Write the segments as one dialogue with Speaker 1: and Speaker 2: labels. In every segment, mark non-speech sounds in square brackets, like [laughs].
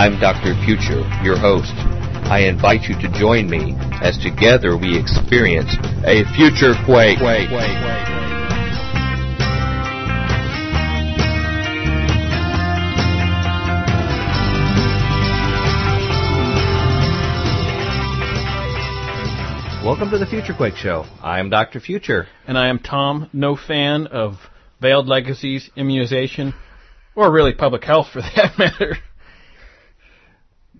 Speaker 1: I'm Dr. Future, your host. I invite you to join me as together we experience a future quake. Welcome to the Future Quake Show. I am Dr. Future.
Speaker 2: And I am Tom, no fan of veiled legacies, immunization, or really public health for that [laughs] matter.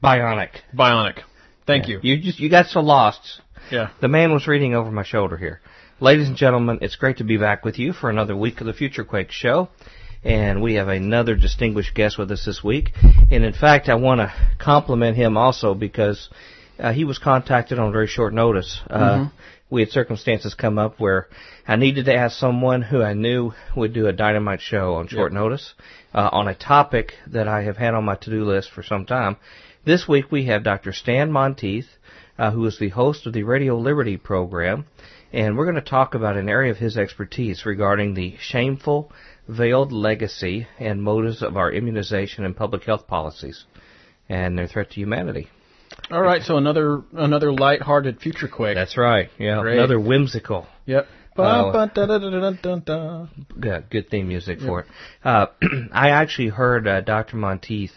Speaker 1: Bionic.
Speaker 2: Bionic. Thank
Speaker 1: Yeah.
Speaker 2: you.
Speaker 1: You just you got so lost.
Speaker 2: Yeah.
Speaker 1: The man was reading over my shoulder here. Ladies and gentlemen, it's great to be back with you for another week of the Future Quake Show. And we have another distinguished guest with us this week. And in fact, I want to compliment him also because uh, he was contacted on very short notice. Uh, We had circumstances come up where I needed to ask someone who I knew would do a dynamite show on short notice uh, on a topic that I have had on my to-do list for some time. This week we have Dr. Stan Monteith, uh, who is the host of the Radio Liberty program, and we're going to talk about an area of his expertise regarding the shameful, veiled legacy and motives of our immunization and public health policies and their threat to humanity.
Speaker 2: All right. So another another light-hearted future quake.
Speaker 1: That's right. Yeah,
Speaker 2: Great.
Speaker 1: another whimsical
Speaker 2: Yep.
Speaker 1: Good, good theme music for it. Uh, [clears throat] I actually heard uh, Dr. Monteith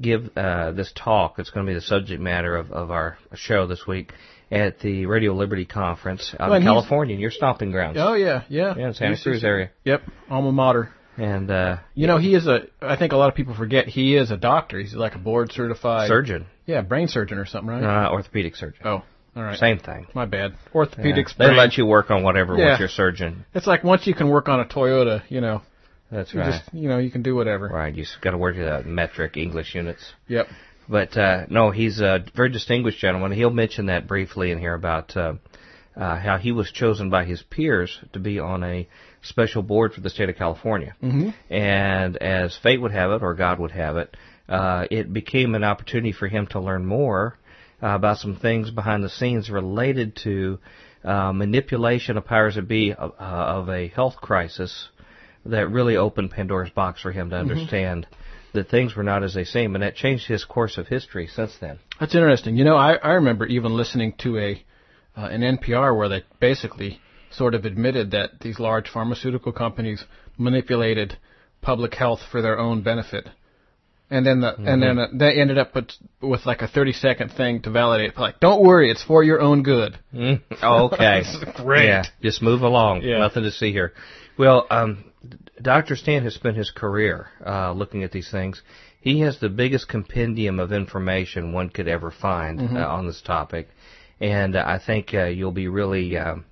Speaker 1: give uh, this talk. It's going to be the subject matter of, of our show this week at the Radio Liberty conference out
Speaker 2: Well,
Speaker 1: in California, in your stomping grounds.
Speaker 2: Oh yeah, yeah.
Speaker 1: Yeah, in Santa Cruz area.
Speaker 2: Yep. Alma mater.
Speaker 1: And uh,
Speaker 2: You know, he is a. I think a lot of people forget he is a doctor. He's like a board certified
Speaker 1: surgeon,
Speaker 2: Yeah, brain surgeon or something, right?
Speaker 1: uh, orthopedic surgeon.
Speaker 2: oh, all right.
Speaker 1: Same thing.
Speaker 2: My bad.
Speaker 1: Yeah.
Speaker 2: Orthopedics.
Speaker 1: They
Speaker 2: brain.
Speaker 1: let you work on whatever
Speaker 2: Yeah.
Speaker 1: with your surgeon.
Speaker 2: It's like once you can work on a Toyota, you know,
Speaker 1: That's
Speaker 2: you
Speaker 1: right.
Speaker 2: just you know you can do whatever.
Speaker 1: Right, you just got to work the metric English units.
Speaker 2: Yep.
Speaker 1: But uh, no, he's a very distinguished gentleman. He'll mention that briefly in here about uh, uh, how he was chosen by his peers to be on a special board for the state of California.
Speaker 2: Mm-hmm.
Speaker 1: And as fate would have it, or God would have it, uh, it became an opportunity for him to learn more uh, about some things behind the scenes related to uh, manipulation of powers that be of, uh, of a health crisis that really opened Pandora's box for him to understand that things were not as they seem, and that changed his course of history since then.
Speaker 2: That's interesting. You know, I, I remember even listening to a uh, an NPR where they basically sort of admitted that these large pharmaceutical companies manipulated public health for their own benefit. And then the and then uh, they ended up with with like a 30 second thing to validate like don't worry it's for your own good.
Speaker 1: Mm. Oh, okay. [laughs]
Speaker 2: Great.
Speaker 1: Yeah, just move along.
Speaker 2: Yeah.
Speaker 1: Nothing to see here. Well, um, Dr. Stan has spent his career uh, looking at these things. He has the biggest compendium of information one could ever find
Speaker 2: Mm-hmm.
Speaker 1: uh, on this topic, and I think uh, you'll be really um,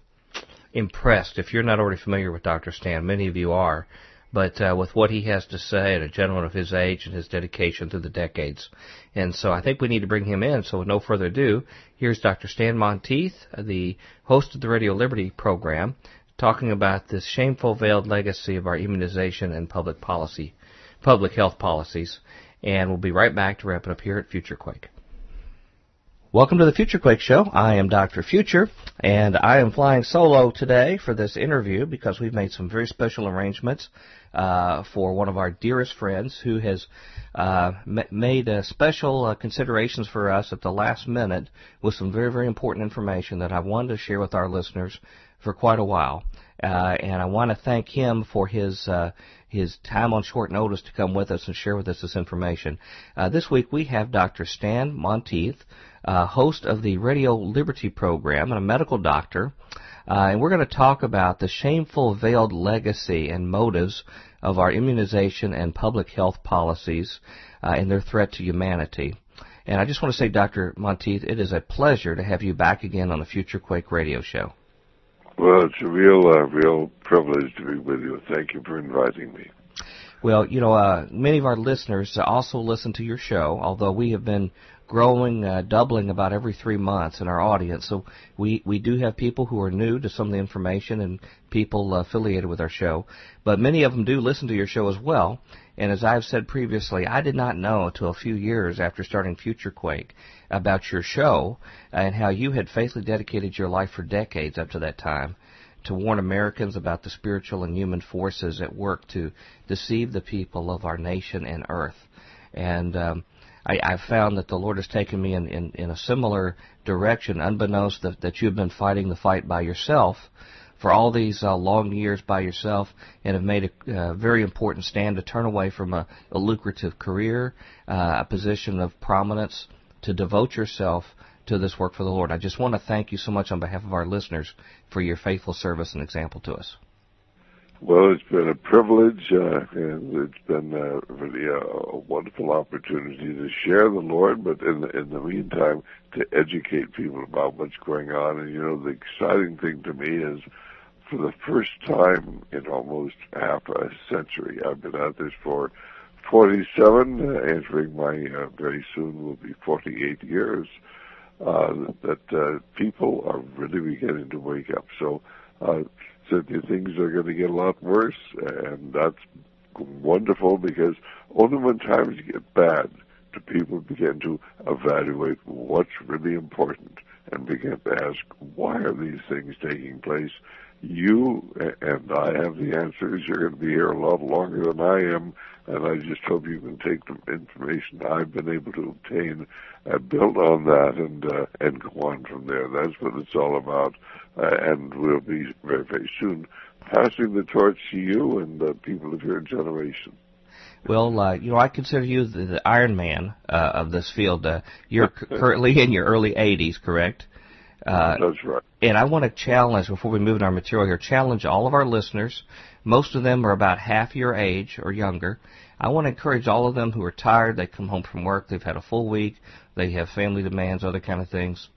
Speaker 1: impressed if you're not already familiar with Dr. Stan. Many of you are. But uh, with what he has to say, and a gentleman of his age and his dedication through the decades, and so I think we need to bring him in. So with no further ado, here's Dr. Stan Monteith, the host of the Radio Liberty program, talking about this shameful veiled legacy of our immunization and public policy, public health policies. And we'll be right back to wrap it up here at Future Quake. Welcome to the Future Quake Show. I am Dr. Future, and I am flying solo today for this interview because we've made some very special arrangements uh, for one of our dearest friends who has uh, ma- made uh, special uh, considerations for us at the last minute with some very, very important information that I wanted to share with our listeners for quite a while. Uh, and I want to thank him for his uh, his time on short notice to come with us and share with us this information. Uh, this week we have Dr. Stan Monteith, uh, host of the Radio Liberty program and a medical doctor. Uh, and we're going to talk about the shameful veiled legacy and motives of our immunization and public health policies uh, and their threat to humanity. And I just want to say, Dr. Monteith, it is a pleasure to have you back again on the Future Quake radio show.
Speaker 3: Well, it's a real, uh, real privilege to be with you. Thank you for inviting me.
Speaker 1: Well, you know, uh, many of our listeners also listen to your show, although we have been growing, uh, doubling about every three months in our audience. So we, we do have people who are new to some of the information and people affiliated with our show. But many of them do listen to your show as well. And as I've said previously, I did not know until a few years after starting Future Quake about your show and how you had faithfully dedicated your life for decades up to that time to warn Americans about the spiritual and human forces at work to deceive the people of our nation and earth. And um, I, I've found that the Lord has taken me in, in, in a similar direction, unbeknownst that, that you've been fighting the fight by yourself for all these uh, long years by yourself and have made a uh, very important stand to turn away from a, a lucrative career, uh, a position of prominence, to devote yourself to this work for the Lord. I just want to thank you so much on behalf of our listeners for your faithful service and example to us.
Speaker 3: Well, it's been a privilege, uh, and it's been uh, really a, a, wonderful opportunity to share the Lord, but in the, in the meantime, to educate people about what's going on. And you know, the exciting thing to me is for the first time in almost half a century. I've been at this for 47, uh, entering my uh, very soon will be 48 years. Uh, that uh, people are really beginning to wake up. So, uh, certainly things are going to get a lot worse, and that's wonderful because only when times get bad do people begin to evaluate what's really important and begin to ask why are these things taking place you and I have the answers. You're going to be here a lot longer than I am, and I just hope you can take the information I've been able to obtain and build on that and uh, and go on from there. That's what it's all about, uh, and we'll be very very soon passing the torch to you and the people of your generation.
Speaker 1: Well, uh, you know, I consider you the, the Iron Man uh, of this field. Uh, you're [laughs] currently in your early 80s, correct?
Speaker 3: Uh, That's right.
Speaker 1: And I want to challenge, before we move in our material here, challenge all of our listeners. Most of them are about half your age or younger. I want to encourage all of them who are tired, they come home from work, they've had a full week, they have family demands, other kind of things,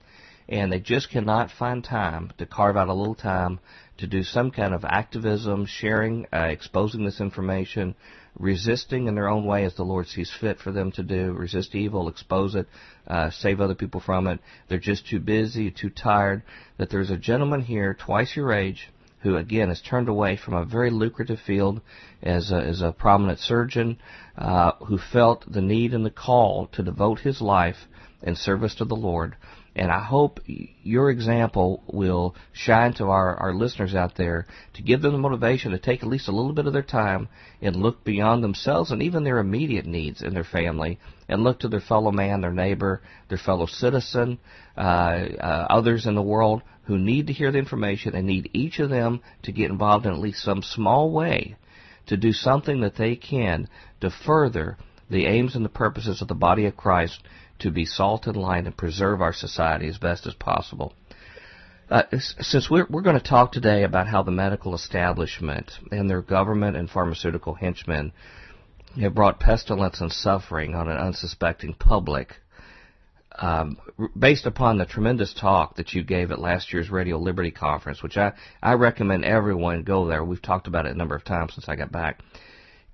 Speaker 1: and they just cannot find time to carve out a little time to do some kind of activism, sharing, uh, exposing this information, resisting in their own way as the Lord sees fit for them to do. Resist evil, expose it, uh, save other people from it. They're just too busy, too tired. That there's a gentleman here, twice your age, who again has turned away from a very lucrative field as a, as a prominent surgeon, uh, who felt the need and the call to devote his life in service to the Lord. And I hope your example will shine to our, our listeners out there to give them the motivation to take at least a little bit of their time and look beyond themselves and even their immediate needs in their family and look to their fellow man, their neighbor, their fellow citizen, uh, uh, others in the world who need to hear the information and need each of them to get involved in at least some small way to do something that they can to further the aims and the purposes of the body of Christ to be salt and light and preserve our society as best as possible. Uh, since we're, we're going to talk today about how the medical establishment and their government and pharmaceutical henchmen have brought pestilence and suffering on an unsuspecting public, um, based upon the tremendous talk that you gave at last year's Radio Liberty conference, which I, I recommend everyone go there. We've talked about it a number of times since I got back.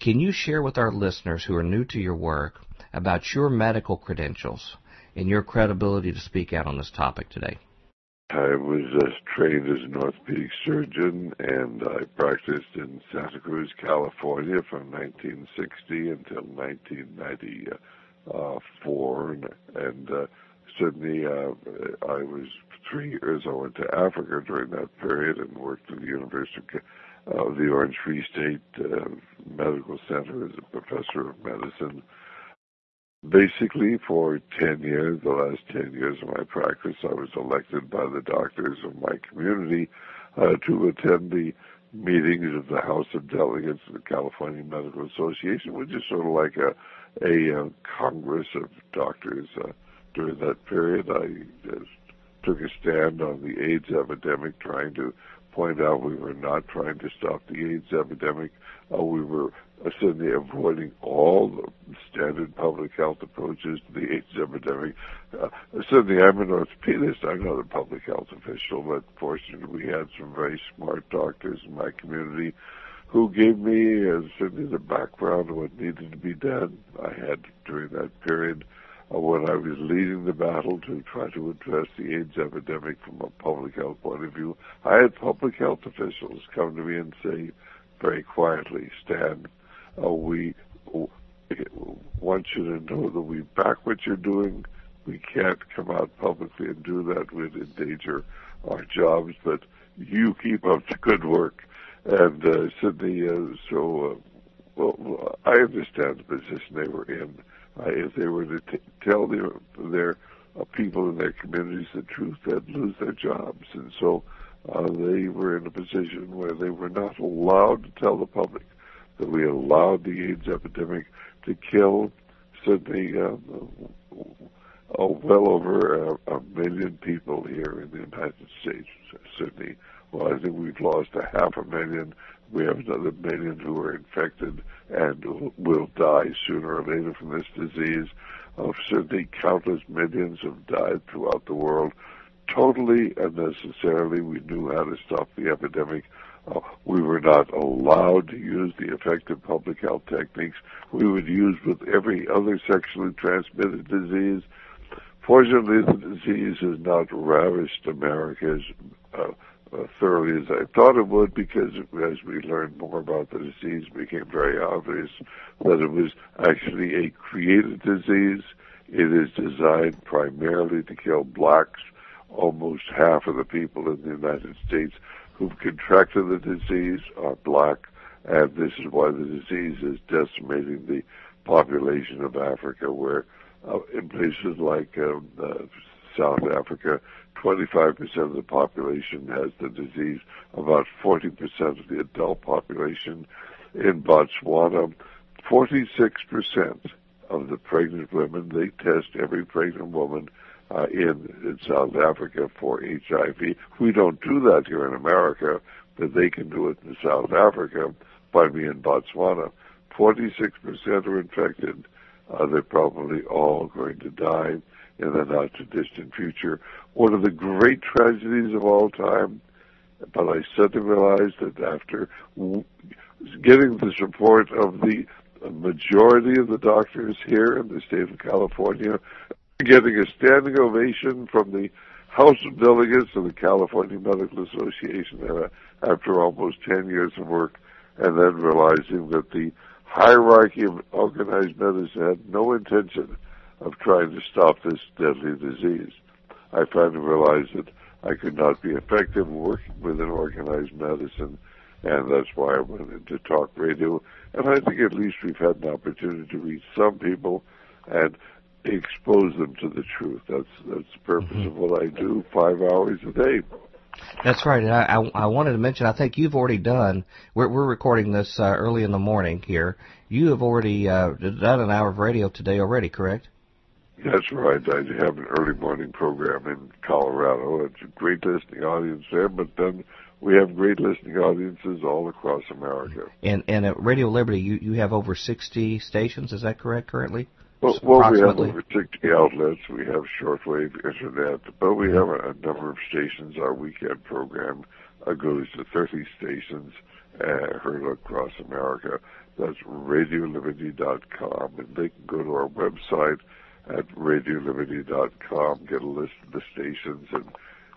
Speaker 1: Can you share with our listeners who are new to your work about your medical credentials and your credibility to speak out on this topic today.
Speaker 3: I was uh, trained as an orthopedic surgeon, and I practiced in Santa Cruz, California, from 1960 until 1994. And, and uh, certainly, uh, I was three years. I went to Africa during that period and worked at the University of the Orange Free State uh, Medical Center as a professor of medicine Basically, for 10 years, the last 10 years of my practice, I was elected by the doctors of my community uh, to attend the meetings of the House of Delegates of the California Medical Association, which is sort of like a, a uh, congress of doctors. Uh, during that period, I just took a stand on the AIDS epidemic, trying to point out we were not trying to stop the AIDS epidemic. Uh, we were certainly avoiding all the standard public health approaches to the AIDS epidemic. Uh, certainly, I'm an orthopedist. I'm not a public health official, but fortunately, we had some very smart doctors in my community who gave me uh, certainly the background of what needed to be done. I had during that period uh, when I was leading the battle to try to address the AIDS epidemic from a public health point of view. I had public health officials come to me and say very quietly, Stan, uh, we want you to know that we back what you're doing. We can't come out publicly and do that. We'd endanger our jobs, but you keep up the good work. And uh, Sydney, uh, so uh, well, I understand the position they were in, uh, if they were to t- tell their their uh, people in their communities the truth, they'd lose their jobs, and so uh, they were in a position where they were not allowed to tell the public that we allowed the AIDS epidemic to kill certainly uh, oh, well over a, a million people here in the United States. Certainly, well, I think we've lost a half a million. We have another million who are infected and will die sooner or later from this disease. Uh, certainly, countless millions have died throughout the world. Totally unnecessarily, we knew how to stop the epidemic. Uh, we were not allowed to use the effective public health techniques we would use with every other sexually transmitted disease. Fortunately, the disease has not ravished America as uh, uh, thoroughly as I thought it would because as we learned more about the disease, it became very obvious that it was actually a created disease. It is designed primarily to kill blacks. Almost half of the people in the United States who've contracted the disease are black, and this is why the disease is decimating the population of Africa, where uh, in places like um, uh, South Africa, 25% of the population has the disease, about 40% of the adult population. In Botswana, 46% of the pregnant women, they test every pregnant woman uh, in, in South Africa for HIV. We don't do that here in America, but they can do it in South Africa. By me in Botswana, 46% are infected. Uh, they're probably all going to die in the not too distant future. One of the great tragedies of all time, but I suddenly realized that after w- getting the support of the majority of the doctors here in the state of California, getting a standing ovation from the House of Delegates of the California Medical Association uh, after almost 10 years of work, and then realizing that the hierarchy of organized medicine had no intention of trying to stop this deadly disease. I finally realized that I could not be effective working within organized medicine, and that's why I went into talk radio. And I think at least we've had an opportunity to reach some people, and expose them to the truth. That's that's the purpose mm-hmm. of what I do, five hours a day.
Speaker 1: That's right. And I, I, I wanted to mention, I think you've already done. We're we're recording this uh, early in the morning here. You have already uh, done an hour of radio today already, correct?
Speaker 3: That's right. I have an early morning program in Colorado. It's a great listening audience there, but then we have great listening audiences all across America.
Speaker 1: And and at Radio Liberty, you you have over sixty stations. Is that correct currently?
Speaker 3: Well, we have over 60 outlets. We have shortwave internet, but we have a, a number of stations. Our weekend program uh, goes to 30 stations uh, heard across America. That's RadioLiberty.com, and they can go to our website at RadioLiberty.com, get a list of the stations, and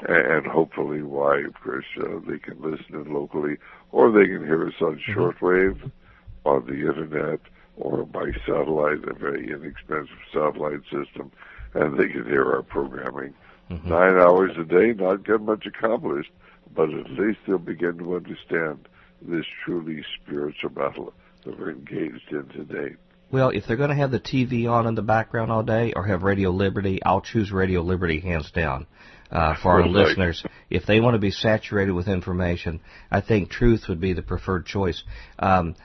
Speaker 3: and hopefully why, of course, uh, they can listen in locally, or they can hear us on mm-hmm. shortwave, on the internet, or by satellite, a very inexpensive satellite system, and they can hear our programming. Mm-hmm. Nine hours a day, not get much accomplished, but at least they'll begin to understand this truly spiritual battle that we're engaged in today.
Speaker 1: Well, if they're going to have the TV on in the background all day or have Radio Liberty, I'll choose Radio Liberty hands down uh, for our listeners. If they want to be saturated with information, I think truth would be the preferred choice. Um,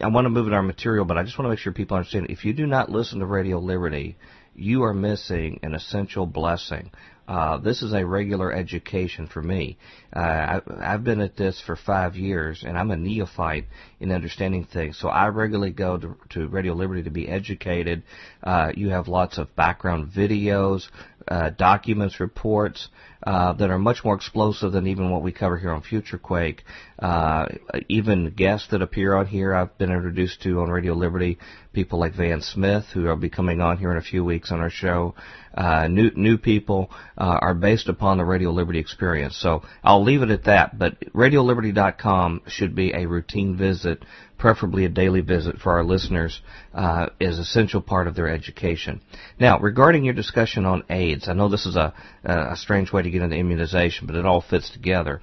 Speaker 1: I want to move in our material, but I just want to make sure people understand. If you do not listen to Radio Liberty, you are missing an essential blessing. Uh, this is a regular education for me. Uh, I, I've been at this for five years, and I'm a neophyte in understanding things. So I regularly go to, to Radio Liberty to be educated. Uh, you have lots of background videos, uh, documents, reports uh, that are much more explosive than even what we cover here on Future Quake. Uh, even guests that appear on here, I've been introduced to on Radio Liberty. People like Van Smith, who will be coming on here in a few weeks on our show. Uh, new new people uh, are based upon the Radio Liberty experience. So I'll leave it at that. But RadioLiberty.com should be a routine visit preferably a daily visit for our listeners, uh, is essential part of their education. Now, regarding your discussion on AIDS, I know this is a, a strange way to get into immunization, but it all fits together.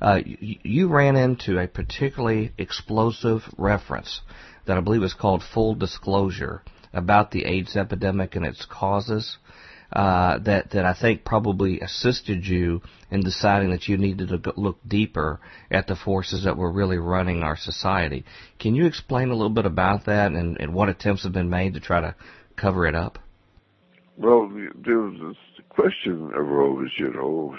Speaker 1: Uh, you, you ran into a particularly explosive reference that I believe is called full disclosure about the AIDS epidemic and its causes uh, that that I think probably assisted you in deciding that you needed to look deeper at the forces that were really running our society. Can you explain a little bit about that and, and what attempts have been made to try to cover it up?
Speaker 3: Well, there was question arose, you know,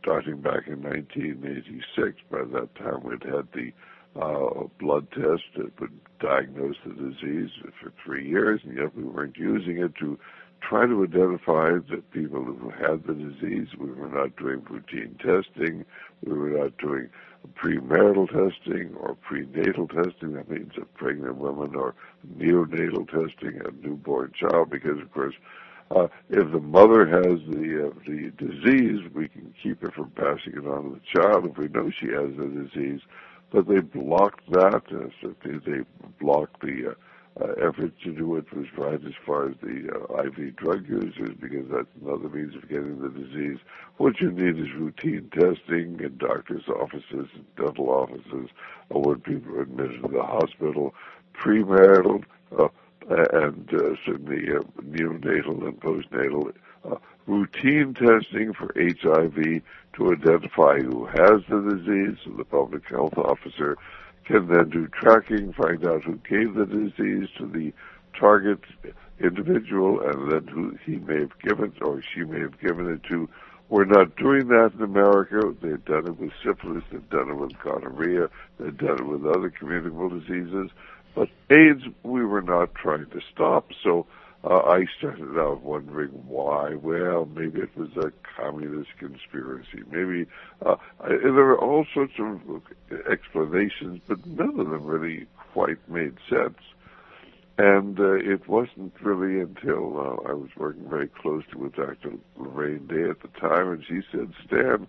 Speaker 3: starting back in 1986. By that time, we'd had the uh, blood test that would diagnose the disease for three years, and yet we weren't using it to try to identify the people who had the disease. We were not doing routine testing. We were not doing premarital testing or prenatal testing. That means of pregnant women or neonatal testing a newborn child, because of course, uh, if the mother has the uh, the disease, we can keep her from passing it on to the child if we know she has the disease. But they blocked that. Uh, so they, they blocked the uh, uh, efforts to do what was right as far as the uh, IV drug users, because that's another means of getting the disease. What you need is routine testing in doctors' offices dental offices, or when people are admitted to the hospital, premarital, uh, and uh, certainly uh, neonatal and postnatal uh, routine testing for HIV to identify who has the disease, so the public health officer can then do tracking, find out who gave the disease to the target individual and then who he may have given or she may have given it to. We're not doing that in America. They've done it with syphilis, they've done it with gonorrhea, they've done it with other communicable diseases. But AIDS, we were not trying to stop. So uh, I started out wondering why. Well, maybe it was a communist conspiracy. Maybe uh, I, there were all sorts of explanations, but none of them really quite made sense. And uh, it wasn't really until uh, I was working very closely with Dr. Lorraine Day at the time, and she said, Stan,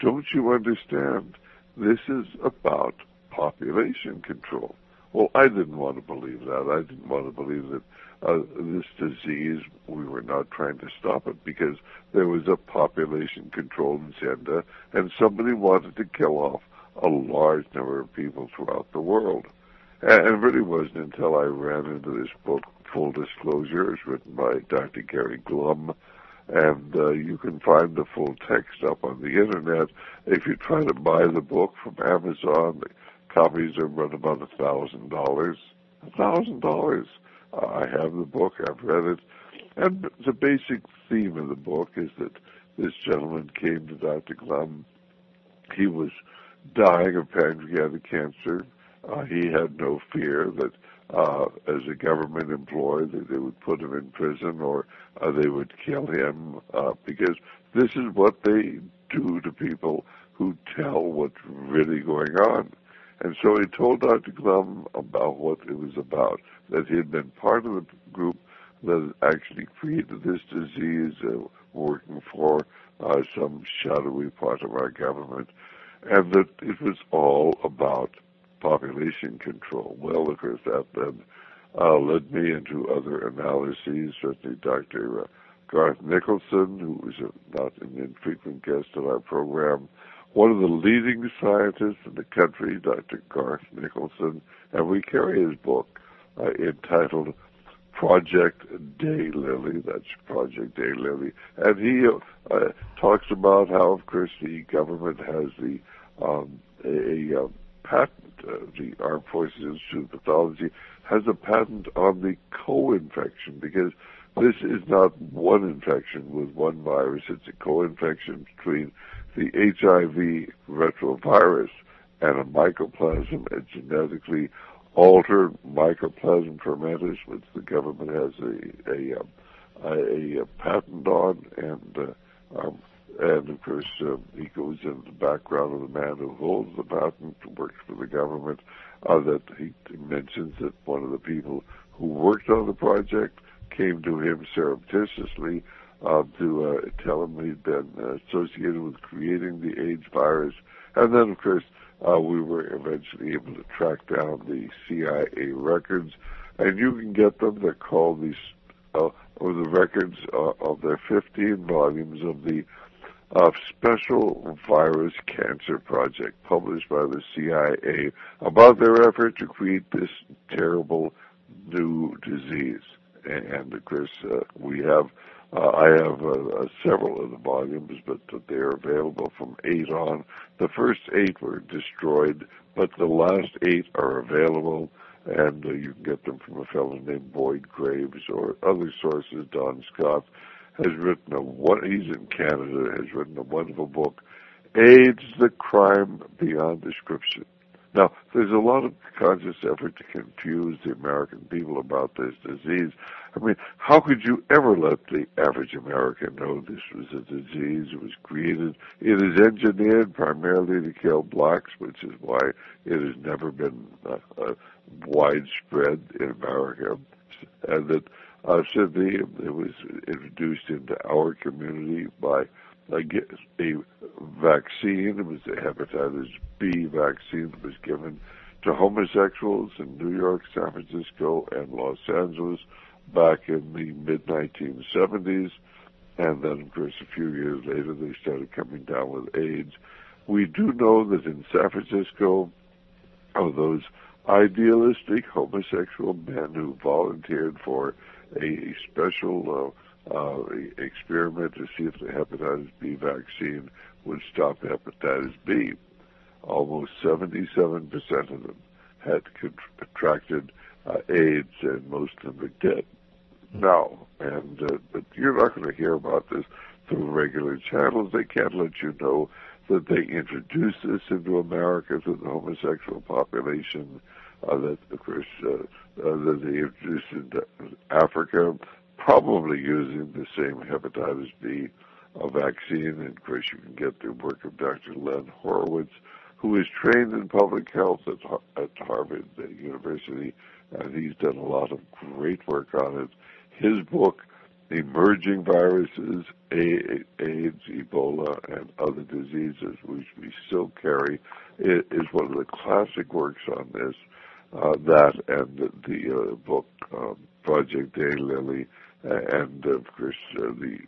Speaker 3: don't you understand? This is about population control. Well, I didn't want to believe that. I didn't want to believe that uh, this disease, we were not trying to stop it because there was a population control agenda and somebody wanted to kill off a large number of people throughout the world. And it really wasn't until I ran into this book, Full Disclosure, it's written by Dr. Gary Glum, and uh, you can find the full text up on the internet. If you try to buy the book from Amazon, the copies are about a thousand dollars. A thousand dollars I have the book, I've read it, and the basic theme of the book is that this gentleman came to Dr. Glum. He was dying of pancreatic cancer. Uh, he had no fear that uh, as a government employee that they would put him in prison or uh, they would kill him uh, because this is what they do to people who tell what's really going on. And so he told Dr. Glum about what it was about, that he had been part of the group that actually created this disease, uh, working for uh, some shadowy part of our government, and that it was all about population control. Well, of course, that then uh, led me into other analyses. Certainly, Dr. Uh, Garth Nicolson, who was a, not an infrequent guest on our program, one of the leading scientists in the country, Dr. Garth Nicolson, and we carry his book uh, entitled Project Daylily. That's Project Daylily. And he uh, talks about how, of course, the government has the um, a, a uh, patent, uh, the Armed Forces Institute of Pathology has a patent on the co-infection because this is not one infection with one virus, it's a co-infection between the HIV retrovirus and a mycoplasma, a genetically altered mycoplasma fermentans, which the government has a a, um, a, a patent on, and uh, um, and of course uh, he goes into the background of the man who holds the patent, works for the government. Uh, that he mentions that one of the people who worked on the project came to him surreptitiously uh, to uh, tell him he'd been uh, associated with creating the AIDS virus. And then, of course, uh, we were eventually able to track down the CIA records, and you can get them. They're called these, uh, or the records uh, of their 15 volumes of the uh, Special Virus Cancer Project, published by the CIA, about their effort to create this terrible new disease. and of course uh, we have uh, I have uh, uh, several of the volumes, but they are available from eight on. The first eight were destroyed, but the last eight are available, and uh, you can get them from a fellow named Boyd Graves or other sources. Don Scott has written a one. He's in Canada. Has written a wonderful book, AIDS: The Crime Beyond Description. Now, there's a lot of conscious effort to confuse the American people about this disease. I mean, how could you ever let the average American know this was a disease? It was created, it is engineered primarily to kill blacks, which is why it has never been uh, uh, widespread in America. And that uh, Sydney, it was introduced into our community by a, a vaccine. It was a hepatitis B vaccine that was given to homosexuals in New York, San Francisco, and Los Angeles back in the mid 1970s. And then, of course, a few years later, they started coming down with AIDS. We do know that in San Francisco, of those idealistic homosexual men who volunteered for a special uh, uh, experiment to see if the hepatitis B vaccine would stop hepatitis B. Almost 77% of them had contracted uh, AIDS, and most of them dead now. And uh, but you're not going to hear about this through regular channels. They can't let you know that they introduced this into America to the homosexual population. Uh, that of course uh, uh, that they introduced into Africa probably using the same hepatitis B uh, vaccine. And of course, you can get the work of Dr. Len Horowitz, who is trained in public health at, at Harvard University, and he's done a lot of great work on it. His book, Emerging Viruses, AIDS, Ebola, and Other Diseases, which we still carry, is one of the classic works on this. Uh, that and the, the uh, book um, Project Daylily and of course uh, the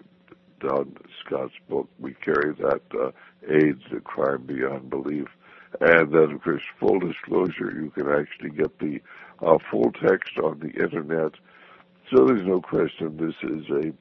Speaker 3: Don Scott's book. We carry that uh, AIDS, the crime beyond belief, and then of course full disclosure. You can actually get the uh, full text on the internet. So there's no question this is a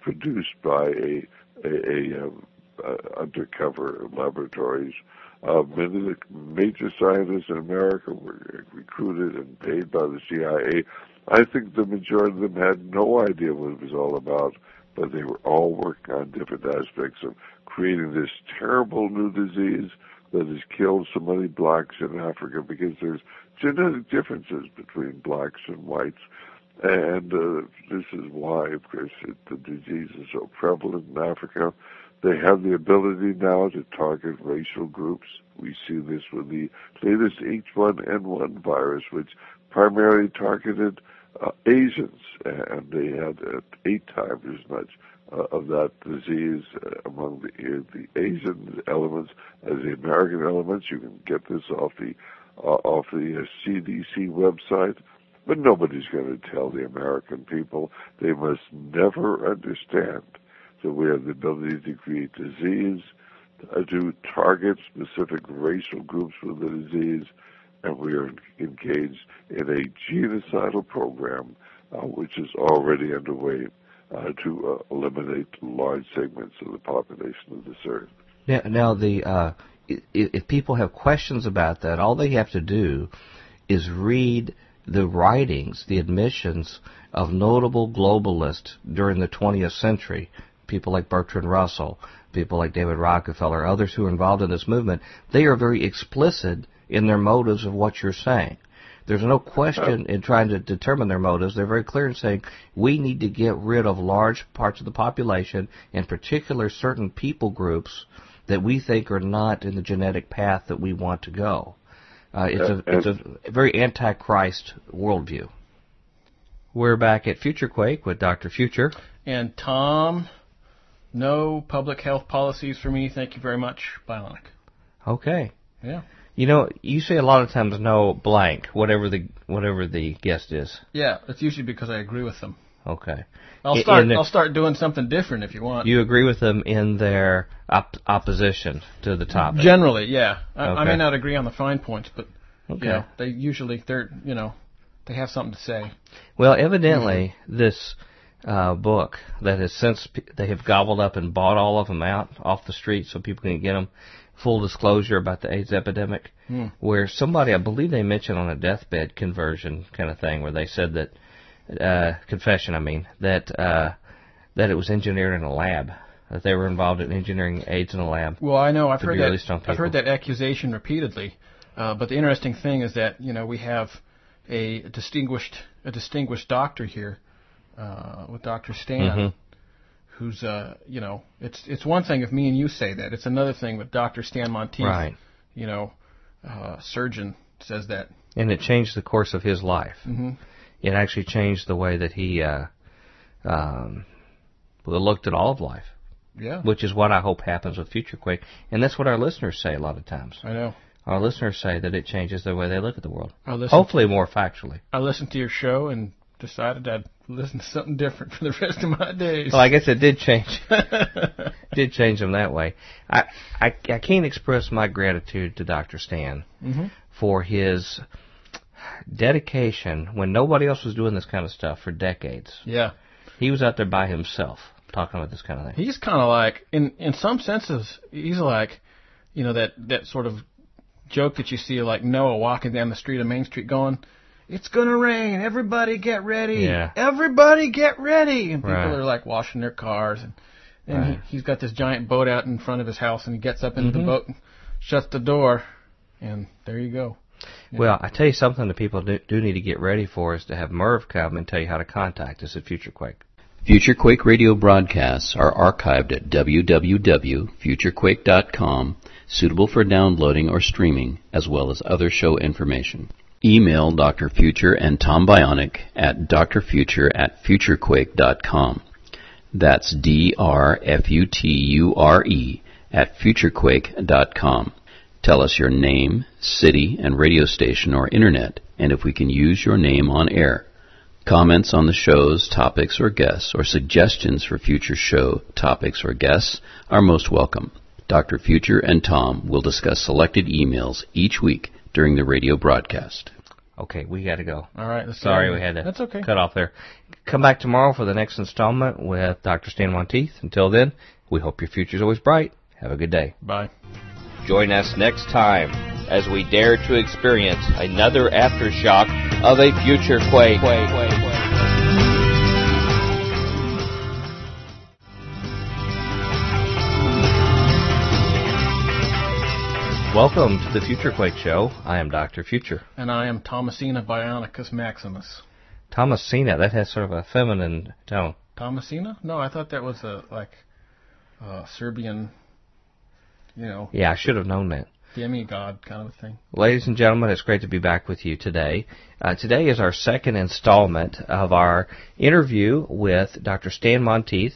Speaker 3: produced by a a, a, um, uh, undercover laboratories. Uh, many of the major scientists in America were recruited and paid by the CIA I think the majority of them had no idea what it was all about, but they were all working on different aspects of creating this terrible new disease that has killed so many blacks in Africa because there's genetic differences between blacks and whites. And uh, this is why, of course, it, the disease is so prevalent in Africa. They have the ability now to target racial groups. We see this with the latest H1N1 virus, which primarily targeted uh, Asians, and they had uh, eight times as much uh, of that disease uh, among the, uh, the Asian elements as the American elements. You can get this off the uh, off the CDC website, but nobody's going to tell the American people. They must never understand that we have the ability to create disease, to target specific racial groups with the disease and we are engaged in a genocidal program uh, which is already underway uh, to uh, eliminate large segments of the population of this earth.
Speaker 1: Now, now the uh, if people have questions about that, all they have to do is read the writings, the admissions of notable globalists during the 20th century, people like Bertrand Russell, people like David Rockefeller, others who are involved in this movement. They are very explicit in their motives of what you're saying. There's no question in trying to determine their motives. They're very clear in saying we need to get rid of large parts of the population, in particular certain people groups that we think are not in the genetic path that we want to go. Uh, it's a it's a very antichrist worldview. We're back at FutureQuake with Dr. Future
Speaker 2: and Tom. No public health policies for me. Thank you very much, Bionic.
Speaker 1: Okay.
Speaker 2: Yeah.
Speaker 1: You know, you say a lot of times no blank, whatever the whatever the guest is.
Speaker 2: Yeah, it's usually because I agree with them.
Speaker 1: Okay.
Speaker 2: I'll start. The, I'll start doing something different if you want.
Speaker 1: You agree with them in their op- opposition to the topic.
Speaker 2: Generally, yeah. I, okay. I, may not agree on the fine points, but okay. you know, they usually they're you know they have something to say.
Speaker 1: Well, evidently, this uh, book that has since they have gobbled up and bought all of them out off the street so people can get them. Full disclosure about the AIDS epidemic,
Speaker 2: Hmm.
Speaker 1: where somebody, I believe they mentioned on a deathbed conversion kind of thing, where they said that uh, confession, I mean that uh, that it was engineered in a lab, that they were involved in engineering AIDS in a lab.
Speaker 2: Well, I know I've heard that. I've heard that accusation repeatedly. Uh, but the interesting thing is that you know we have a distinguished a distinguished doctor here uh, with Dr. Stan,
Speaker 1: Mhm.
Speaker 2: who's uh, you know it's it's one thing if me and you say that. It's another thing with Dr. Stan Monteith,
Speaker 1: Right.
Speaker 2: you know, uh, surgeon says that.
Speaker 1: And it changed the course of his life.
Speaker 2: Mhm.
Speaker 1: It actually changed the way that he uh, um, looked at all of life,
Speaker 2: Yeah,
Speaker 1: which is what I hope happens with Future Quake. And that's what our listeners say a lot of times.
Speaker 2: I know.
Speaker 1: Our listeners say that it changes the way they look at the world.
Speaker 2: I listened.
Speaker 1: Hopefully more factually.
Speaker 2: I listened to your show and decided I'd listen to something different for the rest of my days.
Speaker 1: Well, I guess it did change. [laughs] did change them that way. I, I I can't express my gratitude to Dr. Stan
Speaker 2: Mhm.
Speaker 1: for his dedication when nobody else was doing this kind of stuff for decades.
Speaker 2: yeah.
Speaker 1: He was out there by himself talking about this kind of thing.
Speaker 2: He's kind of like, in in some senses, he's like, you know, that that sort of joke that you see like Noah walking down the street of Main Street going, "It's gonna rain, everybody get ready,
Speaker 1: Yeah.
Speaker 2: everybody get ready," and people
Speaker 1: Right.
Speaker 2: are like washing their cars, and and
Speaker 1: Right.
Speaker 2: he, he's got this giant boat out in front of his house, and he gets up into
Speaker 1: Mhm.
Speaker 2: the boat, and shuts the door, and there you go.
Speaker 1: Well, I tell you something that people do, do need to get ready for is to have Merv come and tell you how to contact us at Future Quake.
Speaker 4: Future Quake radio broadcasts are archived at www.futurequake.com, suitable for downloading or streaming, as well as other show information. Email Dr. Future and Tom Bionic at drfuture at futurequake.com. That's D-R-F-U-T-U-R-E at futurequake.com. Tell us your name, city, and radio station or internet, and if we can use your name on air. Comments on the show's topics or guests, or suggestions for future show topics or guests are most welcome. Dr. Future and Tom will discuss selected emails each week during the radio broadcast.
Speaker 1: Okay, we got to go.
Speaker 2: All right, let's
Speaker 1: Sorry
Speaker 2: go.
Speaker 1: we had to
Speaker 2: That's okay.
Speaker 1: cut off there. Come back tomorrow for the next installment with Dr. Stan Monteith. Until then, we hope your future's always bright. Have a good day.
Speaker 2: Bye.
Speaker 1: Join us next time as we dare to experience another aftershock of a future quake. Welcome to the Future Quake Show. I am Dr. Future.
Speaker 2: And I am Thomasina Bionicus Maximus.
Speaker 1: Thomasina, that has sort of a feminine tone.
Speaker 2: Thomasina? No, I thought that was a like uh, Serbian, you know,
Speaker 1: Yeah, I should have known that.
Speaker 2: demigod kind of a thing.
Speaker 1: Ladies and gentlemen, it's great to be back with you today. Uh, today is our second installment of our interview with Dr. Stan Monteith,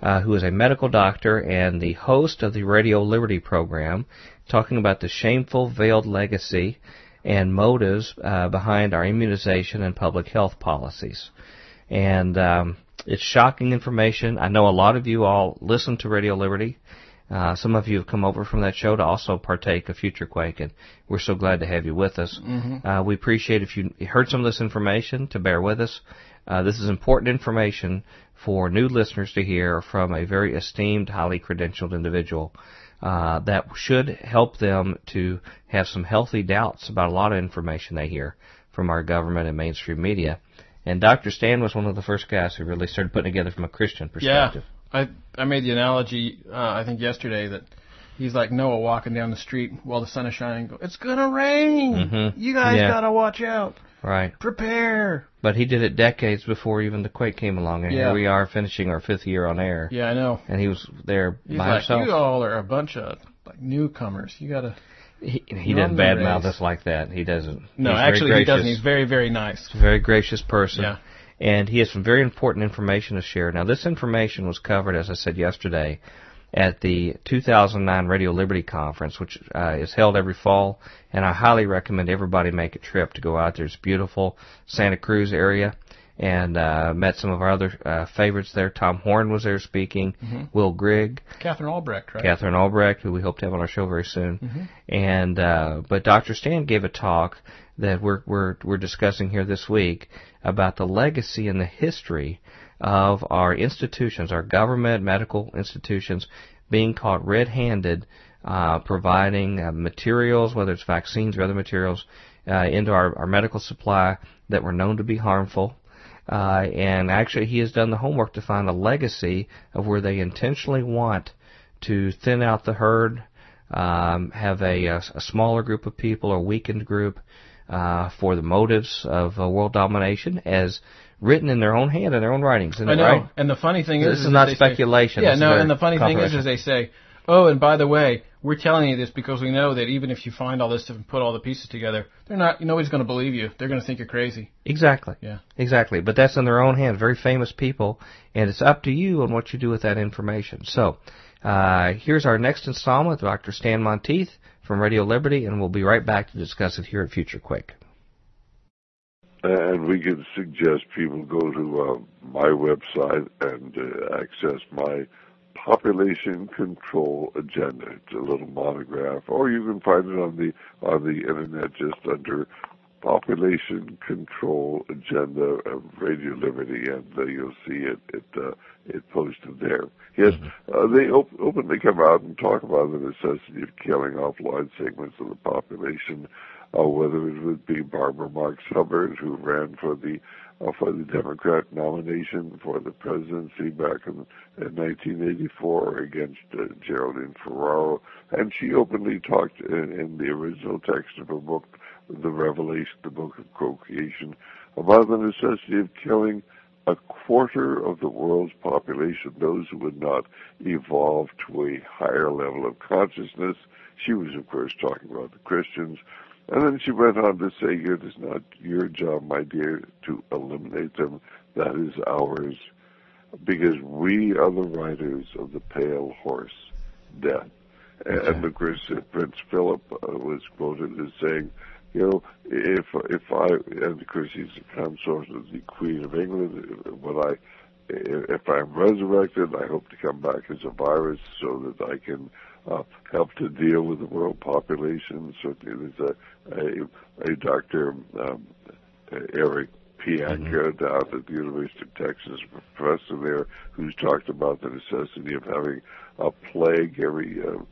Speaker 1: uh, who is a medical doctor and the host of the Radio Liberty program, talking about the shameful veiled legacy and motives uh, behind our immunization and public health policies. And um, it's shocking information. I know a lot of you all listen to Radio Liberty. Uh, some of you have come over from that show to also partake of Future Quake, and we're so glad to have you with us. Uh, we appreciate if you heard some of this information to bear with us. Uh, this is important information for new listeners to hear from a very esteemed, highly credentialed individual uh, that should help them to have some healthy doubts about a lot of information they hear from our government and mainstream media. And Dr. Stan was one of the first guys who really started putting together from a Christian perspective.
Speaker 2: Yeah, I I made the analogy uh, I think yesterday that he's like Noah walking down the street while the sun is shining. Go, it's gonna rain.
Speaker 1: Mhm.
Speaker 2: You guys
Speaker 1: Yeah.
Speaker 2: gotta watch out.
Speaker 1: Right.
Speaker 2: Prepare.
Speaker 1: But he did it decades before even the quake came along, and
Speaker 2: Yeah.
Speaker 1: here we are finishing our fifth year on air.
Speaker 2: Yeah, I know.
Speaker 1: And he was there
Speaker 2: He's
Speaker 1: by
Speaker 2: like,
Speaker 1: himself.
Speaker 2: you all are a bunch of like newcomers. You gotta.
Speaker 1: He, he doesn't badmouth us like that. He doesn't.
Speaker 2: No,
Speaker 1: He's
Speaker 2: actually, he doesn't. He's very, very nice.
Speaker 1: a very gracious person.
Speaker 2: Yeah.
Speaker 1: And he has some very important information to share. Now, this information was covered, as I said yesterday, at the 2009 Radio Liberty Conference, which uh, is held every fall. And I highly recommend everybody make a trip to go out there. It's beautiful Santa Cruz area. and uh, met some of our other uh, favorites there. Tom Horn was there speaking.
Speaker 2: Mm-hmm.
Speaker 1: Will Grigg.
Speaker 2: Katherine Albrecht, right?
Speaker 1: Katherine Albrecht, who we hope to have on our show very soon.
Speaker 2: Mm-hmm.
Speaker 1: And uh, but Dr. Stan gave a talk that we're we're we're discussing here this week about the legacy and the history of our institutions, our government medical institutions, being caught red-handed, uh, providing uh, materials, whether it's vaccines or other materials, uh, into our, our medical supply that were known to be harmful. Uh, and actually, he has done the homework to find a legacy of where they intentionally want to thin out the herd, um, have a, a, a smaller group of people, a weakened group, uh, for the motives of uh, world domination, as written in their own hand in their own writings.
Speaker 2: I know.
Speaker 1: right?
Speaker 2: And the funny thing
Speaker 1: This
Speaker 2: is,
Speaker 1: is
Speaker 2: is
Speaker 1: not
Speaker 2: they say-
Speaker 1: speculation.
Speaker 2: yeah,
Speaker 1: This
Speaker 2: no. And the funny thing is, is they say, oh, and by the way, we're telling you this because we know that even if you find all this stuff and put all the pieces together, they're not. Nobody's going to believe you. They're going to think you're crazy.
Speaker 1: Exactly.
Speaker 2: Yeah.
Speaker 1: Exactly. But that's in their own hand. Very famous people, and it's up to you on what you do with that information. So, uh, here's our next installment Dr. Stan Monteith from Radio Liberty, and we'll be right back to discuss it here at Future Quake.
Speaker 3: And we can suggest people go to uh, my website and uh, access my population control agenda. It's a little monograph, or you can find it on the on the internet just under population control agenda of Radio Liberty, and uh, you'll see it it uh, it posted there. Yes, uh, they op- openly come out and talk about the necessity of killing off large segments of the population uh, whether it would be Barbara Marx Hubbard, who ran for the uh, for the Democrat nomination for the presidency back in, in 1984 against uh, Geraldine Ferraro, and she openly talked in, in the original text of her book, The Revelation, the Book of Co-Creation, about the necessity of killing a quarter of the world's population, those who would not evolve to a higher level of consciousness. She was, of course, talking about the Christians. And then she went on to say, it is not your job, my dear, to eliminate them. That is ours. Because we are the riders of the pale horse, death. And of course, Prince Philip uh, was quoted as saying, you know, if if I and of course he's a consort of the Queen of England. When I if I'm resurrected, I hope to come back as a virus so that I can uh, help to deal with the world population. Certainly, there's a a, a Dr. Um, Eric Pianka down at the University of Texas, a professor there, who's talked about the necessity of having a plague every. Uh,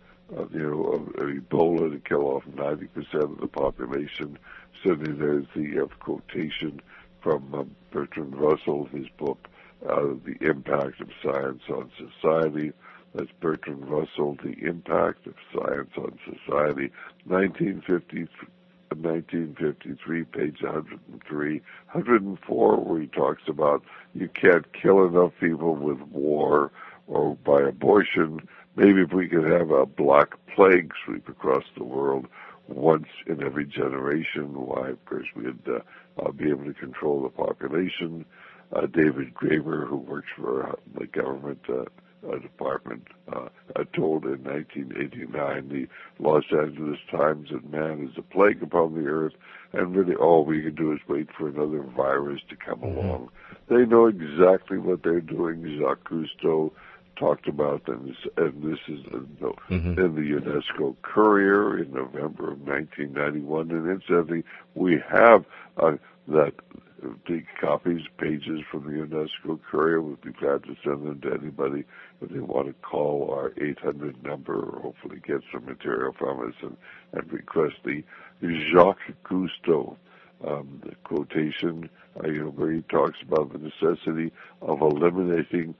Speaker 3: you know, of, Ebola to kill off 90% of the population. Certainly there's the uh, quotation from uh, Bertrand Russell, his book, uh, The Impact of Science on Society. That's Bertrand Russell, The Impact of Science on Society, 1950, 1953, page 103, 104, where he talks about you can't kill enough people with war or by abortion. Maybe if we could have a black plague sweep across the world once in every generation, why, of course, we'd uh, uh, be able to control the population. Uh, David Graber, who works for uh, the government uh, uh, department, told in 1989 the Los Angeles Times that man is a plague upon the earth, and really all we can do is wait for another virus to come along. They know exactly what they're doing. Jacques Cousteau talked about, and this, and this is in the,
Speaker 1: Mhm.
Speaker 3: in the UNESCO Courier in November of 1991. And incidentally, we have uh, that the copies, pages from the UNESCO Courier. We'd be glad to send them to anybody if they want to call our 800 number or hopefully get some material from us and, and request the Jacques Cousteau um, the quotation, uh, you know, where he talks about the necessity of eliminating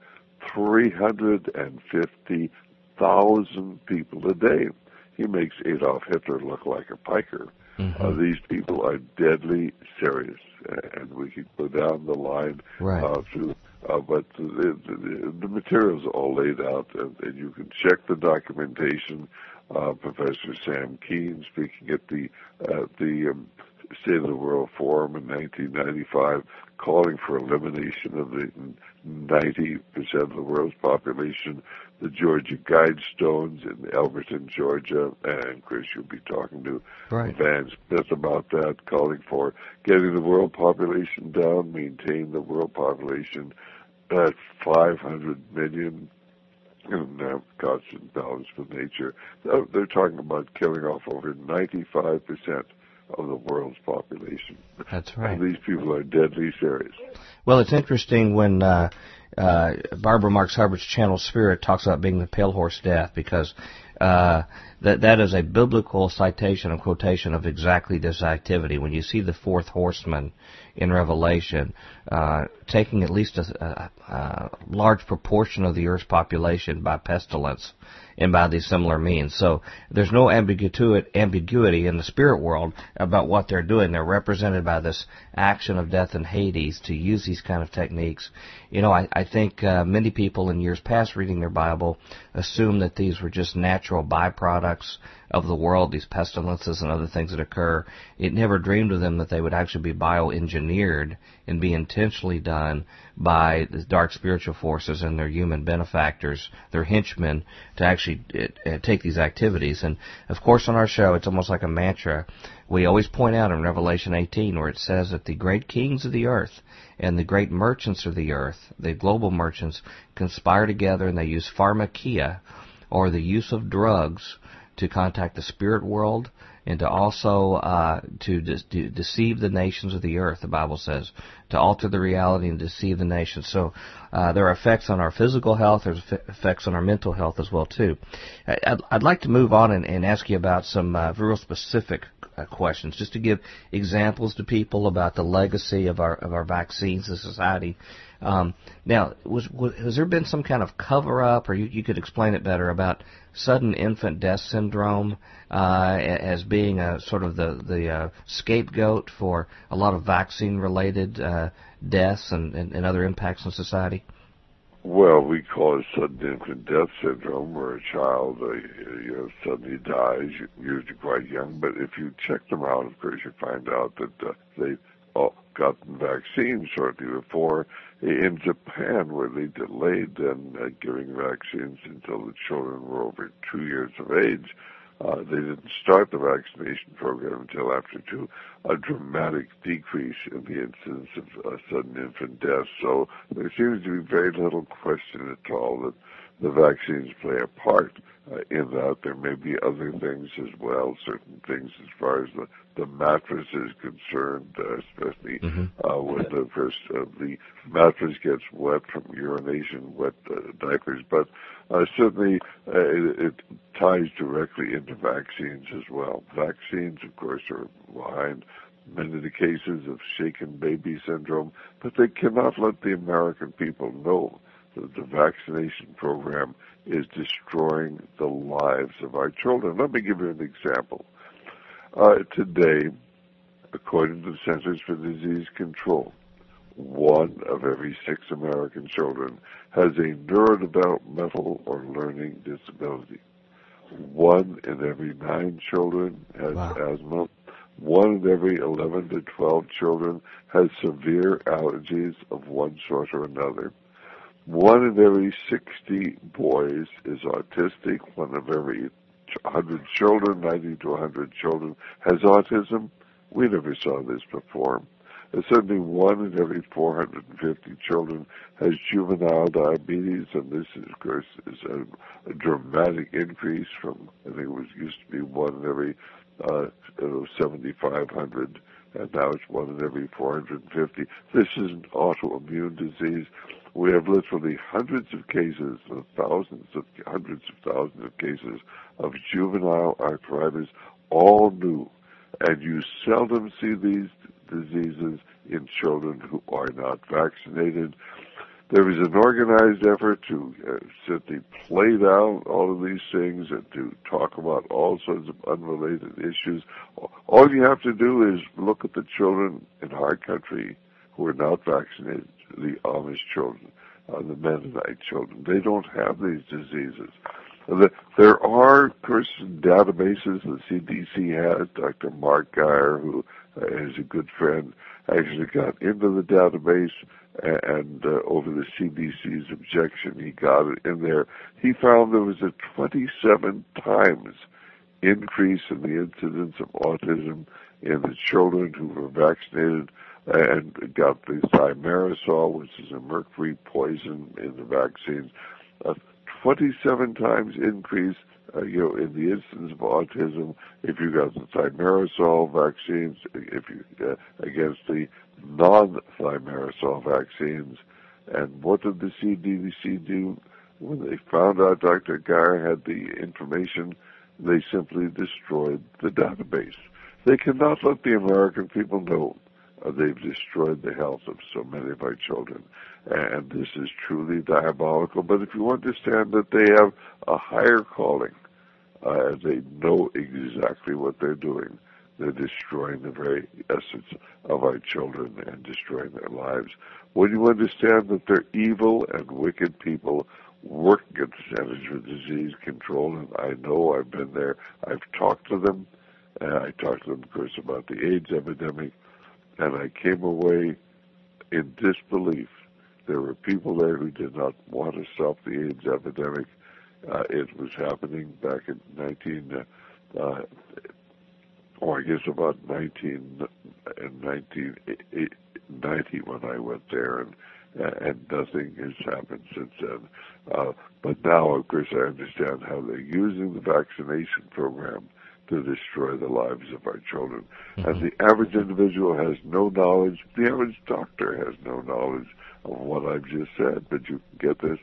Speaker 3: 350,000 people a day. He makes Adolf Hitler look like a piker. Uh, these people are deadly serious, and we could go down the line
Speaker 1: Right.
Speaker 3: uh, through. Uh, but the, the, the materials are all laid out, and, and you can check the documentation. Uh, Professor Sam Keen speaking at the uh, the um, State of the World Forum in 1995 calling for elimination of the 90% of the world's population, the Georgia Guidestones in Elberton, Georgia, and Chris, you'll be talking to
Speaker 1: right.
Speaker 3: Van Smith about that, calling for getting the world population down, maintain the world population at 500 million in uh, constant balance with nature. They're talking about killing off over 95 percent of the world's population.
Speaker 1: That's right.
Speaker 3: And these people are deadly serious.
Speaker 1: Well, it's interesting when uh, uh, Barbara Marx Hubbard's Channel Spirit talks about being the pale horse death because uh, that that is a biblical citation and quotation of exactly this activity. When you see the fourth horseman in Revelation uh, taking at least a, a, a large proportion of the earth's population by pestilence, and by these similar means. So there's no ambiguity in the spirit world about what they're doing. They're represented by this action of death and Hades to use these kind of techniques. You know, I, I think uh, many people in years past reading their Bible assume that these were just natural byproducts of the world, these pestilences and other things that occur. It never dreamed of them that they would actually be bioengineered and be intentionally done by the dark spiritual forces and their human benefactors, their henchmen, to actually uh, take these activities. And of course, on our show, it's almost like a mantra. We always point out in Revelation 18 where it says that the great kings of the earth and the great merchants of the earth, the global merchants, conspire together and they use pharmakia, or the use of drugs, to contact the spirit world and to also uh, to, de- to, deceive the nations of the earth. The Bible says to alter the reality and deceive the nations. So uh, there are effects on our physical health. There's effects on our mental health as well too. I'd, I'd like to move on and, and ask you about some uh, real specific uh, questions, just to give examples to people about the legacy of our of our vaccines in society. Um, now, was, was, has there been some kind of cover up, or you, you could explain it better about sudden infant death syndrome uh, as being a sort of the the uh, scapegoat for a lot of vaccine related uh, deaths and, and, and other impacts on society?
Speaker 3: Well, we call it sudden infant death syndrome, where a child, uh, you know, suddenly dies, usually quite young. But if you check them out, of course, you find out that uh, they've all gotten vaccines shortly before. In Japan, where they delayed then uh, giving vaccines until the children were over two years of age, uh, they didn't start the vaccination program until after two, a dramatic decrease in the incidence of uh, sudden infant death. So there seems to be very little question at all that the vaccines play a part uh, in that. There may be other things as well, certain things as far as the, the mattress is concerned, uh, especially mm-hmm. uh, when the first uh, the mattress gets wet from urination, wet uh, diapers. But uh, certainly uh, it, it ties directly into vaccines as well. Vaccines, of course, are behind many of the cases of shaken baby syndrome, but they cannot let the American people know the vaccination program is destroying the lives of our children. Let me give you an example. Uh, today, according to the Centers for Disease Control, one of every six American children has a neurodevelopmental or learning disability. One in every nine children has wow. asthma. One in every 11 to 12 children has severe allergies of one sort or another. One in every 60 boys is autistic. One of every 100 children, 90 to 100 children, has autism. We never saw this before. And certainly one in every 450 children has juvenile diabetes, and this, is, of course, is a, a dramatic increase from, I think it was used to be one in every uh, 7,500 and now it's one in every 450. This is an autoimmune disease. We have literally hundreds of cases, thousands of hundreds of thousands of cases of juvenile arthritis, all new, and you seldom see these diseases in children who are not vaccinated. There is an organized effort to uh, simply play down all of these things and to talk about all sorts of unrelated issues. All you have to do is look at the children in our country who are not vaccinated, the Amish children, uh, the Mennonite children. They don't have these diseases. there are, course, databases the CDC has. Dr. Mark Geier, who uh, a good friend, actually got into the database and uh, over the CDC's objection, he got it in there. He found there was a 27 times increase in the incidence of autism in the children who were vaccinated and got the thimerosal, which is a mercury poison in the vaccines, a 27 times increase, uh, you know, in the incidence of autism if you got the thimerosal vaccines, if you uh, against the non-thimerosal vaccines. And what did the CDC do when they found out Dr. Geier had the information? They simply destroyed the database. They cannot let the American people know they've destroyed the health of so many of our children. And this is truly diabolical. But if you understand that they have a higher calling, uh, they know exactly what they're doing. They're destroying the very essence of our children and destroying their lives. When you understand that they're evil and wicked people working at the Centers Disease Control, and I know I've been there, I've talked to them, and I talked to them, of course, about the AIDS epidemic, and I came away in disbelief. There were people there who did not want to stop the AIDS epidemic. Uh, it was happening back in 19, uh, uh, or I guess about 19, in 1990 when I went there, and and nothing has happened since then. Uh, but now, of course, I understand how they're using the vaccination program to destroy the lives of our children. Mm-hmm. And the average individual has no knowledge. The average doctor has no knowledge of what I've just said. But you can get this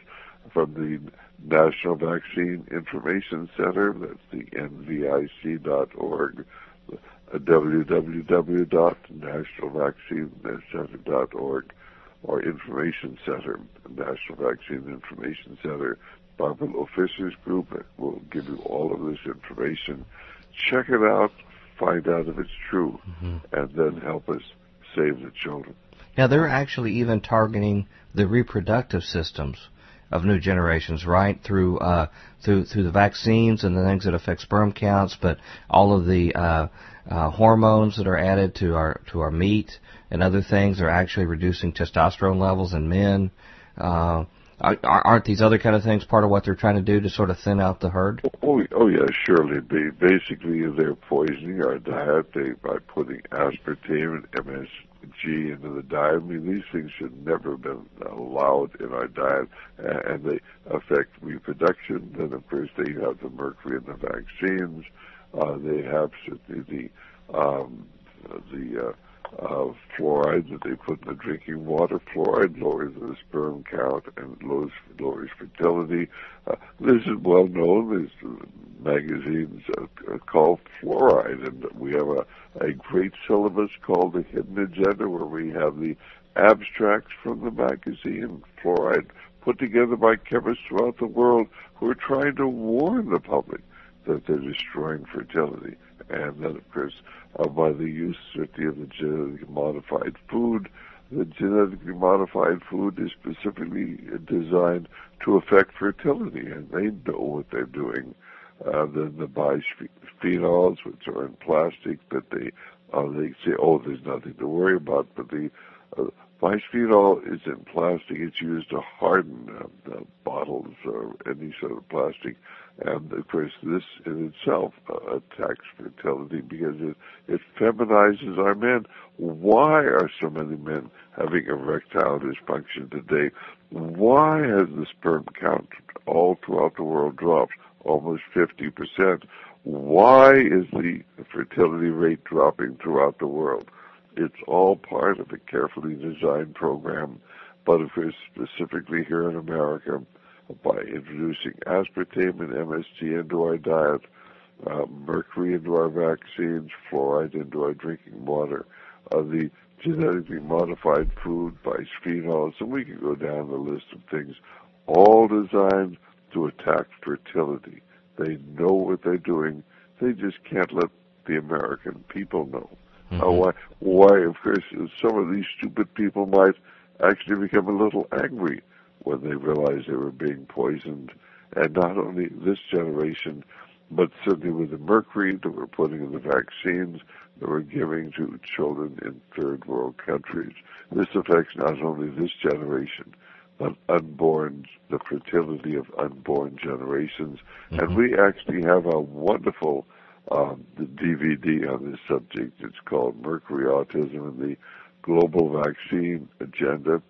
Speaker 3: from the National Vaccine Information Center. That's the nvic.org. www.nationalvaccinecenter.org or Information Center, National Vaccine Information Center. Barbara Fisher's group will give you all of this information check it out, find out if it's true, mm-hmm. and then help us save the children.
Speaker 1: Now they're actually even targeting the reproductive systems of new generations, right? Through uh, through through the vaccines and the things that affect sperm counts, but all of the uh, uh, hormones that are added to our to our meat and other things are actually reducing testosterone levels in men. Aren't these other kind of things part of what they're trying to do to sort of thin out the herd?
Speaker 3: Oh, oh yeah, surely. They, basically, they're poisoning our diet they, by putting aspartame and MSG into the diet. I mean, these things should never have been allowed in our diet, and they affect reproduction. Then, of course, they have the mercury in the vaccines. Uh, they have the the um, the uh, uh, fluoride that they put in the drinking water. Fluoride lowers the sperm count and lowers, lowers fertility. Uh, this is well known. There's magazines uh, called Fluoride, and we have a, a great syllabus called The Hidden Agenda, where we have the abstracts from the magazine Fluoride put together by chemists throughout the world who are trying to warn the public that they're destroying fertility. And then, of course, uh, by the use of the genetically modified food. The genetically modified food is specifically designed to affect fertility, and they know what they're doing. Uh, then the bisphenols, which are in plastic, that they uh, they say, oh, there's nothing to worry about, but the uh, bisphenol is in plastic. It's used to harden uh, bottles or any sort of plastic and of course, this in itself uh, attacks fertility because it, it feminizes our men. Why are so many men having erectile dysfunction today? Why has the sperm count all throughout the world dropped almost 50%? Why is the fertility rate dropping throughout the world? It's all part of a carefully designed program, but of course, specifically here in America, by introducing aspartame and MSG into our diet, uh, mercury into our vaccines, fluoride into our drinking water, uh, the genetically modified food bisphenols, and we can go down the list of things, all designed to attack fertility. They know what they're doing. They just can't let the American people know. Mm-hmm. Uh, why? Why? Of course, some of these stupid people might actually become a little angry when they realized they were being poisoned And not only this generation, but certainly with the mercury that we're putting in the vaccines that we're giving to children in third world countries. This affects not only this generation, but unborn, the fertility of unborn generations. Mm-hmm. And we actually have a wonderful um, DVD on this subject. It's called Mercury Autism and the Global Vaccine Agenda.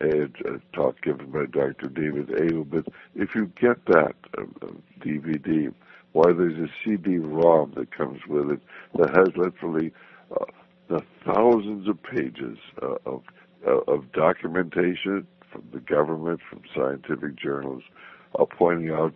Speaker 3: A talk given by Dr. David. But if you get that uh, uh, DVD, why there's a CD-ROM that comes with it that has literally uh, the thousands of pages uh, of, uh, of documentation from the government, from scientific journals, uh, pointing out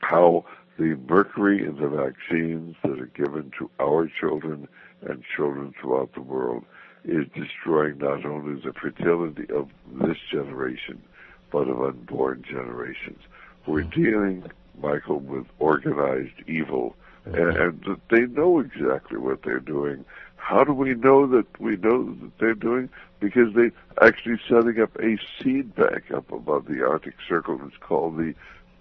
Speaker 3: how the mercury in the vaccines that are given to our children and children throughout the world is destroying not only the fertility of this generation, but of unborn generations. We're hmm. dealing, Michael, with organized evil, and, and they know exactly what they're doing. How do we know that we know that they're doing? Because they're actually setting up a seed bank up above the Arctic Circle. It's called the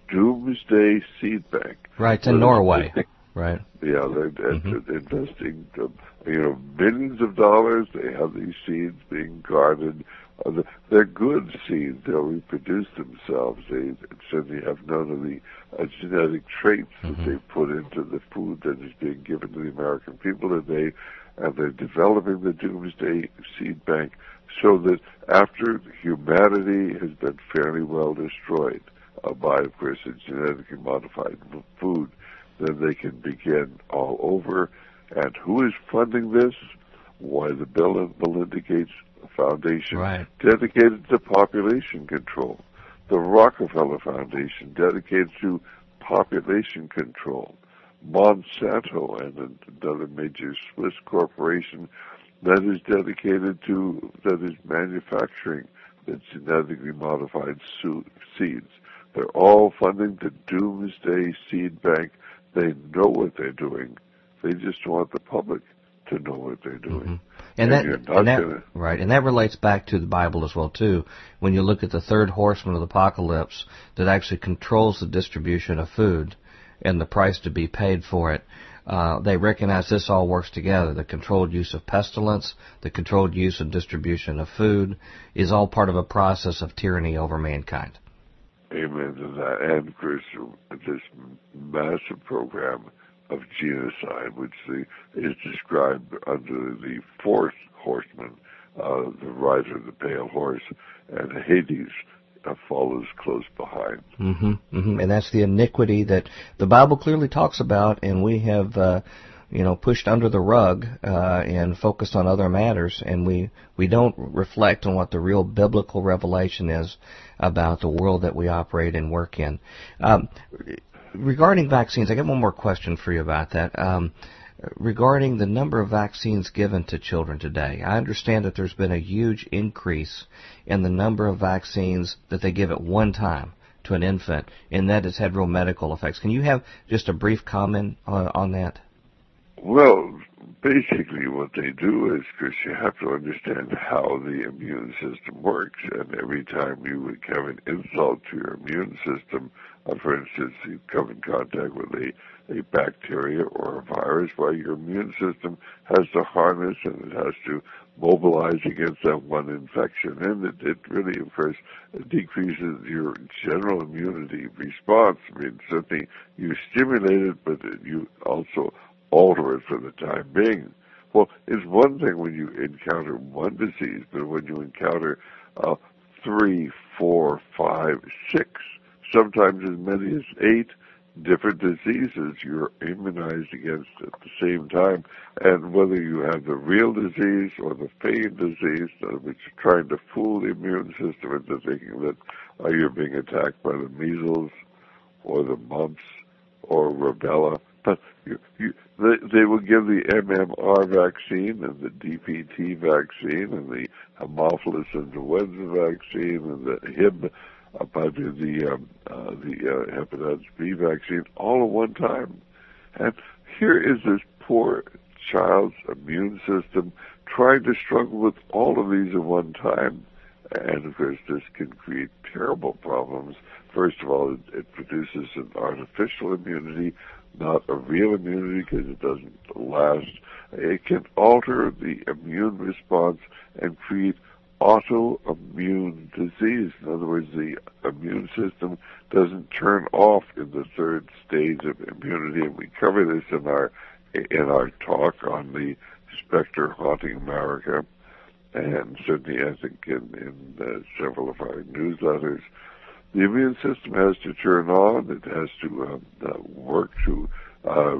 Speaker 3: Doomsday Seed Bank.
Speaker 1: Right, in Norway. Right.
Speaker 3: Yeah, they're, mm-hmm. investing, um, you know, billions of dollars. They have these seeds being guarded. Uh, they're good seeds. They'll reproduce themselves. They certainly have none of the uh, genetic traits mm-hmm. that they put into the food that is being given to the American people today. And they're developing the Doomsday Seed Bank so that after humanity has been fairly well destroyed uh, by, of course, a genetically modified food, then they can begin all over. And who is funding this? Why the Bill and Melinda Gates Foundation,
Speaker 1: right.
Speaker 3: dedicated to population control. The Rockefeller Foundation, dedicated to population control. Monsanto and another major Swiss corporation that is dedicated to, that is manufacturing the genetically modified seeds. They're all funding the Doomsday Seed Bank they know what they're doing. They just want the public to know what they're doing. Mm-hmm.
Speaker 1: And, and, that, and that gonna... right, and that relates back to the Bible as well too. When you look at the third horseman of the apocalypse that actually controls the distribution of food and the price to be paid for it, uh, they recognize this all works together. The controlled use of pestilence, the controlled use and distribution of food, is all part of a process of tyranny over mankind.
Speaker 3: Amen to that. And, Chris, this massive program of genocide, which the, is described under the fourth horseman, uh, the rider of the pale horse, and Hades uh, follows close behind.
Speaker 1: Mm-hmm, mm-hmm. And that's the iniquity that the Bible clearly talks about, and we have. Uh, you know, pushed under the rug uh, and focused on other matters, and we we don't reflect on what the real biblical revelation is about the world that we operate and work in. Um, regarding vaccines, I got one more question for you about that. Um, regarding the number of vaccines given to children today, I understand that there's been a huge increase in the number of vaccines that they give at one time to an infant, and that has had real medical effects. Can you have just a brief comment on, on that?
Speaker 3: Well, basically what they do is, because you have to understand how the immune system works, and every time you would have an insult to your immune system, uh, for instance, you come in contact with a, a bacteria or a virus, well, your immune system has to harness and it has to mobilize against that one infection, and it, it really, of course, decreases your general immunity response. I mean, certainly you stimulate it, but you also alter it for the time being. Well, it's one thing when you encounter one disease, but when you encounter uh, three, four, five, six, sometimes as many as eight different diseases you're immunized against at the same time. And whether you have the real disease or the feigned disease, which is trying to fool the immune system into thinking that uh, you're being attacked by the measles or the mumps or rubella, but you, you, they, they will give the MMR vaccine and the DPT vaccine and the Haemophilus influenza vaccine and the Hib, uh, the um, uh, the uh, hepatitis B vaccine all at one time. And here is this poor child's immune system trying to struggle with all of these at one time. And of course, this can create terrible problems first of all, it, it produces an artificial immunity, not a real immunity because it doesn't last. It can alter the immune response and create autoimmune disease. In other words, the immune system doesn't turn off in the third stage of immunity, and we cover this in our in our talk on the specter haunting America, and certainly I think in, in uh, several of our newsletters. The immune system has to turn on. It has to um, uh, work to uh,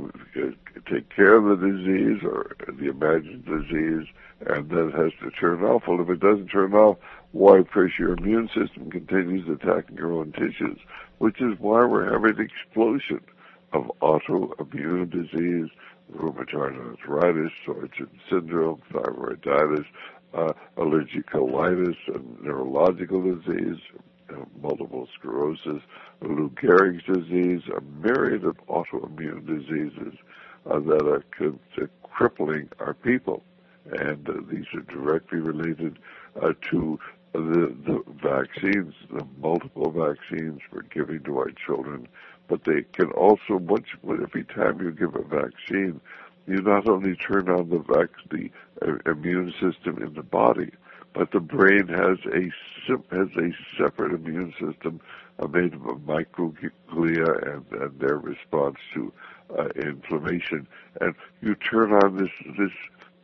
Speaker 3: take care of the disease or the imagined disease, and then it has to turn off. Well, if it doesn't turn off, why press your immune system continues attacking your own tissues, which is why we're having an explosion of autoimmune disease, rheumatoid arthritis, Sjogren syndrome, thyroiditis, uh, allergic colitis, and neurological disease, multiple sclerosis, Lou Gehrig's disease, a myriad of autoimmune diseases uh, that are crippling our people. And uh, these are directly related uh, to the, the vaccines, the multiple vaccines we're giving to our children. But they can also, once, every time you give a vaccine, you not only turn on the, vac- the uh, immune system in the body, but the brain has a has a separate immune system made of microglia and, and their response to uh, inflammation. And you turn on this this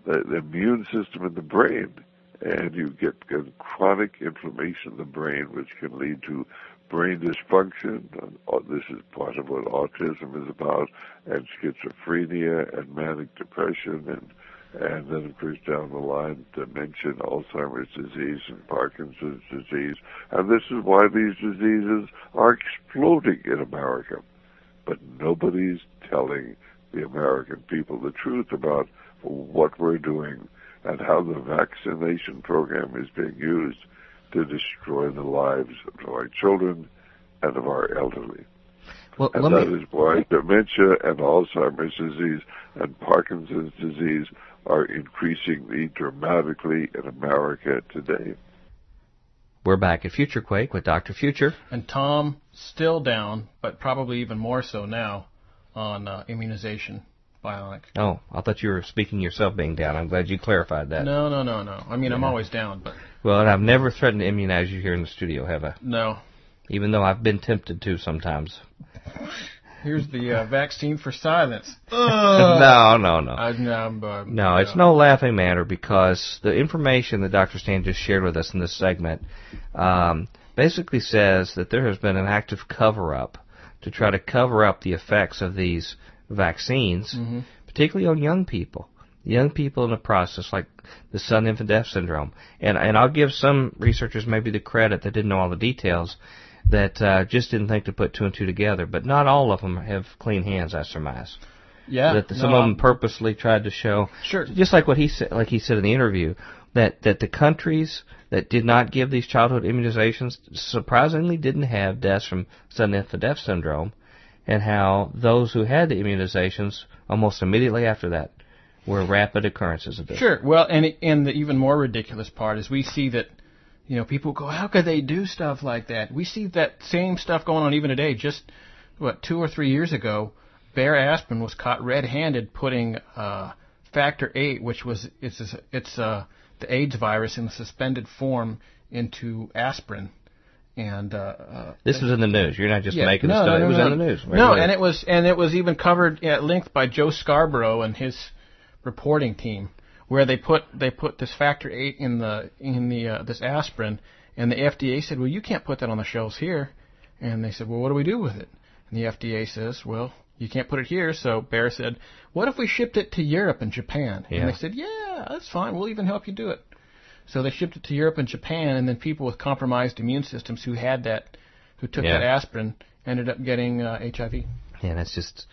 Speaker 3: the immune system in the brain, and you get, get chronic inflammation in the brain, which can lead to brain dysfunction. Uh, this is part of what autism is about, and schizophrenia, and manic depression, and and then of course down the line dementia, Alzheimer's disease, and Parkinson's disease. And this is why these diseases are exploding in America. But nobody's telling the American people the truth about what we're doing and how the vaccination program is being used to destroy the lives of our children and of our elderly.
Speaker 1: Well,
Speaker 3: and that me... is why dementia and Alzheimer's disease and Parkinson's disease are increasingly dramatically in America today.
Speaker 1: We're back at Future Quake with Dr. Future.
Speaker 2: And Tom, still down, but probably even more so now, on uh, immunization. Bionic.
Speaker 1: Oh, I thought you were speaking yourself being down. I'm glad you clarified that.
Speaker 2: No, no, no, no. I mean, yeah. I'm always down, but.
Speaker 1: Well, and I've never threatened to immunize you here in the studio, have I?
Speaker 2: No.
Speaker 1: Even though I've been tempted to sometimes.
Speaker 2: Here's the uh, vaccine for silence. [laughs]
Speaker 1: no, no, no.
Speaker 2: I, no,
Speaker 1: but, no, it's no laughing matter because the information that Dr. Stan just shared with us in this segment um, basically says that there has been an active cover up to try to cover up the effects of these vaccines, mm-hmm. particularly on young people. Young people in the process, like the sudden infant death syndrome, and and I'll give some researchers maybe the credit that didn't know all the details that uh, just didn't think to put two and two together. But not all of them have clean hands, I surmise.
Speaker 2: Yeah.
Speaker 1: That the, some no, of them purposely tried to show.
Speaker 2: Sure.
Speaker 1: Just like what he said, like he said in the interview, that that the countries that did not give these childhood immunizations surprisingly didn't have deaths from sudden infant death syndrome, and how those who had the immunizations almost immediately after that were rapid occurrences of this.
Speaker 2: Sure. Well, and and the even more ridiculous part is we see that you know, people go, how could they do stuff like that? We see that same stuff going on even today. Just what two or three years ago, Bayer Aspirin was caught red-handed putting uh, factor eight, which was it's it's uh, the AIDS virus in a suspended form into aspirin. And uh, uh,
Speaker 1: this was in the news. You're not just
Speaker 2: yeah,
Speaker 1: making
Speaker 2: no,
Speaker 1: stuff.
Speaker 2: No, no,
Speaker 1: it was
Speaker 2: no,
Speaker 1: in the news.
Speaker 2: Right no, and it was and it was even covered at length by Joe Scarborough and his reporting team where they put they put this factor eight in the in the uh, this aspirin, and the FDA said, well, you can't put that on the shelves here, and they said, well, what do we do with it? And the FDA says, well, you can't put it here. So Bayer said, what if we shipped it to Europe and Japan?
Speaker 1: Yeah.
Speaker 2: And they said, yeah, that's fine. We'll even help you do it. So they shipped it to Europe and Japan, and then people with compromised immune systems who had that, who took
Speaker 1: yeah.
Speaker 2: that aspirin, ended up getting uh, HIV.
Speaker 1: Yeah, that's just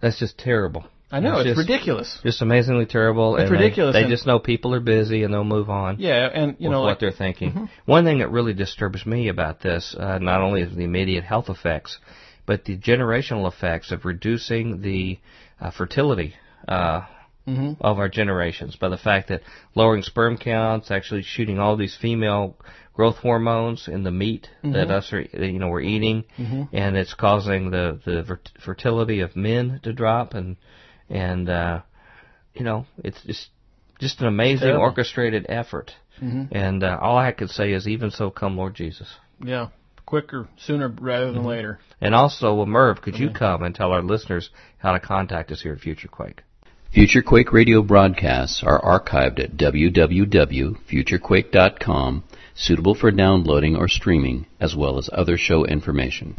Speaker 1: that's just terrible.
Speaker 2: I know
Speaker 1: it's,
Speaker 2: it's
Speaker 1: just,
Speaker 2: ridiculous.
Speaker 1: Just amazingly terrible.
Speaker 2: It's ridiculous.
Speaker 1: They, they just know people are busy and they'll move on.
Speaker 2: Yeah, and you know
Speaker 1: what
Speaker 2: like,
Speaker 1: they're thinking.
Speaker 2: Mm-hmm.
Speaker 1: One thing that really disturbs me about this, uh, not only is the immediate health effects, but the generational effects of reducing the uh, fertility uh,
Speaker 2: Mm-hmm.
Speaker 1: of our generations by the fact that lowering sperm counts, actually shooting all these female growth hormones in the meat that us are you know we're eating, and it's causing the the fertility of men to drop, and and uh, you know it's just just an amazing
Speaker 2: Terrible.
Speaker 1: orchestrated effort. And uh, all I can say is, even so, come Lord Jesus.
Speaker 2: Yeah, quicker, sooner rather than later.
Speaker 1: And also, well, Merv, could you come and tell our listeners how to contact us here at Future Quake?
Speaker 4: Future Quake radio broadcasts are archived at www.futurequake.com, suitable for downloading or streaming, as well as other show information.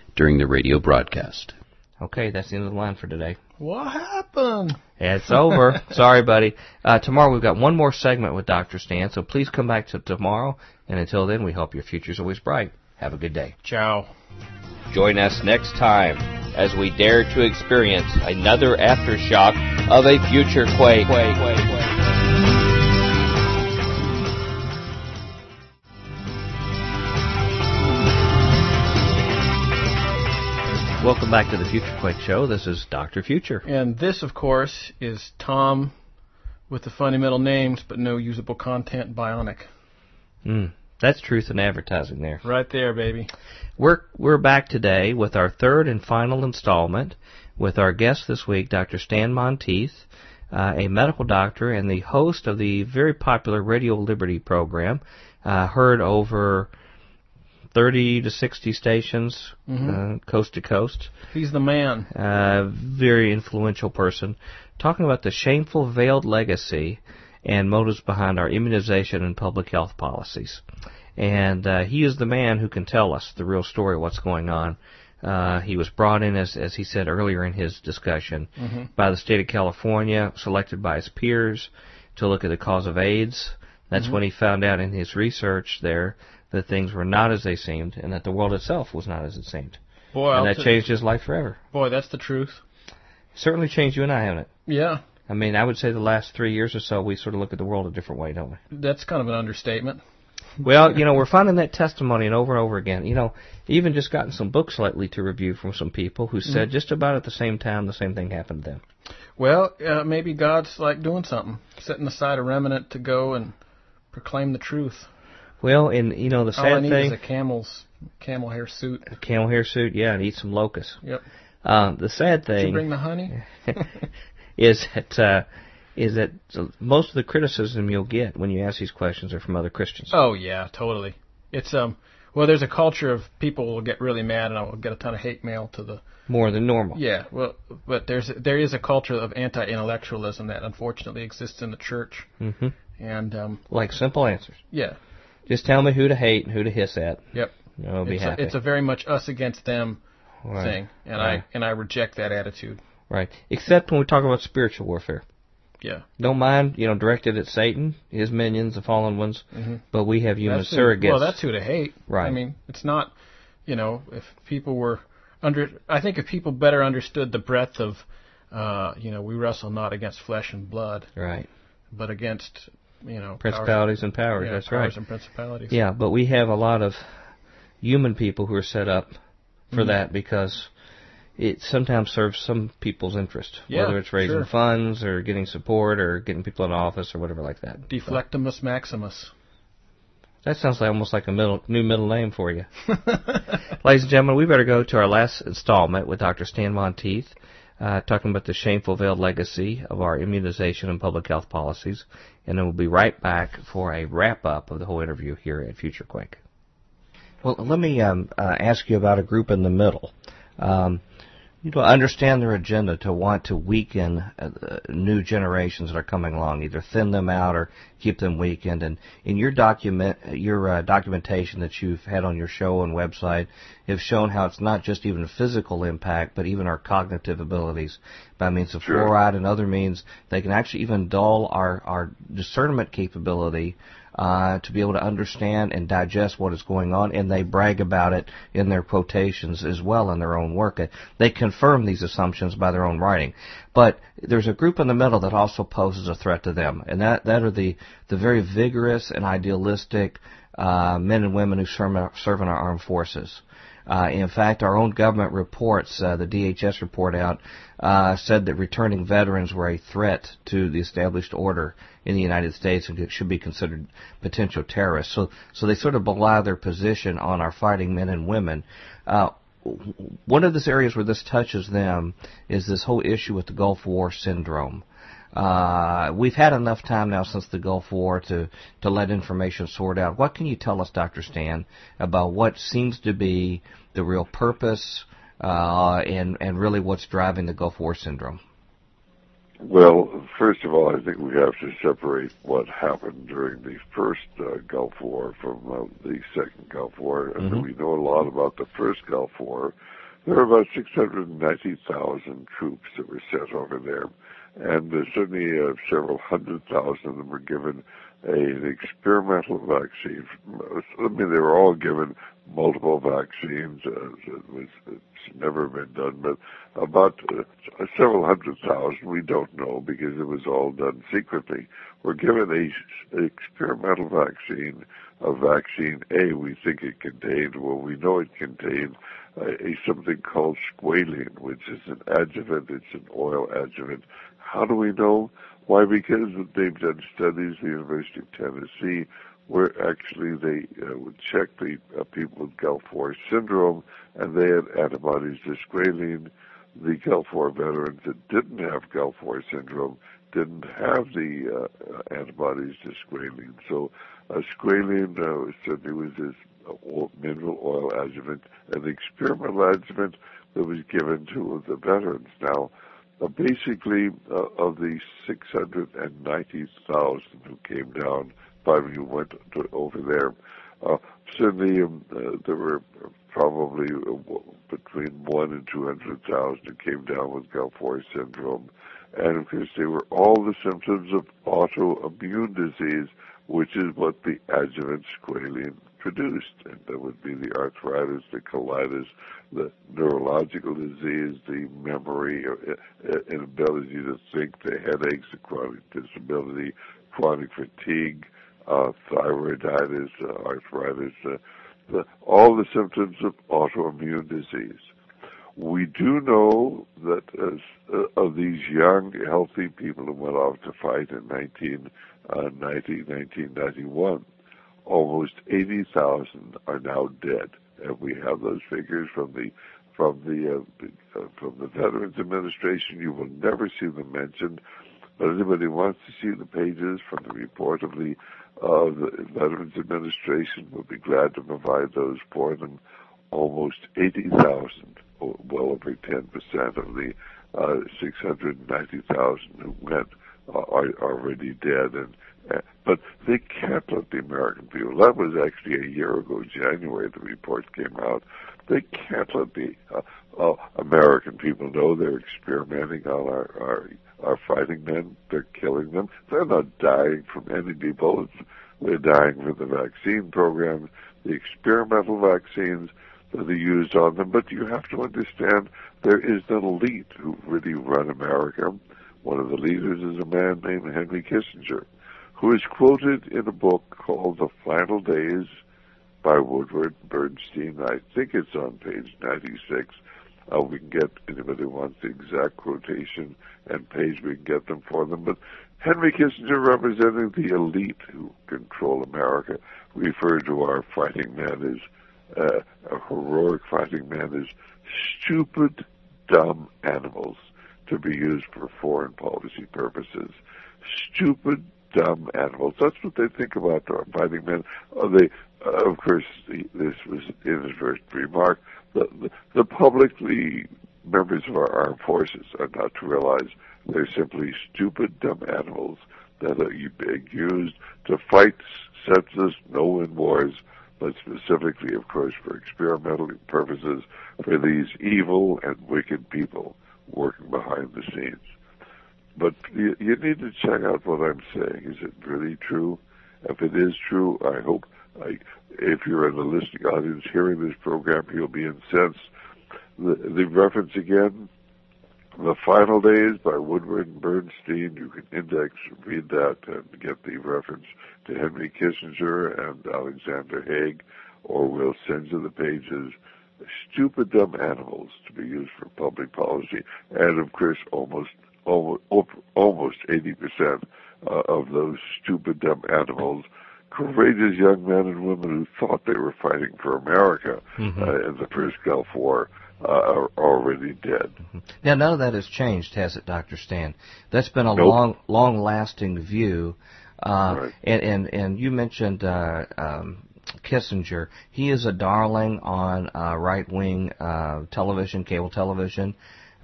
Speaker 4: during the radio broadcast.
Speaker 1: Okay, that's the end of the line for today.
Speaker 2: What happened?
Speaker 1: It's over. [laughs] Sorry, buddy. Uh, tomorrow we've got one more segment with Dr. Stan, so please come back to tomorrow. And until then, we hope your future's always bright. Have a good day.
Speaker 2: Ciao.
Speaker 1: Join us next time as we dare to experience another aftershock of a future quake. Welcome back to the Future Quake Show. This is Dr. Future.
Speaker 2: And this, of course, is Tom with the funny middle names but no usable content bionic.
Speaker 1: Mm, that's truth in advertising there.
Speaker 2: Right there, baby.
Speaker 1: We're we're back today with our third and final installment with our guest this week, Dr. Stan Monteith, uh, a medical doctor and the host of the very popular Radio Liberty program, uh, heard over 30 to 60 stations, uh, coast to coast.
Speaker 2: He's the man.
Speaker 1: Uh, very influential person, talking about the shameful veiled legacy and motives behind our immunization and public health policies. And uh, he is the man who can tell us the real story of what's going on. Uh, he was brought in, as, as he said earlier in his discussion, by the state of California, selected by his peers to look at the cause of AIDS. That's when he found out in his research there that things were not as they seemed and that the world itself was not as it seemed.
Speaker 2: Boy,
Speaker 1: and
Speaker 2: I'll
Speaker 1: that changed his life forever.
Speaker 2: boy, that's the truth.
Speaker 1: Certainly changed you and I, haven't it?
Speaker 2: Yeah,
Speaker 1: I mean, I would say the last three years or so, we sort of look at the world a different way, don't we?
Speaker 2: that's kind of an understatement.
Speaker 1: Well, you know, we're finding that testimony and over and over again. You know, even just gotten some books lately to review from some people who said just about at the same time the same thing happened to them.
Speaker 2: Well, uh, maybe God's like doing something, setting aside a remnant to go and proclaim the truth.
Speaker 1: Well, and you know, the sad
Speaker 2: All I need
Speaker 1: thing,
Speaker 2: is a camel's camel hair suit.
Speaker 1: camel hair suit, yeah, and eat some locusts.
Speaker 2: Yep.
Speaker 1: Um, the sad
Speaker 2: Did you
Speaker 1: thing
Speaker 2: bring the honey? [laughs]
Speaker 1: is that uh, is that most of the criticism you'll get when you ask these questions are from other Christians.
Speaker 2: Oh yeah, totally. It's um. Well, there's a culture of people will get really mad, and I will get a ton of hate mail to the.
Speaker 1: More than normal.
Speaker 2: Yeah, well, but there's there is a culture of anti-intellectualism that unfortunately exists in the church,
Speaker 1: mm-hmm.
Speaker 2: and um,
Speaker 1: Like simple answers.
Speaker 2: yeah,
Speaker 1: Just tell me who to hate and who to hiss at.
Speaker 2: yep.
Speaker 1: I'll be
Speaker 2: It's
Speaker 1: happy.
Speaker 2: a, it's a very much us against them
Speaker 1: Right.
Speaker 2: thing, and
Speaker 1: Right.
Speaker 2: I and I reject that attitude.
Speaker 1: Right. Except when we talk about spiritual warfare.
Speaker 2: Yeah,
Speaker 1: Don't mind, you know, directed at Satan, his minions, the fallen ones, but we have human
Speaker 2: that's who,
Speaker 1: surrogates.
Speaker 2: well, that's who to hate.
Speaker 1: Right.
Speaker 2: I mean, it's not, you know, if people were under, I think if people better understood the breadth of, uh, you know, we wrestle not against flesh and blood,
Speaker 1: right.
Speaker 2: but against, you know,
Speaker 1: Principalities and powers,
Speaker 2: yeah,
Speaker 1: that's
Speaker 2: powers
Speaker 1: right.
Speaker 2: and principalities.
Speaker 1: Yeah, but we have a lot of human people who are set up
Speaker 2: Mm-hmm.
Speaker 1: for that because it sometimes serves some people's interest,
Speaker 2: Yeah,
Speaker 1: whether it's raising
Speaker 2: sure.
Speaker 1: funds or getting support or getting people in office or whatever like that.
Speaker 2: Deflectimus maximus.
Speaker 1: That sounds like almost like a middle, new middle name for you. [laughs] Ladies and gentlemen, we better go to our last installment with Dr. Stan Monteith, uh, talking about the shameful veiled legacy of our immunization and public health policies, and then we'll be right back for a wrap up of the whole interview here at Future Quake. Well, let me um, uh, ask you about a group in the middle. Um, you know, understand their agenda to want to weaken uh, new generations that are coming along, either thin them out or keep them weakened. And in your document, your uh, documentation that you've had on your show and website, have shown how it's not just even physical impact, but even our cognitive abilities by means of
Speaker 3: sure.
Speaker 1: fluoride and other means. They can actually even dull our our discernment capability uh, to be able to understand and digest what is going on, and they brag about it in their quotations as well in their own work. They confirm these assumptions by their own writing. But there's a group in the middle that also poses a threat to them, and that, that are the, the very vigorous and idealistic uh, men and women who serve, serve in our armed forces. Uh, in fact, our own government reports, uh, the DHS report out, uh, said that returning veterans were a threat to the established order in the United States and should be considered potential terrorists. So, so they sort of belie their position on our fighting men and women. Uh, one of the areas where this touches them is this whole issue with the Gulf War syndrome. Uh, we've had enough time now since the Gulf War to, to let information sort out. What can you tell us, Dr. Stan, about what seems to be the real purpose uh, and, and really what's driving the Gulf War syndrome?
Speaker 3: Well, first of all, I think we have to separate what happened during the first uh, Gulf War from uh, the second Gulf War. And
Speaker 1: Mhm.
Speaker 3: we know a lot about the first Gulf War. There were about 690,000 troops that were sent over there. And uh, certainly uh, several hundred thousand of them were given a, an experimental vaccine. I mean, they were all given multiple vaccines. Uh, it was, it's never been done, but about uh, several hundred thousand, we don't know because it was all done secretly. We're given a, a experimental vaccine, a vaccine A we think it contained, well we know it contained uh, a something called squalene, which is an adjuvant, it's an oil adjuvant. How do we know? Why? Because they've done studies, the University of Tennessee, where actually they uh, would check the uh, people with Gulf War syndrome, and they had antibodies to squalene. The Gulf War veterans that didn't have Gulf War syndrome didn't have the uh, antibodies to squalene. So uh, squalene uh, certainly was this mineral oil adjuvant, an experimental adjuvant that was given to the veterans. Now, uh, basically, uh, of the 690,000 who came down, five of you went to, over there. Uh, certainly, um, uh, there were probably uh, between one and 200,000 who came down with War syndrome. And of course, they were all the symptoms of autoimmune disease, which is what the adjuvant squalene produced. And that would be the arthritis, the colitis, the neurological disease, the memory, uh, uh, inability to think, the headaches, the chronic disability, chronic fatigue, uh, thyroiditis, uh, arthritis, uh, the, all the symptoms of autoimmune disease. We do know that as, uh, of these young, healthy people who went off to fight in 1990, 1991, almost 80,000 are now dead, and we have those figures from the from the uh, uh, from the Veterans Administration. You will never see them mentioned, but anybody who wants to see the pages from the report of the uh, the Veterans Administration will be glad to provide those for them. Almost 80,000, well over 10% of the uh, 690,000 who went uh, are already dead, and uh, but they can't let the American people. That was actually a year ago, January. The report came out. They can't let the uh, uh, American people know they're experimenting on our, our our fighting men. They're killing them. They're not dying from any bullets. They're dying from the vaccine program, the experimental vaccines that are used on them. But you have to understand there is an elite who really run America. One of the leaders is a man named Henry Kissinger, who is quoted in a book called The Final Days by Woodward Bernstein. I think it's on page 96. Uh, we can get anybody who wants the exact quotation and page, we can get them for them. But Henry Kissinger, representing the elite who control America, referred to our fighting men as uh, our heroic fighting man as stupid, dumb animals to be used for foreign policy purposes. Stupid, dumb animals. That's what they think about our fighting men. Uh, they, uh, of course, the, this was in his first remark. The, the, members of our armed forces are not to realize they're simply stupid, dumb animals that are being used to fight senseless, no-win wars, but specifically, of course, for experimental purposes for these evil and wicked people working behind the scenes. But you, you need to check out what I'm saying. Is it really true? If it is true, I hope I, if you're in the listening audience hearing this program, you'll be incensed. The, the reference again, The Final Days by Woodward and Bernstein. You can index, read that, and get the reference to Henry Kissinger and Alexander Haig, or we'll send you the pages stupid dumb animals to be used for public policy, and of course almost almost almost eighty percent uh, of those stupid dumb animals, courageous young men and women who thought they were fighting for America mm-hmm. uh, in the first Gulf War. Uh, are already dead. Mm-hmm.
Speaker 1: Now, none of that has changed, has it, Doctor Stan? That's been a nope. long, long-lasting view. Uh, right. and, and and you mentioned uh, um, Kissinger. He is a darling on uh, right wing uh, television, cable television.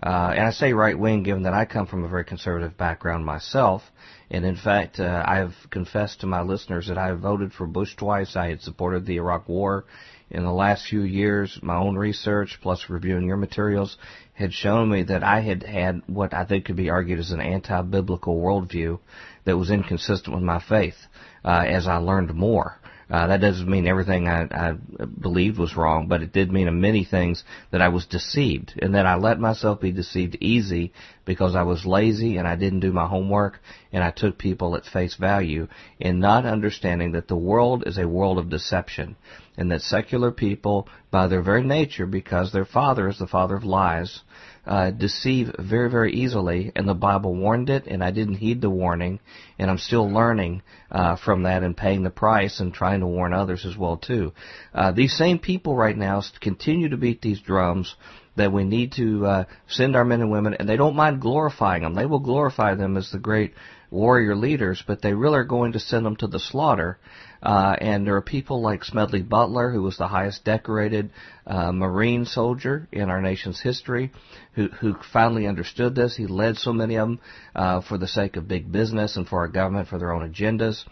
Speaker 1: Uh, and I say right wing given that I come from a very conservative background myself. And in fact, uh, I've confessed to my listeners that I voted for Bush twice. I had supported the Iraq War. In the last few years, my own research plus reviewing your materials had shown me that I had had what I think could be argued as an anti-biblical worldview that was inconsistent with my faith uh, as I learned more. Uh, that doesn't mean everything I, I believed was wrong, but it did mean many things that I was deceived, and that I let myself be deceived easy because I was lazy and I didn't do my homework, and I took people at face value, in not understanding that the world is a world of deception, and that secular people, by their very nature, because their father is the father of lies, uh, deceive very, very easily, and the Bible warned it, and I didn't heed the warning, and I'm still learning uh, from that and paying the price and trying to warn others as well too. Uh, these same people right now continue to beat these drums that we need to uh, send our men and women, and they don't mind glorifying them. They will glorify them as the great warrior leaders, but they really are going to send them to the slaughter uh, and there are people like Smedley Butler, who was the highest decorated uh, Marine soldier in our nation's history, who, who finally understood this. He led so many of them uh, for the sake of big business and for our government for their own agendas.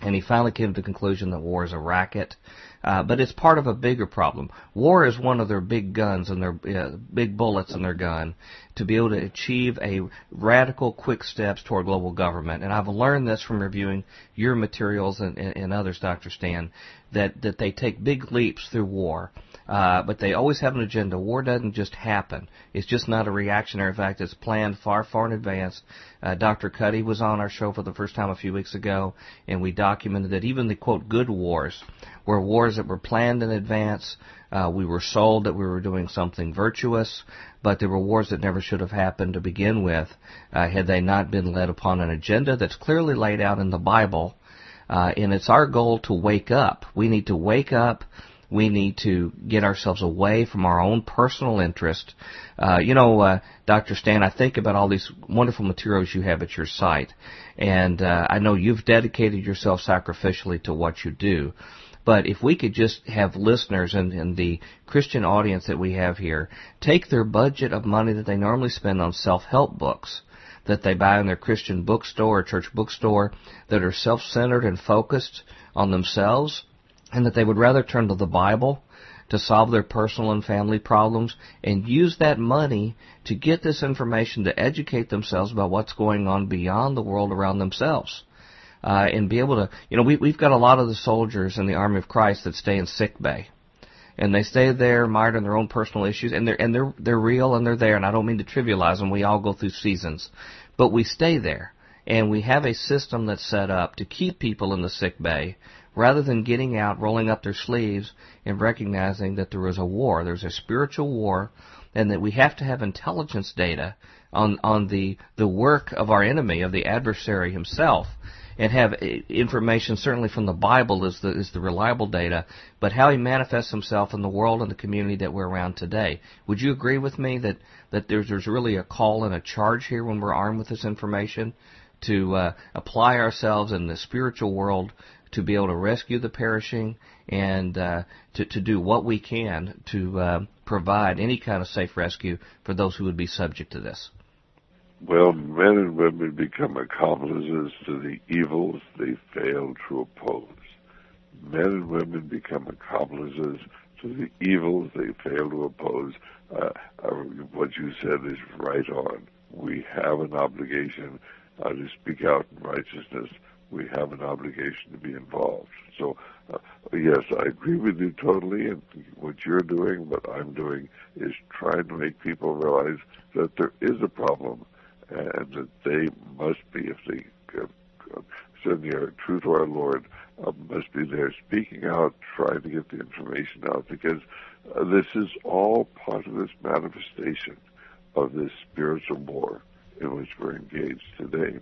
Speaker 1: And he finally came to the conclusion that war is a racket. Uh, but it's part of a bigger problem. War is one of their big guns and their uh, big bullets in their gun to be able to achieve a radical, quick steps toward global government. And I've learned this from reviewing your materials and, and, and others, Dr. Stan, that, that they take big leaps through war. Uh, but they always have an agenda. War doesn't just happen. It's just not a reactionary fact. It's planned far, far in advance. Uh, Dr. Cuddy was on our show for the first time a few weeks ago, and we documented that even the quote good wars were wars that were planned in advance. Uh, we were sold that we were doing something virtuous, but there were wars that never should have happened to begin with uh, had they not been led upon an agenda that's clearly laid out in the Bible. Uh, and it's our goal to wake up. We need to wake up we need to get ourselves away from our own personal interest. Uh, you know, uh, Dr. Stan, I think about all these wonderful materials you have at your site, and uh, I know you've dedicated yourself sacrificially to what you do. But if we could just have listeners and, and the Christian audience that we have here take their budget of money that they normally spend on self-help books that they buy in their Christian bookstore or church bookstore that are self-centered and focused on themselves and that they would rather turn to the Bible to solve their personal and family problems and use that money to get this information to educate themselves about what's going on beyond the world around themselves. Uh, and be able to, you know, we, we've got a lot of the soldiers in the Army of Christ that stay in sick bay. And they stay there mired in their own personal issues, and they're and they're they're real and they're there. And I don't mean to trivialize them. We all go through seasons, but we stay there, and we have a system that's set up to keep people in the sick bay rather than getting out, rolling up their sleeves, and recognizing that there is a war. There's a spiritual war, and that we have to have intelligence data on on the the work of our enemy, of the adversary himself, and have information certainly from the Bible is the is the reliable data, but how he manifests himself in the world and the community that we're around today. Would you agree with me that that there's there's really a call and a charge here when we're armed with this information? To uh, apply ourselves in the spiritual world to be able to rescue the perishing and uh, to, to do what we can to uh, provide any kind of safe rescue for those who would be subject to this?
Speaker 3: Well, men and women become accomplices to the evils they fail to oppose. Men and women become accomplices to the evils they fail to oppose. Uh, uh, what you said is right on. We have an obligation uh, to speak out in righteousness. We have an obligation to be involved. So, uh, yes, I agree with you totally. And what you're doing, what I'm doing, is trying to make people realize that there is a problem and that they must be, if they uh, are true to our Lord, uh, must be there speaking out, trying to get the information out, because uh, this is all part of this manifestation of this spiritual war in which we're engaged today.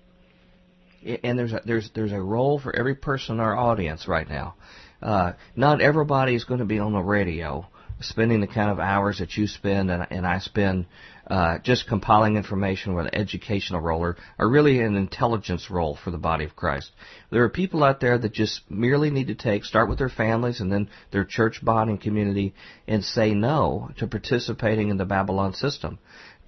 Speaker 1: And there's a, there's there's a role for every person in our audience right now. Uh, not everybody is going to be on the radio spending the kind of hours that you spend and, and I spend uh, just compiling information with an educational role or, or really an intelligence role for the body of Christ. There are people out there that just merely need to take, start with their families and then their church body and community and say no to participating in the Babylon system.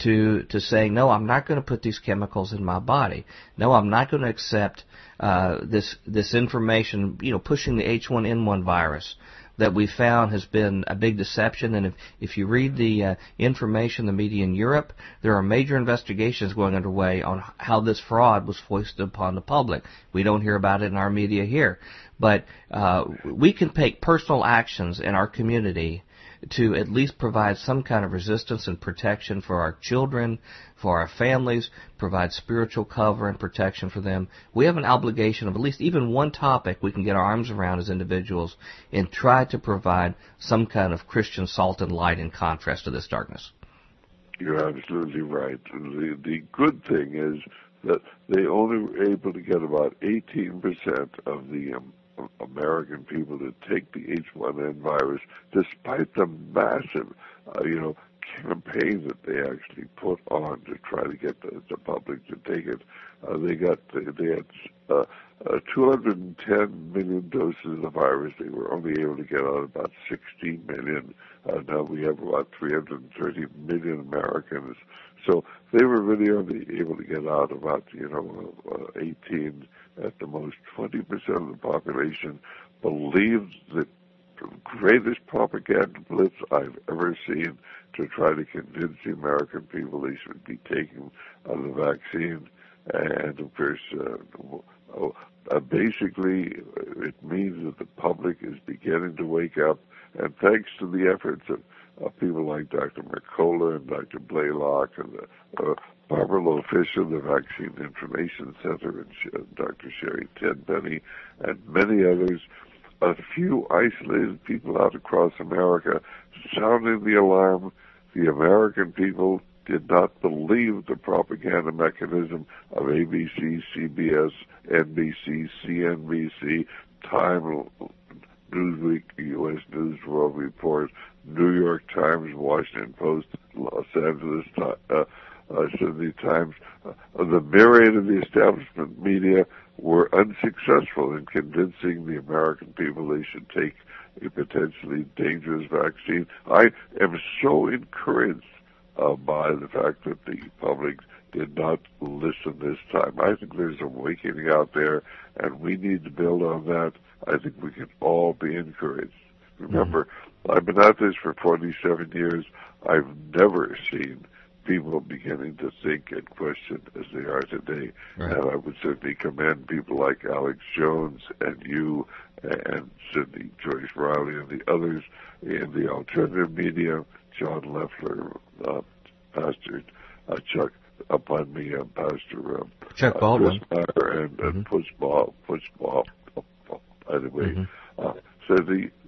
Speaker 1: To, to saying, no, I'm not going to put these chemicals in my body. No, I'm not going to accept uh, this this information, you know, pushing the H1N1 virus that we found has been a big deception. And if, if you read the uh, information, the media in Europe, there are major investigations going underway on how this fraud was foisted upon the public. We don't hear about it in our media here. But uh, we can take personal actions in our community to at least provide some kind of resistance and protection for our children, for our families, provide spiritual cover and protection for them. We have an obligation of at least even one topic we can get our arms around as individuals and try to provide some kind of Christian salt and light in contrast to this darkness.
Speaker 3: You're absolutely right. The, the good thing is that they only were able to get about 18% of the um, American people to take the H1N virus, despite the massive, uh, you know, campaign that they actually put on to try to get the, the public to take it. Uh, they got they had uh, uh, 210 million doses of the virus. They were only able to get out about 16 million. Uh, now we have about 330 million Americans. So they were really only able to get out about you know uh, 18 at the most. 20% of the population believed the greatest propaganda blitz I've ever seen to try to convince the American people they should be taking uh, the vaccine. And of course, uh, uh, basically, it means that the public is beginning to wake up. And thanks to the efforts of, of people like Dr. Mercola and Dr. Blaylock and uh, uh Barbara Loe Fisher, the Vaccine Information Center, and Sh- uh, Dr. Sherry Tenpenny, and many others, a few isolated people out across America sounding the alarm. The American people did not believe the propaganda mechanism of ABC, CBS, NBC, CNBC, Time, Newsweek, U.S. News World Report, New York Times, Washington Post, Los Angeles uh, uh, Sydney Times. Uh, the myriad of the establishment media were unsuccessful in convincing the American people they should take a potentially dangerous vaccine. I am so encouraged uh, by the fact that the public did not listen this time. I think there's a awakening out there, and we need to build on that. I think we can all be encouraged. Remember, mm-hmm. I've been at this for 47 years. I've never seen people beginning to think and question as they are today. Right. And I would certainly commend people like Alex Jones and you and Sidney Joyce Riley and the others in the alternative media, John Leffler, uh, Pastor uh, Chuck upon me, uh, Pastor uh,
Speaker 1: Chuck Baldwin,
Speaker 3: uh, and, mm-hmm. and Pushball, Pushball, by the way. Mm-hmm. Uh, so the uh,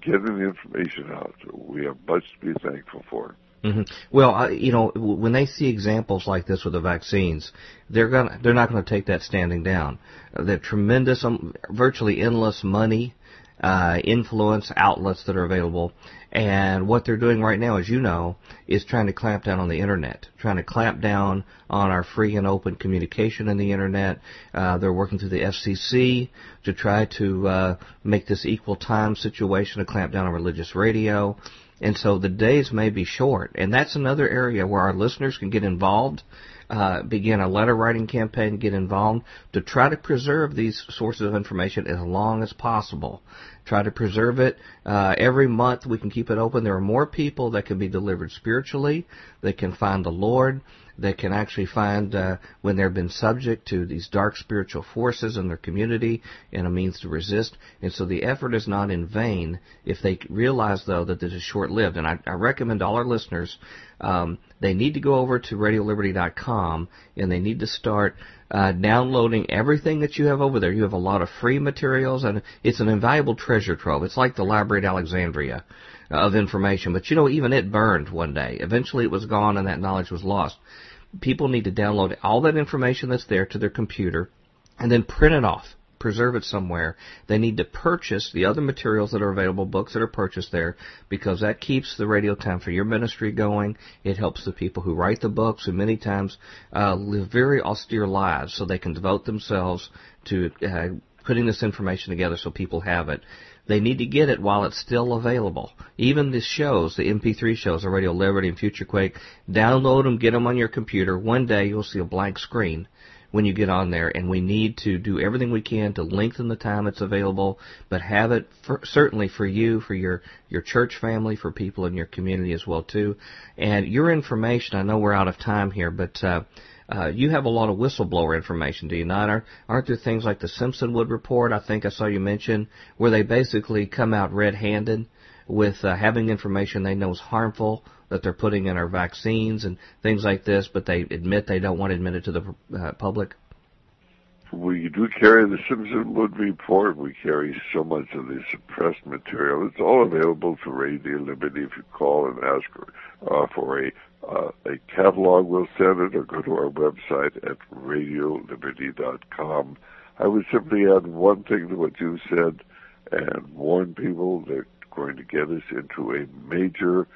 Speaker 3: getting the information out, we have much to be thankful for.
Speaker 1: Mm-hmm. Well, uh, you know, when they see examples like this with the vaccines, they're gonna they're not going to take that standing down. Uh, the tremendous, um, virtually endless money uh, influence outlets that are available. And what they're doing right now, as you know, is trying to clamp down on the internet, trying to clamp down on our free and open communication in the internet. Uh, they're working through the FCC to try to uh, make this equal time situation, to clamp down on religious radio. And so the days may be short. And that's another area where our listeners can get involved uh, begin a letter writing campaign, get involved to try to preserve these sources of information as long as possible. Try to preserve it. Uh, every month we can keep it open. There are more people that can be delivered spiritually, They can find the Lord, that can actually find uh, when they've been subject to these dark spiritual forces in their community and a means to resist. And so the effort is not in vain if they realize, though, that this is short lived. And I, I recommend all our listeners um, they need to go over to RadioLiberty.com and they need to start uh, downloading everything that you have over there. You have a lot of free materials, and it's an invaluable treasure trove. It's like the Library at Alexandria of information. But you know, even it burned one day. Eventually, it was gone, and that knowledge was lost. People need to download all that information that's there to their computer, and then print it off preserve it somewhere. They need to purchase the other materials that are available, books that are purchased there, because that keeps the radio time for your ministry going. It helps the people who write the books, who many times uh, live very austere lives, so they can devote themselves to uh, putting this information together so people have it. They need to get it while it's still available. Even the shows, the MP3 shows, the Radio Liberty and Future Quake, download them, get them on your computer. One day you'll see a blank screen when you get on there, and we need to do everything we can to lengthen the time it's available, but have it for, certainly for you, for your your church family, for people in your community as well too. And your information, I know we're out of time here, but. Uh, uh, you have a lot of whistleblower information, do you not? Aren't, aren't there things like the Simpsonwood report? I think I saw you mention where they basically come out red-handed with uh, having information they know is harmful that they're putting in our vaccines and things like this, but they admit they don't want to admit it to the uh, public?
Speaker 3: We do carry the Simpsonwood report. We carry so much of the suppressed material. It's all available to Radio Liberty. If you call and ask uh, for a uh, a catalog, we'll send it, or go to our website at radioliberty.com. I would simply add one thing to what you said and warn people that going to get us into a major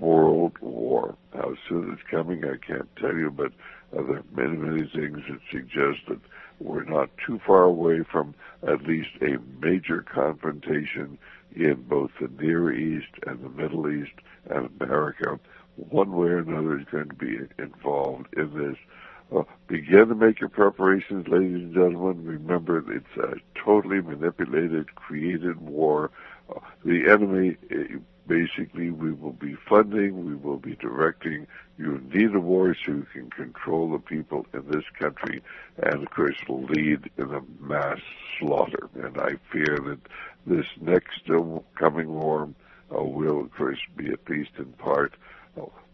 Speaker 3: world war. How soon it's coming, I can't tell you, but uh, there are many, many things that suggest that we're not too far away from at least a major confrontation in both the Near East and the Middle East and America. One way or another is going to be involved in this. Uh, begin to make your preparations, ladies and gentlemen. Remember, it's a totally manipulated, created war. Uh, the enemy uh, basically we will be funding, we will be directing. You need a war so you can control the people in this country, and of course lead in a mass slaughter. And I fear that this next uh, coming war uh, will, of course, be at least in part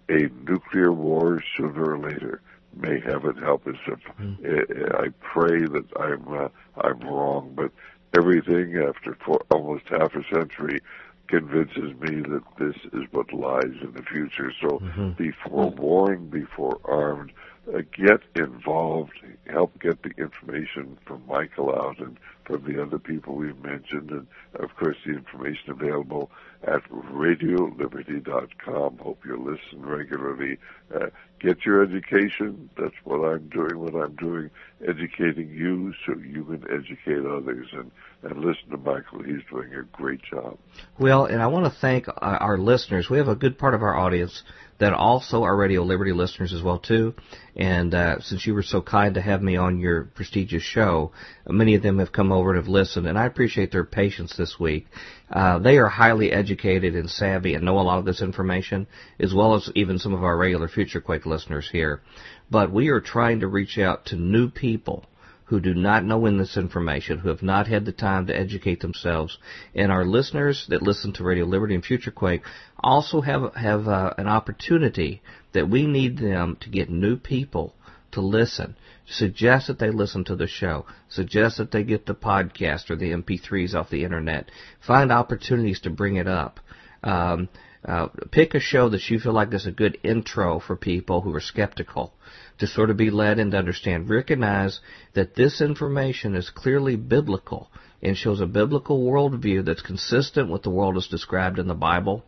Speaker 3: a nuclear war sooner or later. May heaven help us. If, mm. I pray that I'm uh, I'm wrong, but everything after for almost half a century convinces me that this is what lies in the future. So mm-hmm. be forewarned, be forearmed, uh, get involved, help get the information from Michael out and from the other people we've mentioned, and of course the information available at radioliberty.com. Hope you listen regularly. Uh, get your education. That's what I'm doing. What I'm doing, educating you so you can educate others. And and listen to Michael. He's doing a great job.
Speaker 1: Well, and I want to thank our listeners. We have a good part of our audience that also are Radio Liberty listeners as well too. And uh, since you were so kind to have me on your prestigious show, many of them have come over and have listened, and I appreciate their patience this week. Uh, they are highly educated and savvy and know a lot of this information, as well as even some of our regular Future Quake listeners here. But we are trying to reach out to new people who do not know in this information, who have not had the time to educate themselves, and our listeners that listen to Radio Liberty and Future Quake also have have uh, an opportunity that we need them to get new people to listen. Suggest that they listen to the show. Suggest that they get the podcast or the MP3s off the internet. Find opportunities to bring it up. Um, uh, pick a show that you feel like is a good intro for people who are skeptical to sort of be led and to understand. Recognize that this information is clearly biblical and shows a biblical worldview that's consistent with the world as described in the Bible.